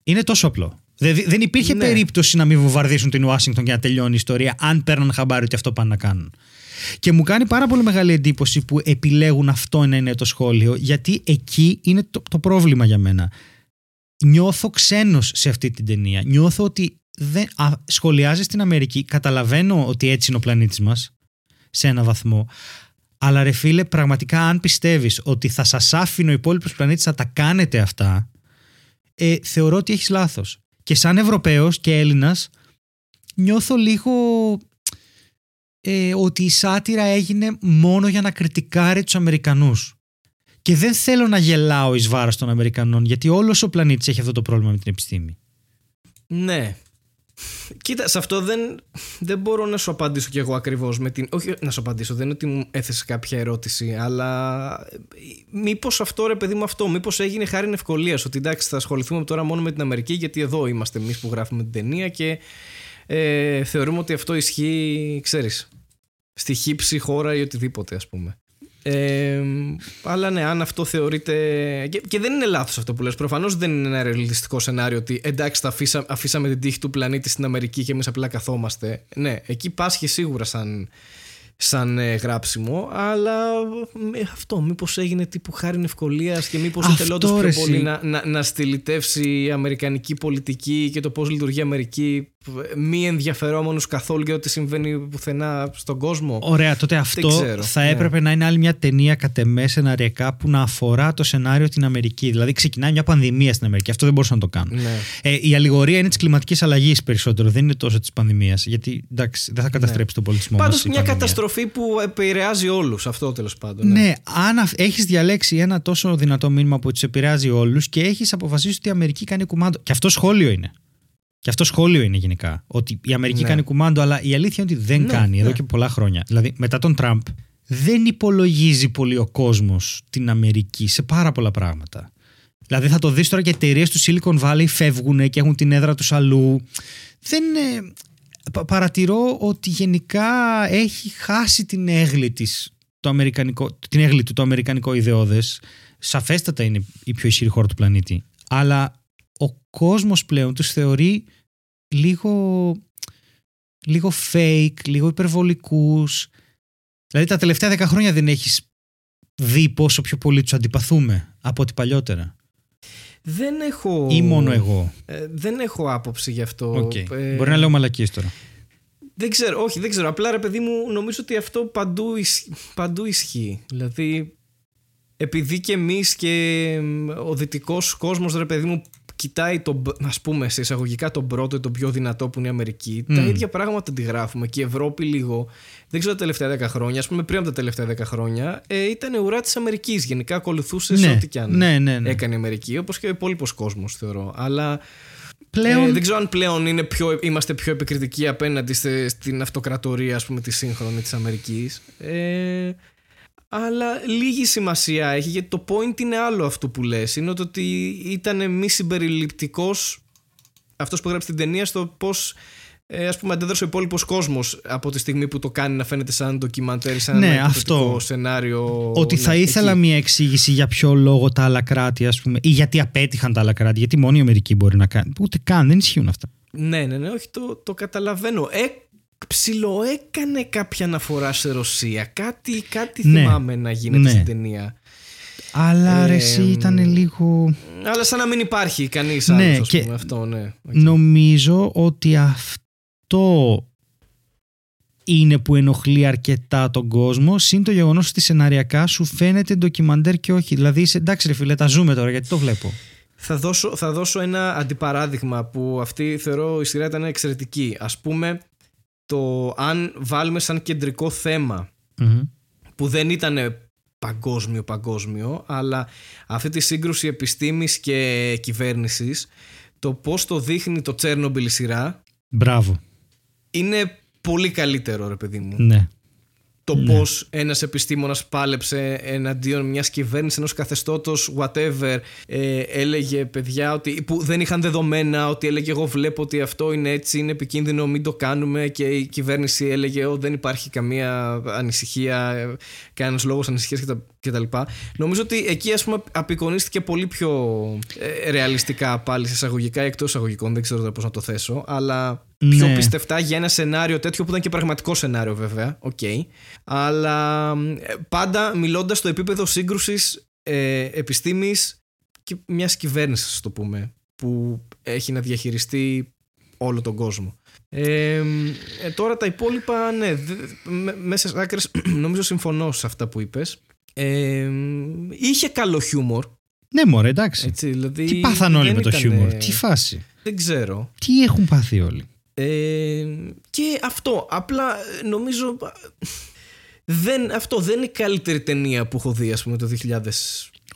Είναι τόσο απλό. Δηλαδή, δεν υπήρχε Ναι. περίπτωση να μην βομβαρδίσουν την Ουάσιγκτον για να τελειώνει η ιστορία, αν παίρναν χαμπάρι ότι αυτό πάνε να κάνουν. Και μου κάνει πάρα πολύ μεγάλη εντύπωση που επιλέγουν αυτό να είναι το σχόλιο, γιατί εκεί είναι το, το πρόβλημα για μένα. Νιώθω ξένος σε αυτή την ταινία. Νιώθω ότι δεν, α, σχολιάζεις στην Αμερική. Καταλαβαίνω ότι έτσι είναι ο πλανήτης μας, σε ένα βαθμό. Αλλά ρε φίλε, πραγματικά αν πιστεύεις ότι θα σας άφηνε ο υπόλοιπος πλανήτης να τα κάνετε αυτά, ε, θεωρώ ότι έχεις λάθος. Και σαν Ευρωπαίος και Έλληνας, νιώθω λίγο ε, ότι η σάτυρα έγινε μόνο για να κριτικάρει τους Αμερικανούς. Και δεν θέλω να γελάω εις βάρος των Αμερικανών, γιατί όλος ο πλανήτης έχει αυτό το πρόβλημα με την επιστήμη. Ναι. Κοίτα, σε αυτό δεν, δεν μπορώ να σου απαντήσω κι εγώ ακριβώς με την. Όχι να σου απαντήσω, δεν είναι ότι μου έθεσε κάποια ερώτηση, αλλά μήπως αυτό ρε παιδί μου αυτό, μήπως έγινε χάρη ευκολίας. Ότι εντάξει, θα ασχοληθούμε τώρα μόνο με την Αμερική, γιατί εδώ είμαστε εμείς που γράφουμε την ταινία και ε, θεωρούμε ότι αυτό ισχύει, ξέρεις, στη χύψη χώρα ή οτιδήποτε, ας πούμε. Ε, αλλά ναι, αν αυτό θεωρείται. Και, και δεν είναι λάθος αυτό που λες. Προφανώς δεν είναι ένα ρεαλιστικό σενάριο ότι εντάξει, θα αφήσα, αφήσαμε την τύχη του πλανήτη στην Αμερική και εμείς απλά καθόμαστε. Ναι, εκεί πάσχει σίγουρα σαν, σαν ε, γράψιμο, αλλά ε, αυτό μήπως έγινε τύπου χάρη ευκολία και μήπως Αυτό, ήθελε όντω ρε, πιο πολύ εσύ. να, να, να στυλιτεύσει η αμερικανική πολιτική και το πώς λειτουργεί η Αμερική μη ενδιαφερόμενους καθόλου για ό,τι συμβαίνει πουθενά στον κόσμο. Ωραία, τότε αυτό ξέρω, θα ναι. έπρεπε να είναι άλλη μια ταινία κατ' εμέ σεναριακά που να αφορά το σενάριο την Αμερική. Δηλαδή ξεκινάει μια πανδημία στην Αμερική. Αυτό δεν μπορούσαν να το κάνουν. Ναι. Ε, η αλληγορία είναι της κλιματικής αλλαγής περισσότερο, δεν είναι τόσο της πανδημίας. Γιατί εντάξει, δεν θα καταστρέψει τον πολιτισμό Πάντως μας η Ναι. μια πανδημία. καταστροφή που επηρεάζει όλους. Αυτό τέλος πάντων. Ναι, αν έχεις διαλέξει ένα τόσο δυνατό μήνυμα που του επηρεάζει όλους και έχεις αποφασίσει ότι η Αμερική κάνει κουμάντο. Και αυτό σχόλιο είναι. Και αυτό σχόλιο είναι γενικά. Ότι η Αμερική Ναι. κάνει κουμάντο, αλλά η αλήθεια είναι ότι δεν Ναι, κάνει εδώ ναι. και πολλά χρόνια. Δηλαδή, μετά τον Τραμπ, δεν υπολογίζει πολύ ο κόσμος την Αμερική σε πάρα πολλά πράγματα. Δηλαδή, θα το δεις τώρα και εταιρείες του Silicon Valley φεύγουν και έχουν την έδρα τους αλλού. Δεν. ε, πα- παρατηρώ ότι γενικά έχει χάσει την έγκλη της το αμερικανικό, την έγκλη του το αμερικανικό ιδεώδες σαφέστατα είναι η πιο ισχυρή χώρα του πλανήτη αλλά ο κόσμος πλέον τους θεωρεί λίγο λίγο fake, λίγο υπερβολικούς δηλαδή τα τελευταία δέκα χρόνια δεν έχεις δει πόσο πιο πολύ τους αντιπαθούμε από ό,τι παλιότερα Δεν έχω. ή μόνο εγώ Ε, δεν έχω άποψη γι' αυτό. Οκ. Ε, μπορεί να λέω μαλακίες τώρα Δεν ξέρω, όχι, δεν ξέρω. Απλά ρε παιδί μου, νομίζω ότι αυτό παντού, ισ- παντού ισχύει. Δηλαδή, επειδή και εμείς και μ, ο δυτικός κόσμος, ρε παιδί μου, κοιτάει το, ας πούμε, σε εισαγωγικά τον πρώτο ή τον πιο δυνατό που είναι η Αμερική, τα Μμμ. ίδια πράγματα αντιγράφουμε. Και η Ευρώπη λίγο, δεν ξέρω τα τελευταία 10 χρόνια, ας πούμε πριν από τα τελευταία 10 χρόνια, ε, ήταν ουρά της Αμερικής. Γενικά ακολουθούσες σε ναι, ό,τι κι αν ναι, ναι, ναι. έκανε η Αμερική, όπως και ο υπόλοιπος κόσμος, θεωρώ. Αλλά πλέον ε, δεν ξέρω αν πλέον είναι πιο, είμαστε πιο επικριτικοί απέναντι σε- στην αυτοκρατορία ας πούμε, τη σύγχρονη της Αμερικής. Ε, αλλά λίγη σημασία έχει γιατί το point είναι άλλο αυτό που λες. Είναι το ότι ήταν μη συμπεριληπτικός αυτός που έγραψε την ταινία στο πώς ε, ας πούμε αντέδρασε ο υπόλοιπος κόσμος από τη στιγμή που το κάνει να φαίνεται σαν ντοκιμαντέρ, σαν Ναι, ένα αυτό. υποθετικό σενάριο. Ότι ναι, θα ήθελα εκεί. μια εξήγηση για ποιο λόγο τα άλλα κράτη, ας πούμε, ή γιατί απέτυχαν τα άλλα κράτη, γιατί μόνο η Αμερική μπορεί να κάνει. Ούτε καν, δεν ισχύουν αυτά. Ναι, ναι, ναι, όχι, το, το καταλαβαίνω. Ε, ψιλοέκανε κάποια αναφορά σε Ρωσία. Κάτι, κάτι Ναι. θυμάμαι να γίνεται Ναι. στην ταινία. Αλλά ρε, Ε, εσύ ήταν λίγο. Αλλά σαν να μην υπάρχει κανείς Ναι, άλλος. και- πούμε, αυτό, ναι. Οκ. Νομίζω ότι αυτό είναι που ενοχλεί αρκετά τον κόσμο. Συν το γεγονός ότι σεναριακά σου φαίνεται ντοκιμαντέρ και όχι. Δηλαδή είσαι εντάξει, ρε φίλε, τα ζούμε τώρα γιατί το βλέπω. Θα, δώσω, θα δώσω ένα αντιπαράδειγμα που αυτή θεωρώ η σειρά ήταν εξαιρετική. Ας πούμε, το αν βάλουμε σαν κεντρικό θέμα Μμμ. που δεν ήταν παγκόσμιο παγκόσμιο αλλά αυτή τη σύγκρουση επιστήμης και κυβέρνησης το πώς το δείχνει το Τσέρνομπιλ η σειρά Μπράβο. είναι πολύ καλύτερο ρε παιδί μου Ναι. Το Ναι. πώς ένας επιστήμονας πάλεψε εναντίον μιας κυβέρνησης ενός καθεστώτος whatever ε, έλεγε παιδιά ότι, που δεν είχαν δεδομένα ότι έλεγε εγώ βλέπω ότι αυτό είναι έτσι είναι επικίνδυνο μην το κάνουμε και η κυβέρνηση έλεγε «Ω, δεν υπάρχει καμία ανησυχία ε, κανένας λόγος ανησυχίας και τα- και τα λοιπά νομίζω ότι εκεί ας πούμε απεικονίστηκε πολύ πιο ε, ρεαλιστικά πάλι σε εισαγωγικά ή εκτός εισαγωγικών δεν ξέρω τώρα πώς να το θέσω αλλά πιο Ναι. πιστευτά για ένα σενάριο τέτοιο που ήταν και πραγματικό σενάριο βέβαια, οκ. Αλλά ε, πάντα μιλώντας στο επίπεδο σύγκρουσης ε, επιστήμης και μιας κυβέρνησης, ας πούμε, που έχει να διαχειριστεί όλο τον κόσμο. Ε, ε, τώρα τα υπόλοιπα, ναι, δε- με- μέσα στις άκρες [CLEARS THROAT] νομίζω συμφωνώ σε αυτά που είπες. Ε, είχε καλό χιούμορ, Ναι, μωρέ, εντάξει. έτσι, δηλαδή... Τι πάθαν όλοι δεν με το ήταν, χιούμορ, ε, τι φάση. Δεν ξέρω. Τι έχουν πάθει όλοι. Ε, και αυτό, απλά ε, νομίζω δεν, αυτό δεν είναι η καλύτερη ταινία που έχω δει ας πούμε το 2021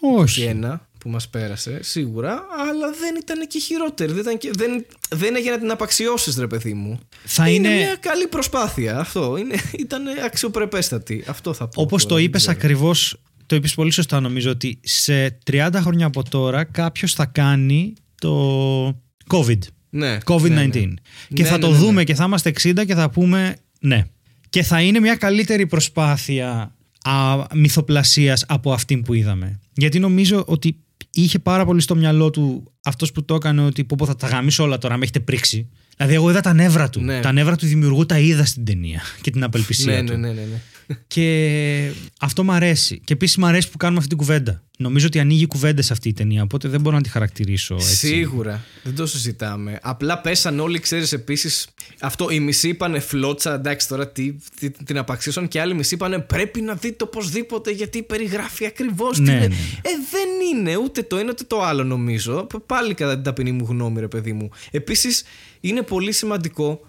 Όχι. Που μας πέρασε σίγουρα αλλά δεν ήταν και χειρότερη δεν, ήταν και, δεν, δεν έγινε να την απαξιώσεις ρε παιδί μου Θα είναι, είναι, μια καλή προσπάθεια αυτό είναι, ήταν αξιοπρεπέστατη αυτό θα πω όπως τώρα, το δεν είπες ξέρω. ακριβώς, το είπες πολύ σωστά νομίζω ότι σε 30 χρόνια από τώρα κάποιος θα κάνει το COVID. ναι, COVID-19. ναι, ναι. Και Ναι, θα ναι, το ναι, ναι. δούμε και θα είμαστε 60 και θα πούμε ναι. Και θα είναι μια καλύτερη προσπάθεια α, μυθοπλασίας από αυτή που είδαμε. Γιατί νομίζω ότι είχε πάρα πολύ στο μυαλό του αυτός που το έκανε ότι πω, πω θα τα γαμίσω όλα τώρα, με έχετε πρίξει. Δηλαδή εγώ είδα τα νεύρα του. Ναι. Τα νεύρα του δημιουργού τα είδα στην ταινία και την απελπισία ναι, του. ναι, ναι, ναι, ναι. Και αυτό μου αρέσει. Και επίσης μου αρέσει που κάνουμε αυτή την κουβέντα. Νομίζω ότι ανοίγει κουβέντα σε αυτή η ταινία, οπότε δεν μπορώ να τη χαρακτηρίσω έτσι. Σίγουρα. Δεν το συζητάμε. Απλά πέσαν όλοι, ξέρεις επίσης. Αυτό οι μισοί είπανε φλότσα, εντάξει τώρα τι, τι, την απαξίωσαν και άλλοι μισοί είπανε πρέπει να δείτε οπωσδήποτε γιατί περιγράφει ακριβώς. Ναι, ναι. Ε, δεν είναι ούτε το ένα ούτε το άλλο νομίζω. Πάλι κατά την ταπεινή μου γνώμη, ρε παιδί μου. Επίσης είναι πολύ σημαντικό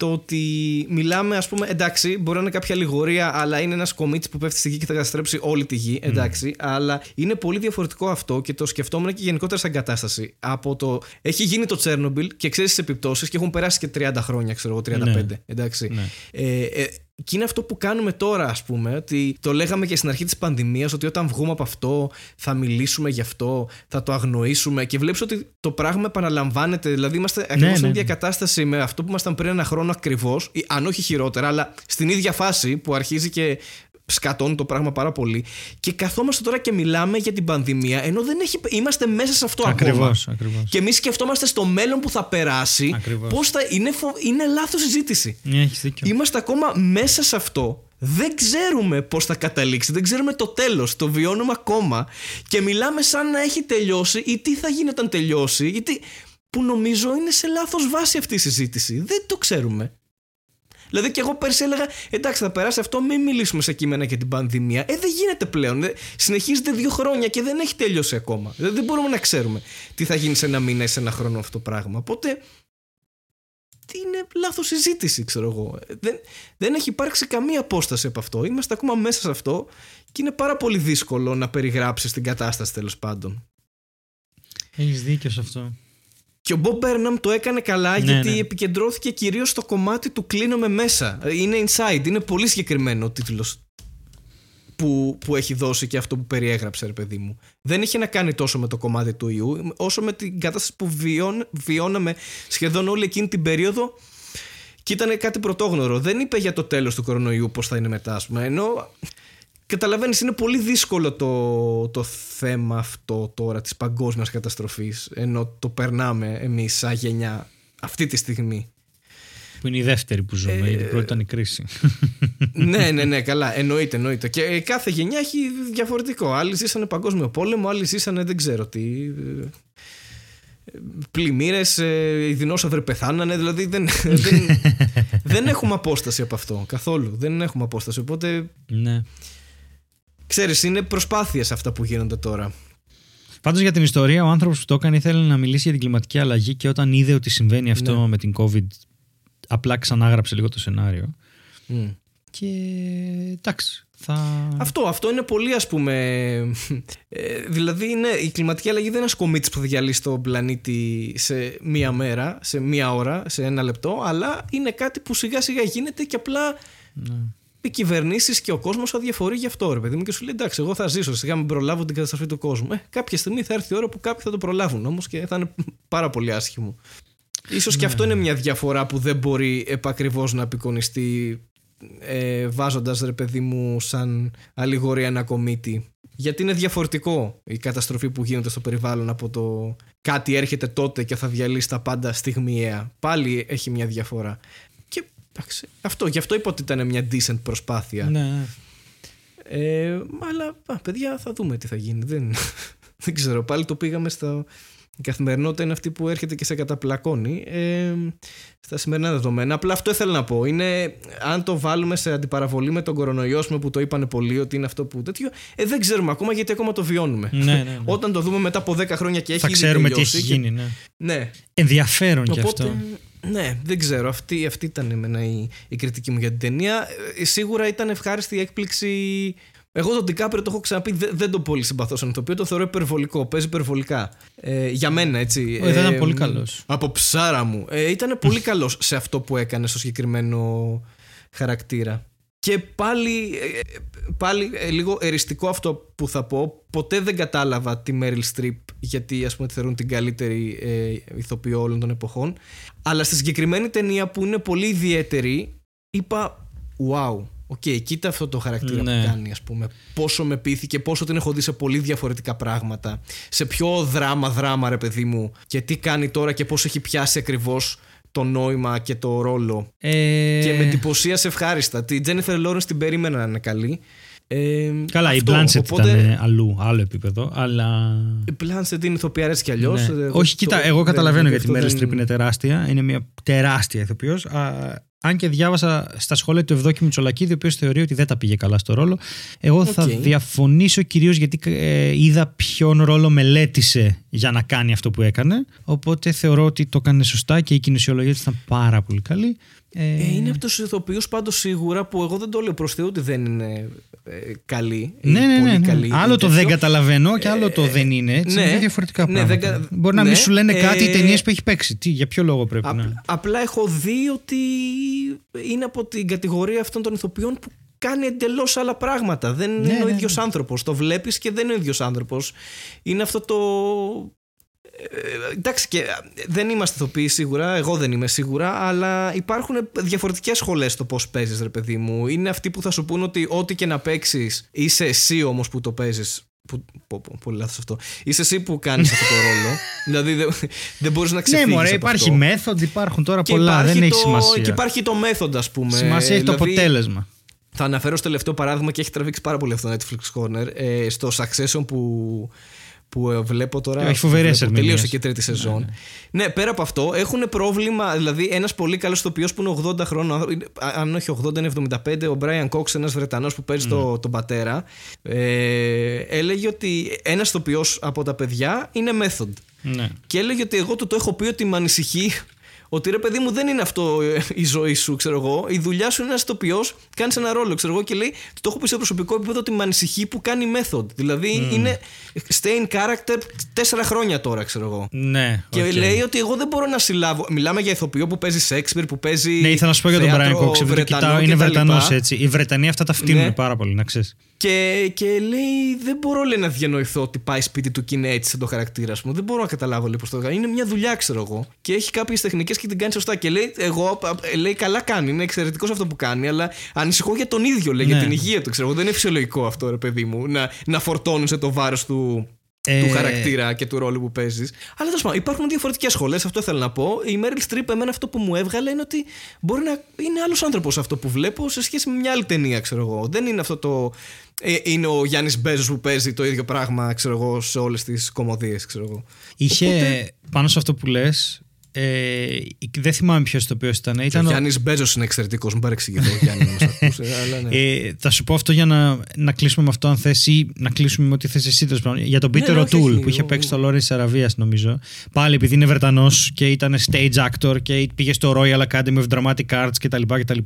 το ότι μιλάμε, ας πούμε, εντάξει, μπορεί να είναι κάποια λιγορία, αλλά είναι ένας κομίτης που πέφτει στη γη και θα καταστρέψει όλη τη γη. Εντάξει, αλλά είναι πολύ διαφορετικό αυτό και το σκεφτόμουν και γενικότερα σαν κατάσταση. Από το. Έχει γίνει το Τσέρνομπιλ και ξέρεις τις επιπτώσεις και έχουν περάσει και 30 χρόνια, ξέρω εγώ, 35. Ναι. Εντάξει. Ναι. Ε, ε, και είναι αυτό που κάνουμε τώρα, ας πούμε, ότι το λέγαμε και στην αρχή της πανδημίας, ότι όταν βγούμε από αυτό θα μιλήσουμε γι' αυτό, θα το αγνοήσουμε. Και βλέπεις ότι το πράγμα επαναλαμβάνεται. Δηλαδή, είμαστε ακριβώς ναι, στην ναι. ίδια κατάσταση με αυτό που ήμασταν πριν ένα χρόνο ακριβώς, αν όχι χειρότερα, αλλά στην ίδια φάση που αρχίζει και σκατώνει το πράγμα πάρα πολύ. Και καθόμαστε τώρα και μιλάμε για την πανδημία, ενώ δεν έχει, είμαστε μέσα σε αυτό Ακριβώς, ακόμα. ακριβώς. Και εμείς σκεφτόμαστε στο μέλλον που θα περάσει. Ακριβώς. Πώς θα. Είναι, φο... είναι λάθος συζήτηση. Ναι, έχεις δίκιο. Είμαστε ακόμα μέσα σε αυτό. Δεν ξέρουμε πώς θα καταλήξει, δεν ξέρουμε το τέλος, το βιώνουμε ακόμα και μιλάμε σαν να έχει τελειώσει ή τι θα γίνει όταν τελειώσει ή τι... που νομίζω είναι σε λάθος βάση αυτή η συζήτηση. Δεν το ξέρουμε. Δηλαδή και εγώ πέρσι έλεγα εντάξει θα περάσει αυτό μην μιλήσουμε σε κείμενα για την πανδημία. Ε δεν γίνεται πλέον. Ε, συνεχίζεται δύο χρόνια και δεν έχει τελειώσει ακόμα. Δηλαδή, δεν μπορούμε να ξέρουμε τι θα γίνει σε ένα μήνα ή σε ένα χρόνο αυτό το πράγμα. Οπότε είναι λάθος συζήτηση, ξέρω εγώ. Δεν, δεν έχει υπάρξει καμία απόσταση από αυτό. Είμαστε ακόμα μέσα σε αυτό και είναι πάρα πολύ δύσκολο να περιγράψεις την κατάσταση τέλος πάντων. Έχεις δίκιο σε αυτό. Και ο Μπομπ Μπέρναμ το έκανε καλά Ναι, γιατί ναι. επικεντρώθηκε κυρίως στο κομμάτι του κλείνομαι μέσα. Είναι inside, είναι πολύ συγκεκριμένο ο τίτλος που, που έχει δώσει και αυτό που περιέγραψε ρε παιδί μου. Δεν είχε να κάνει τόσο με το κομμάτι του ιού όσο με την κατάσταση που βιών, βιώναμε σχεδόν όλη εκείνη την περίοδο και ήταν κάτι πρωτόγνωρο. Δεν είπε για το τέλος του κορονοϊού πώς θα είναι μετά ας πούμε. Ενώ καταλαβαίνεις είναι πολύ δύσκολο το, το θέμα αυτό τώρα της παγκόσμιας καταστροφής ενώ το περνάμε εμείς σαν γενιά αυτή τη στιγμή. Που είναι η δεύτερη που ζούμε, γιατί η πρώτη ήταν η κρίση. ναι, ναι, ναι, καλά. Εννοείται, εννοείται. Και ε, κάθε γενιά έχει διαφορετικό. Άλλοι ζήσανε παγκόσμιο πόλεμο, άλλοι ζήσανε δεν ξέρω τι. Πλημμύρες, οι δεινόσαυροι πεθάνανε. Δηλαδή δεν, [LAUGHS] δεν, δεν έχουμε απόσταση από αυτό καθόλου. Δεν έχουμε απόσταση. Οπότε ναι. Ξέρεις, είναι προσπάθειες αυτά που γίνονται τώρα. Πάντως για την ιστορία, ο άνθρωπος που το έκανε ήθελε να μιλήσει για την κλιματική αλλαγή και όταν είδε ότι συμβαίνει αυτό Ναι. με την COVID, απλά ξανάγραψε λίγο το σενάριο. Μμ. Και εντάξει, θα. Αυτό, αυτό είναι πολύ ας πούμε ε, Δηλαδή είναι, η κλιματική αλλαγή δεν είναι ένας κομίτης που θα διαλύσει τον πλανήτη σε μία μέρα, σε μία ώρα, σε ένα λεπτό Αλλά είναι κάτι που σιγά σιγά γίνεται και απλά Ναι. Οι κυβερνήσεις και ο κόσμος αδιαφορεί γι' αυτό, ρε παιδί μου, και σου λέει εντάξει, εγώ θα ζήσω, σιγά μην προλάβω την καταστροφή του κόσμου. Ε, κάποια στιγμή θα έρθει η ώρα που κάποιοι θα το προλάβουν όμως και θα είναι πάρα πολύ άσχημο. Ίσως και αυτό είναι μια διαφορά που δεν μπορεί επακριβώς να απεικονιστεί ε, βάζοντας ρε παιδί μου σαν αλληγορία ένα κομίτι. Γιατί είναι διαφορετικό η καταστροφή που γίνεται στο περιβάλλον από το κάτι έρχεται τότε και θα διαλύσει τα πάντα στιγμιαία. Πάλι έχει μια διαφορά. Και εντάξει, αυτό, γι' αυτό είπα ότι ήταν μια decent προσπάθεια. Ναι, ναι. Ε, αλλά α, παιδιά θα δούμε τι θα γίνει. Δεν, [LAUGHS] δεν ξέρω. Πάλι το πήγαμε στο. Η καθημερινότητα είναι αυτή που έρχεται και σε καταπλακώνει ε, στα σημερινά δεδομένα. Απλά αυτό ήθελα να πω. Είναι, αν το βάλουμε σε αντιπαραβολή με τον κορονοϊό, ας πούμε, που το είπανε πολλοί ότι είναι αυτό που τέτοιο, ε, δεν ξέρουμε ακόμα γιατί ακόμα το βιώνουμε. Ναι, ναι, ναι. Όταν το δούμε μετά από 10 χρόνια και έχει θα ήδη ξέρουμε τι τελειώσει έχει και- γίνει. Ναι. Ναι, Ενδιαφέρον κι Οπότε, αυτό. Ναι, δεν ξέρω. Αυτή, αυτή ήταν εμένα η, η κριτική μου για την ταινία. Ε, σίγουρα ήταν ευχάριστη η έκπληξη. Εγώ τον Ντικάπριο το έχω ξαναπεί, δεν, δεν τον πολύ συμπαθώ σαν ηθοποιό, το θεωρώ υπερβολικό, παίζει υπερβολικά. Ε, για μένα, έτσι. Όχι, δεν ήταν Ε, πολύ καλός. Από ψάρα μου. Ε, ήταν πολύ καλός σε αυτό που έκανε στο συγκεκριμένο χαρακτήρα. Και πάλι, ε, πάλι ε, λίγο εριστικό αυτό που θα πω. Ποτέ δεν κατάλαβα τη Meryl Streep γιατί ας πούμε τη θεωρούν την καλύτερη ε, ηθοποιό όλων των εποχών. Αλλά στη συγκεκριμένη ταινία που είναι πολύ ιδιαίτερη είπα wow. OK, κοίτα αυτό το χαρακτήρα Ναι. που κάνει, ας πούμε. Πόσο με πείθηκε, πόσο την έχω δει σε πολύ διαφορετικά πράγματα. Σε πιο δράμα, δράμα, ρε παιδί μου. Και τι κάνει τώρα και πώς έχει πιάσει ακριβώς το νόημα και το ρόλο. Ε, Και με εντυπωσίασε ευχάριστα. Τη Jennifer Lawrence την περίμενα να είναι καλή. Ε, Καλά, η αυτό. Blanchett Οπότε, ήταν αλλού, άλλο επίπεδο, αλλά. Η Blanchett είναι ηθοποιάρα έτσι κι αλλιώς. Ναι. Όχι, κοίτα, εγώ καταλαβαίνω γιατί η Meryl Streep είναι τεράστια. Είναι μια τεράστια ηθοποιός. Αν και διάβασα στα σχόλια του Ευδόκη Μητσολακίδη, ο οποίος θεωρεί ότι δεν τα πήγε καλά στο ρόλο. Εγώ θα Οκ. διαφωνήσω κυρίως γιατί ε, είδα ποιον ρόλο μελέτησε για να κάνει αυτό που έκανε. Οπότε θεωρώ ότι το έκανε σωστά και η κινησιολογία της ήταν πάρα πολύ καλή. Ε, Ε, είναι από τους ηθοποιούς πάντως σίγουρα που εγώ δεν το λέω προς Θεού ότι δεν είναι ε, καλή. ή ναι, ναι, πολύ ναι, ναι. καλή ή Άλλο το τέτοιο. δεν καταλαβαίνω και άλλο το δεν είναι. Έτσι, ναι. είναι δύο διαφορετικά Ναι, πράγματα. δεν κα- Μπορεί να ναι, μην σου λένε κάτι οι ε, ταινίες που έχει παίξει. Τι, για ποιο λόγο πρέπει Απ- να. Απλά έχω δει ότι είναι από την κατηγορία αυτών των ηθοποιών που κάνει εντελώς άλλα πράγματα. Δεν Ναι, είναι ο ναι, ίδιος ναι. άνθρωπος. Το βλέπεις και δεν είναι ο ίδιος άνθρωπος. Είναι αυτό το. Ε, εντάξει, και δεν είμαστε ηθοποιοί σίγουρα, εγώ δεν είμαι σίγουρα, αλλά υπάρχουν διαφορετικές σχολές στο πώς παίζεις, ρε παιδί μου. Είναι αυτοί που θα σου πούν ότι ό,τι και να παίξεις, είσαι εσύ όμως που το παίζεις. Που, πω, πω, πολύ λάθος αυτό. Είσαι εσύ που κάνεις αυτό το [LAUGHS] ρόλο. δηλαδή δεν, δεν μπορείς να Ναι, ξεφύγεις. μωρέ, υπάρχει μέθοδ, υπάρχουν τώρα Και πολλά. υπάρχει Δεν έχει το, σημασία. Και υπάρχει το μέθοντα, ας πούμε. Σημασία έχει το Δηλαδή, αποτέλεσμα. Θα αναφέρω στο τελευταίο παράδειγμα και έχει τραβήξει πάρα πολύ αυτό το Netflix Corner. Ε, στο Succession που, που ε, βλέπω τώρα. Έχει φοβερές που ερμηνείες. Τελείωσε και η τρίτη σεζόν. Ναι, πέρα από αυτό έχουν πρόβλημα. Δηλαδή, ένας πολύ καλός ηθοποιός που είναι 80 χρόνων. άνθρω- είναι- α- Αν όχι 80, είναι 75. Ο Brian Cox, ένας Βρετανός που παίζει το, τον πατέρα, ε, έλεγε ότι ένας ηθοποιός από τα παιδιά είναι method. Ναι. Και έλεγε ότι εγώ του το έχω πει ότι με ανησυχεί ότι ρε παιδί μου δεν είναι αυτό ε, η ζωή σου, ξέρω εγώ. Η δουλειά σου είναι ένας ηθοποιός, κάνεις ένα ρόλο, ξέρω εγώ. Και λέει, του το έχω πει σε προσωπικό επίπεδο ότι με ανησυχεί που κάνει method. Δηλαδή είναι stay in character τέσσερα χρόνια τώρα, ξέρω εγώ. Ναι, Και οκ. λέει ότι εγώ δεν μπορώ να συλλάβω. Μιλάμε για ηθοποιό που παίζει Shakespeare, που παίζει. Ναι, ήθελα να σου πω για τον Brian θέατρο Cox. Επειδή το Βρετανό κοιτάω, είναι κτλ. Βρετανός έτσι. Οι Βρετανοί αυτά τα φτύνουν Ναι. πάρα πολύ, να ξέρεις. Και, και λέει, δεν μπορώ λέει, να διανοηθώ ότι πάει σπίτι του και είναι έτσι σαν το χαρακτήρα μου. Δεν μπορώ να καταλάβω λέει, πώς το κάνει. Είναι μια δουλειά, ξέρω εγώ. Και έχει κάποιες τεχνικές και την κάνει σωστά. Και λέει, εγώ, α, λέει, καλά κάνει. Είναι εξαιρετικός αυτό που κάνει. Αλλά ανησυχώ για τον ίδιο, λέει, για Ναι. την υγεία του. Ξέρω εγώ. Δεν είναι φυσιολογικό αυτό, ρε παιδί μου, να, να φορτώνει το βάρος του, Ε, του χαρακτήρα και του ρόλου που παίζεις. Αλλά τέλος πάντων, υπάρχουν διαφορετικές σχολές, αυτό θέλω να πω. Η Meryl Streep, εμένα αυτό που μου έβγαλε είναι ότι μπορεί να είναι άλλος άνθρωπος αυτό που βλέπω σε σχέση με μια άλλη ταινία, ξέρω εγώ. Δεν είναι αυτό το. Ε, είναι ο Γιάννης Μπέζο που παίζει το ίδιο πράγμα, ξέρω εγώ, σε όλες τις κομμωδίες, ξέρω εγώ. Είχε Οπότε- πάνω σε αυτό που λες. Ε, δεν θυμάμαι ποιος το οποίος ήταν. ήταν ο ο- Γιάννης Μπέζος είναι εξαιρετικός, μην παρεξηγηθώ, Γιάννη, να μας ακούσει, αλλά ναι. Ε, θα σου πω αυτό για να, να κλείσουμε με αυτό, αν θες ή να κλείσουμε με ό,τι θες εσύ. τέλος πάντων. Για τον Peter ναι, όχι, O'Toole όχι, που είχε εγώ- παίξει το Lawrence της Αραβίας νομίζω. Πάλι επειδή είναι Βρετανός και ήταν stage actor και πήγε στο Royal Academy of Dramatic Arts κτλ. κτλ.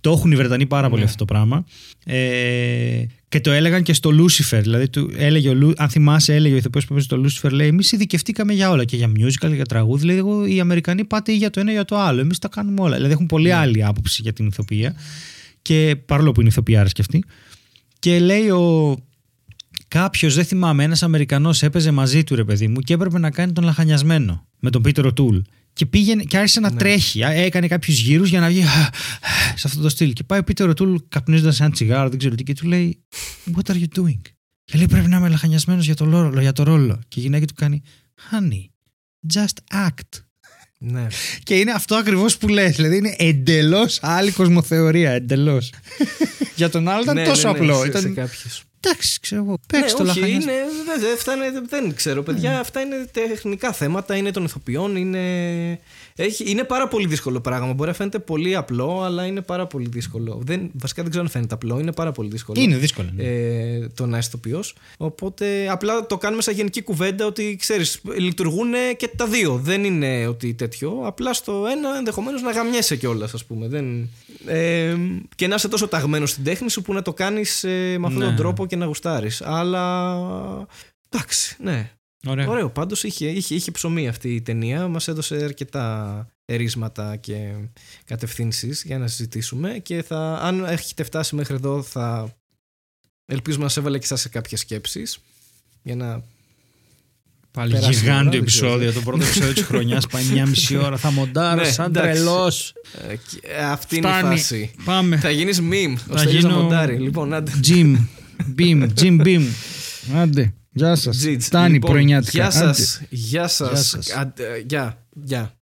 Το έχουν οι Βρετανοί πάρα πολύ Ναι. αυτό το πράγμα. Ε, και το έλεγαν και στο Lucifer. Δηλαδή, του έλεγε ο, Lu- αν θυμάσαι, έλεγε ο ηθοποιός που παίζει στο Lucifer, λέει: Εμείς ειδικευτήκαμε για όλα. Και για musical, για τραγούδι. Δηλαδή, εγώ, οι Αμερικανοί πάτε ή για το ένα ή για το άλλο. Εμείς τα κάνουμε όλα. Δηλαδή, έχουν πολύ άλλη άποψη για την ηθοποιία. Και παρόλο που είναι ηθοποιάρα και αυτή. Και λέει ο. Κάποιος, δεν θυμάμαι, ένας Αμερικανός έπαιζε μαζί του ρε παιδί μου και έπρεπε να κάνει τον λαχανιασμένο με τον Πίτερ O'Toole. Και πήγαινε και άρχισε να τρέχει. Α, Έκανε κάποιους γύρους για να βγει σε αυτό το στυλ. Και πάει ο Πίτερ O'Toole καπνίζοντας ένα τσιγάρο, δεν ξέρω τι, και του λέει What are you doing? Και λέει Πρέπει να είμαι λαχανιασμένος για, το ρόλο- για το ρόλο. Και η γυναίκα του κάνει Honey, just act. ναι. Και είναι αυτό ακριβώς που λες. Δηλαδή είναι εντελώς άλλη κοσμοθεωρία. Εντελώς. [LAUGHS] για τον άλλο ήταν Ναι, τόσο ναι, ναι, απλό. σε- ήταν... σε κάποιους. Εντάξει, ξέρω εγώ. Παίξει ναι, το όχι, λαχανιασμένο. είναι, δεν, δεν, αυτά είναι- δεν ξέρω, παιδιά. Αυτά είναι τεχνικά θέματα, είναι των ηθοποιών. Είναι, έχει, είναι πάρα πολύ δύσκολο πράγμα. Μπορεί να φαίνεται πολύ απλό, αλλά είναι πάρα πολύ δύσκολο. Δεν, βασικά δεν ξέρω αν φαίνεται απλό, είναι πάρα πολύ δύσκολο. Είναι δύσκολο. ναι. Ε, το να είσαι ηθοποιός. Οπότε απλά το κάνουμε σαν γενική κουβέντα ότι ξέρεις, λειτουργούν και τα δύο. Δεν είναι ότι τέτοιο. Απλά στο ένα ενδεχομένως να γαμιέσαι κιόλας, ας πούμε. Δεν, ε, και να είσαι τόσο ταγμένος στην τέχνη σου που να το κάνεις ε, με αυτόν τον Ναι. τρόπο και να γουστάρεις. Αλλά. Εντάξει, ναι. Ωραία. Ωραίο. Πάντως είχε, είχε, είχε ψωμί αυτή η ταινία. Μας έδωσε αρκετά ερίσματα και κατευθύνσεις για να συζητήσουμε. Και θα, αν έχετε φτάσει μέχρι εδώ, θα ελπίζω να σε έβαλε και εσάς σε κάποιες σκέψεις. Για να. Πάλι Περάσει η ώρα, γιγάντιο δεν ξέρω. επεισόδιο. Το πρώτο επεισόδιο της χρονιάς [LAUGHS] πάει μια μισή ώρα. Θα μοντάρω Ναι, σαν εντάξει. τρελός. ε, και- ε, αυτή είναι η Φτάνει. φάση. Πάμε. Θα γίνεις meme. Ο Θα Στέλιος να γίνω- μοντάρει. Λοιπόν, άντε. Jim. Beam. [LAUGHS] Jim Beam. Άντε. Γεια σας. Τζιτς. Φτάνει Λοιπόν, πρωινιάτικα. Γεια Άντε. σας. Γεια σας. Γεια σας. Γεια. Γεια.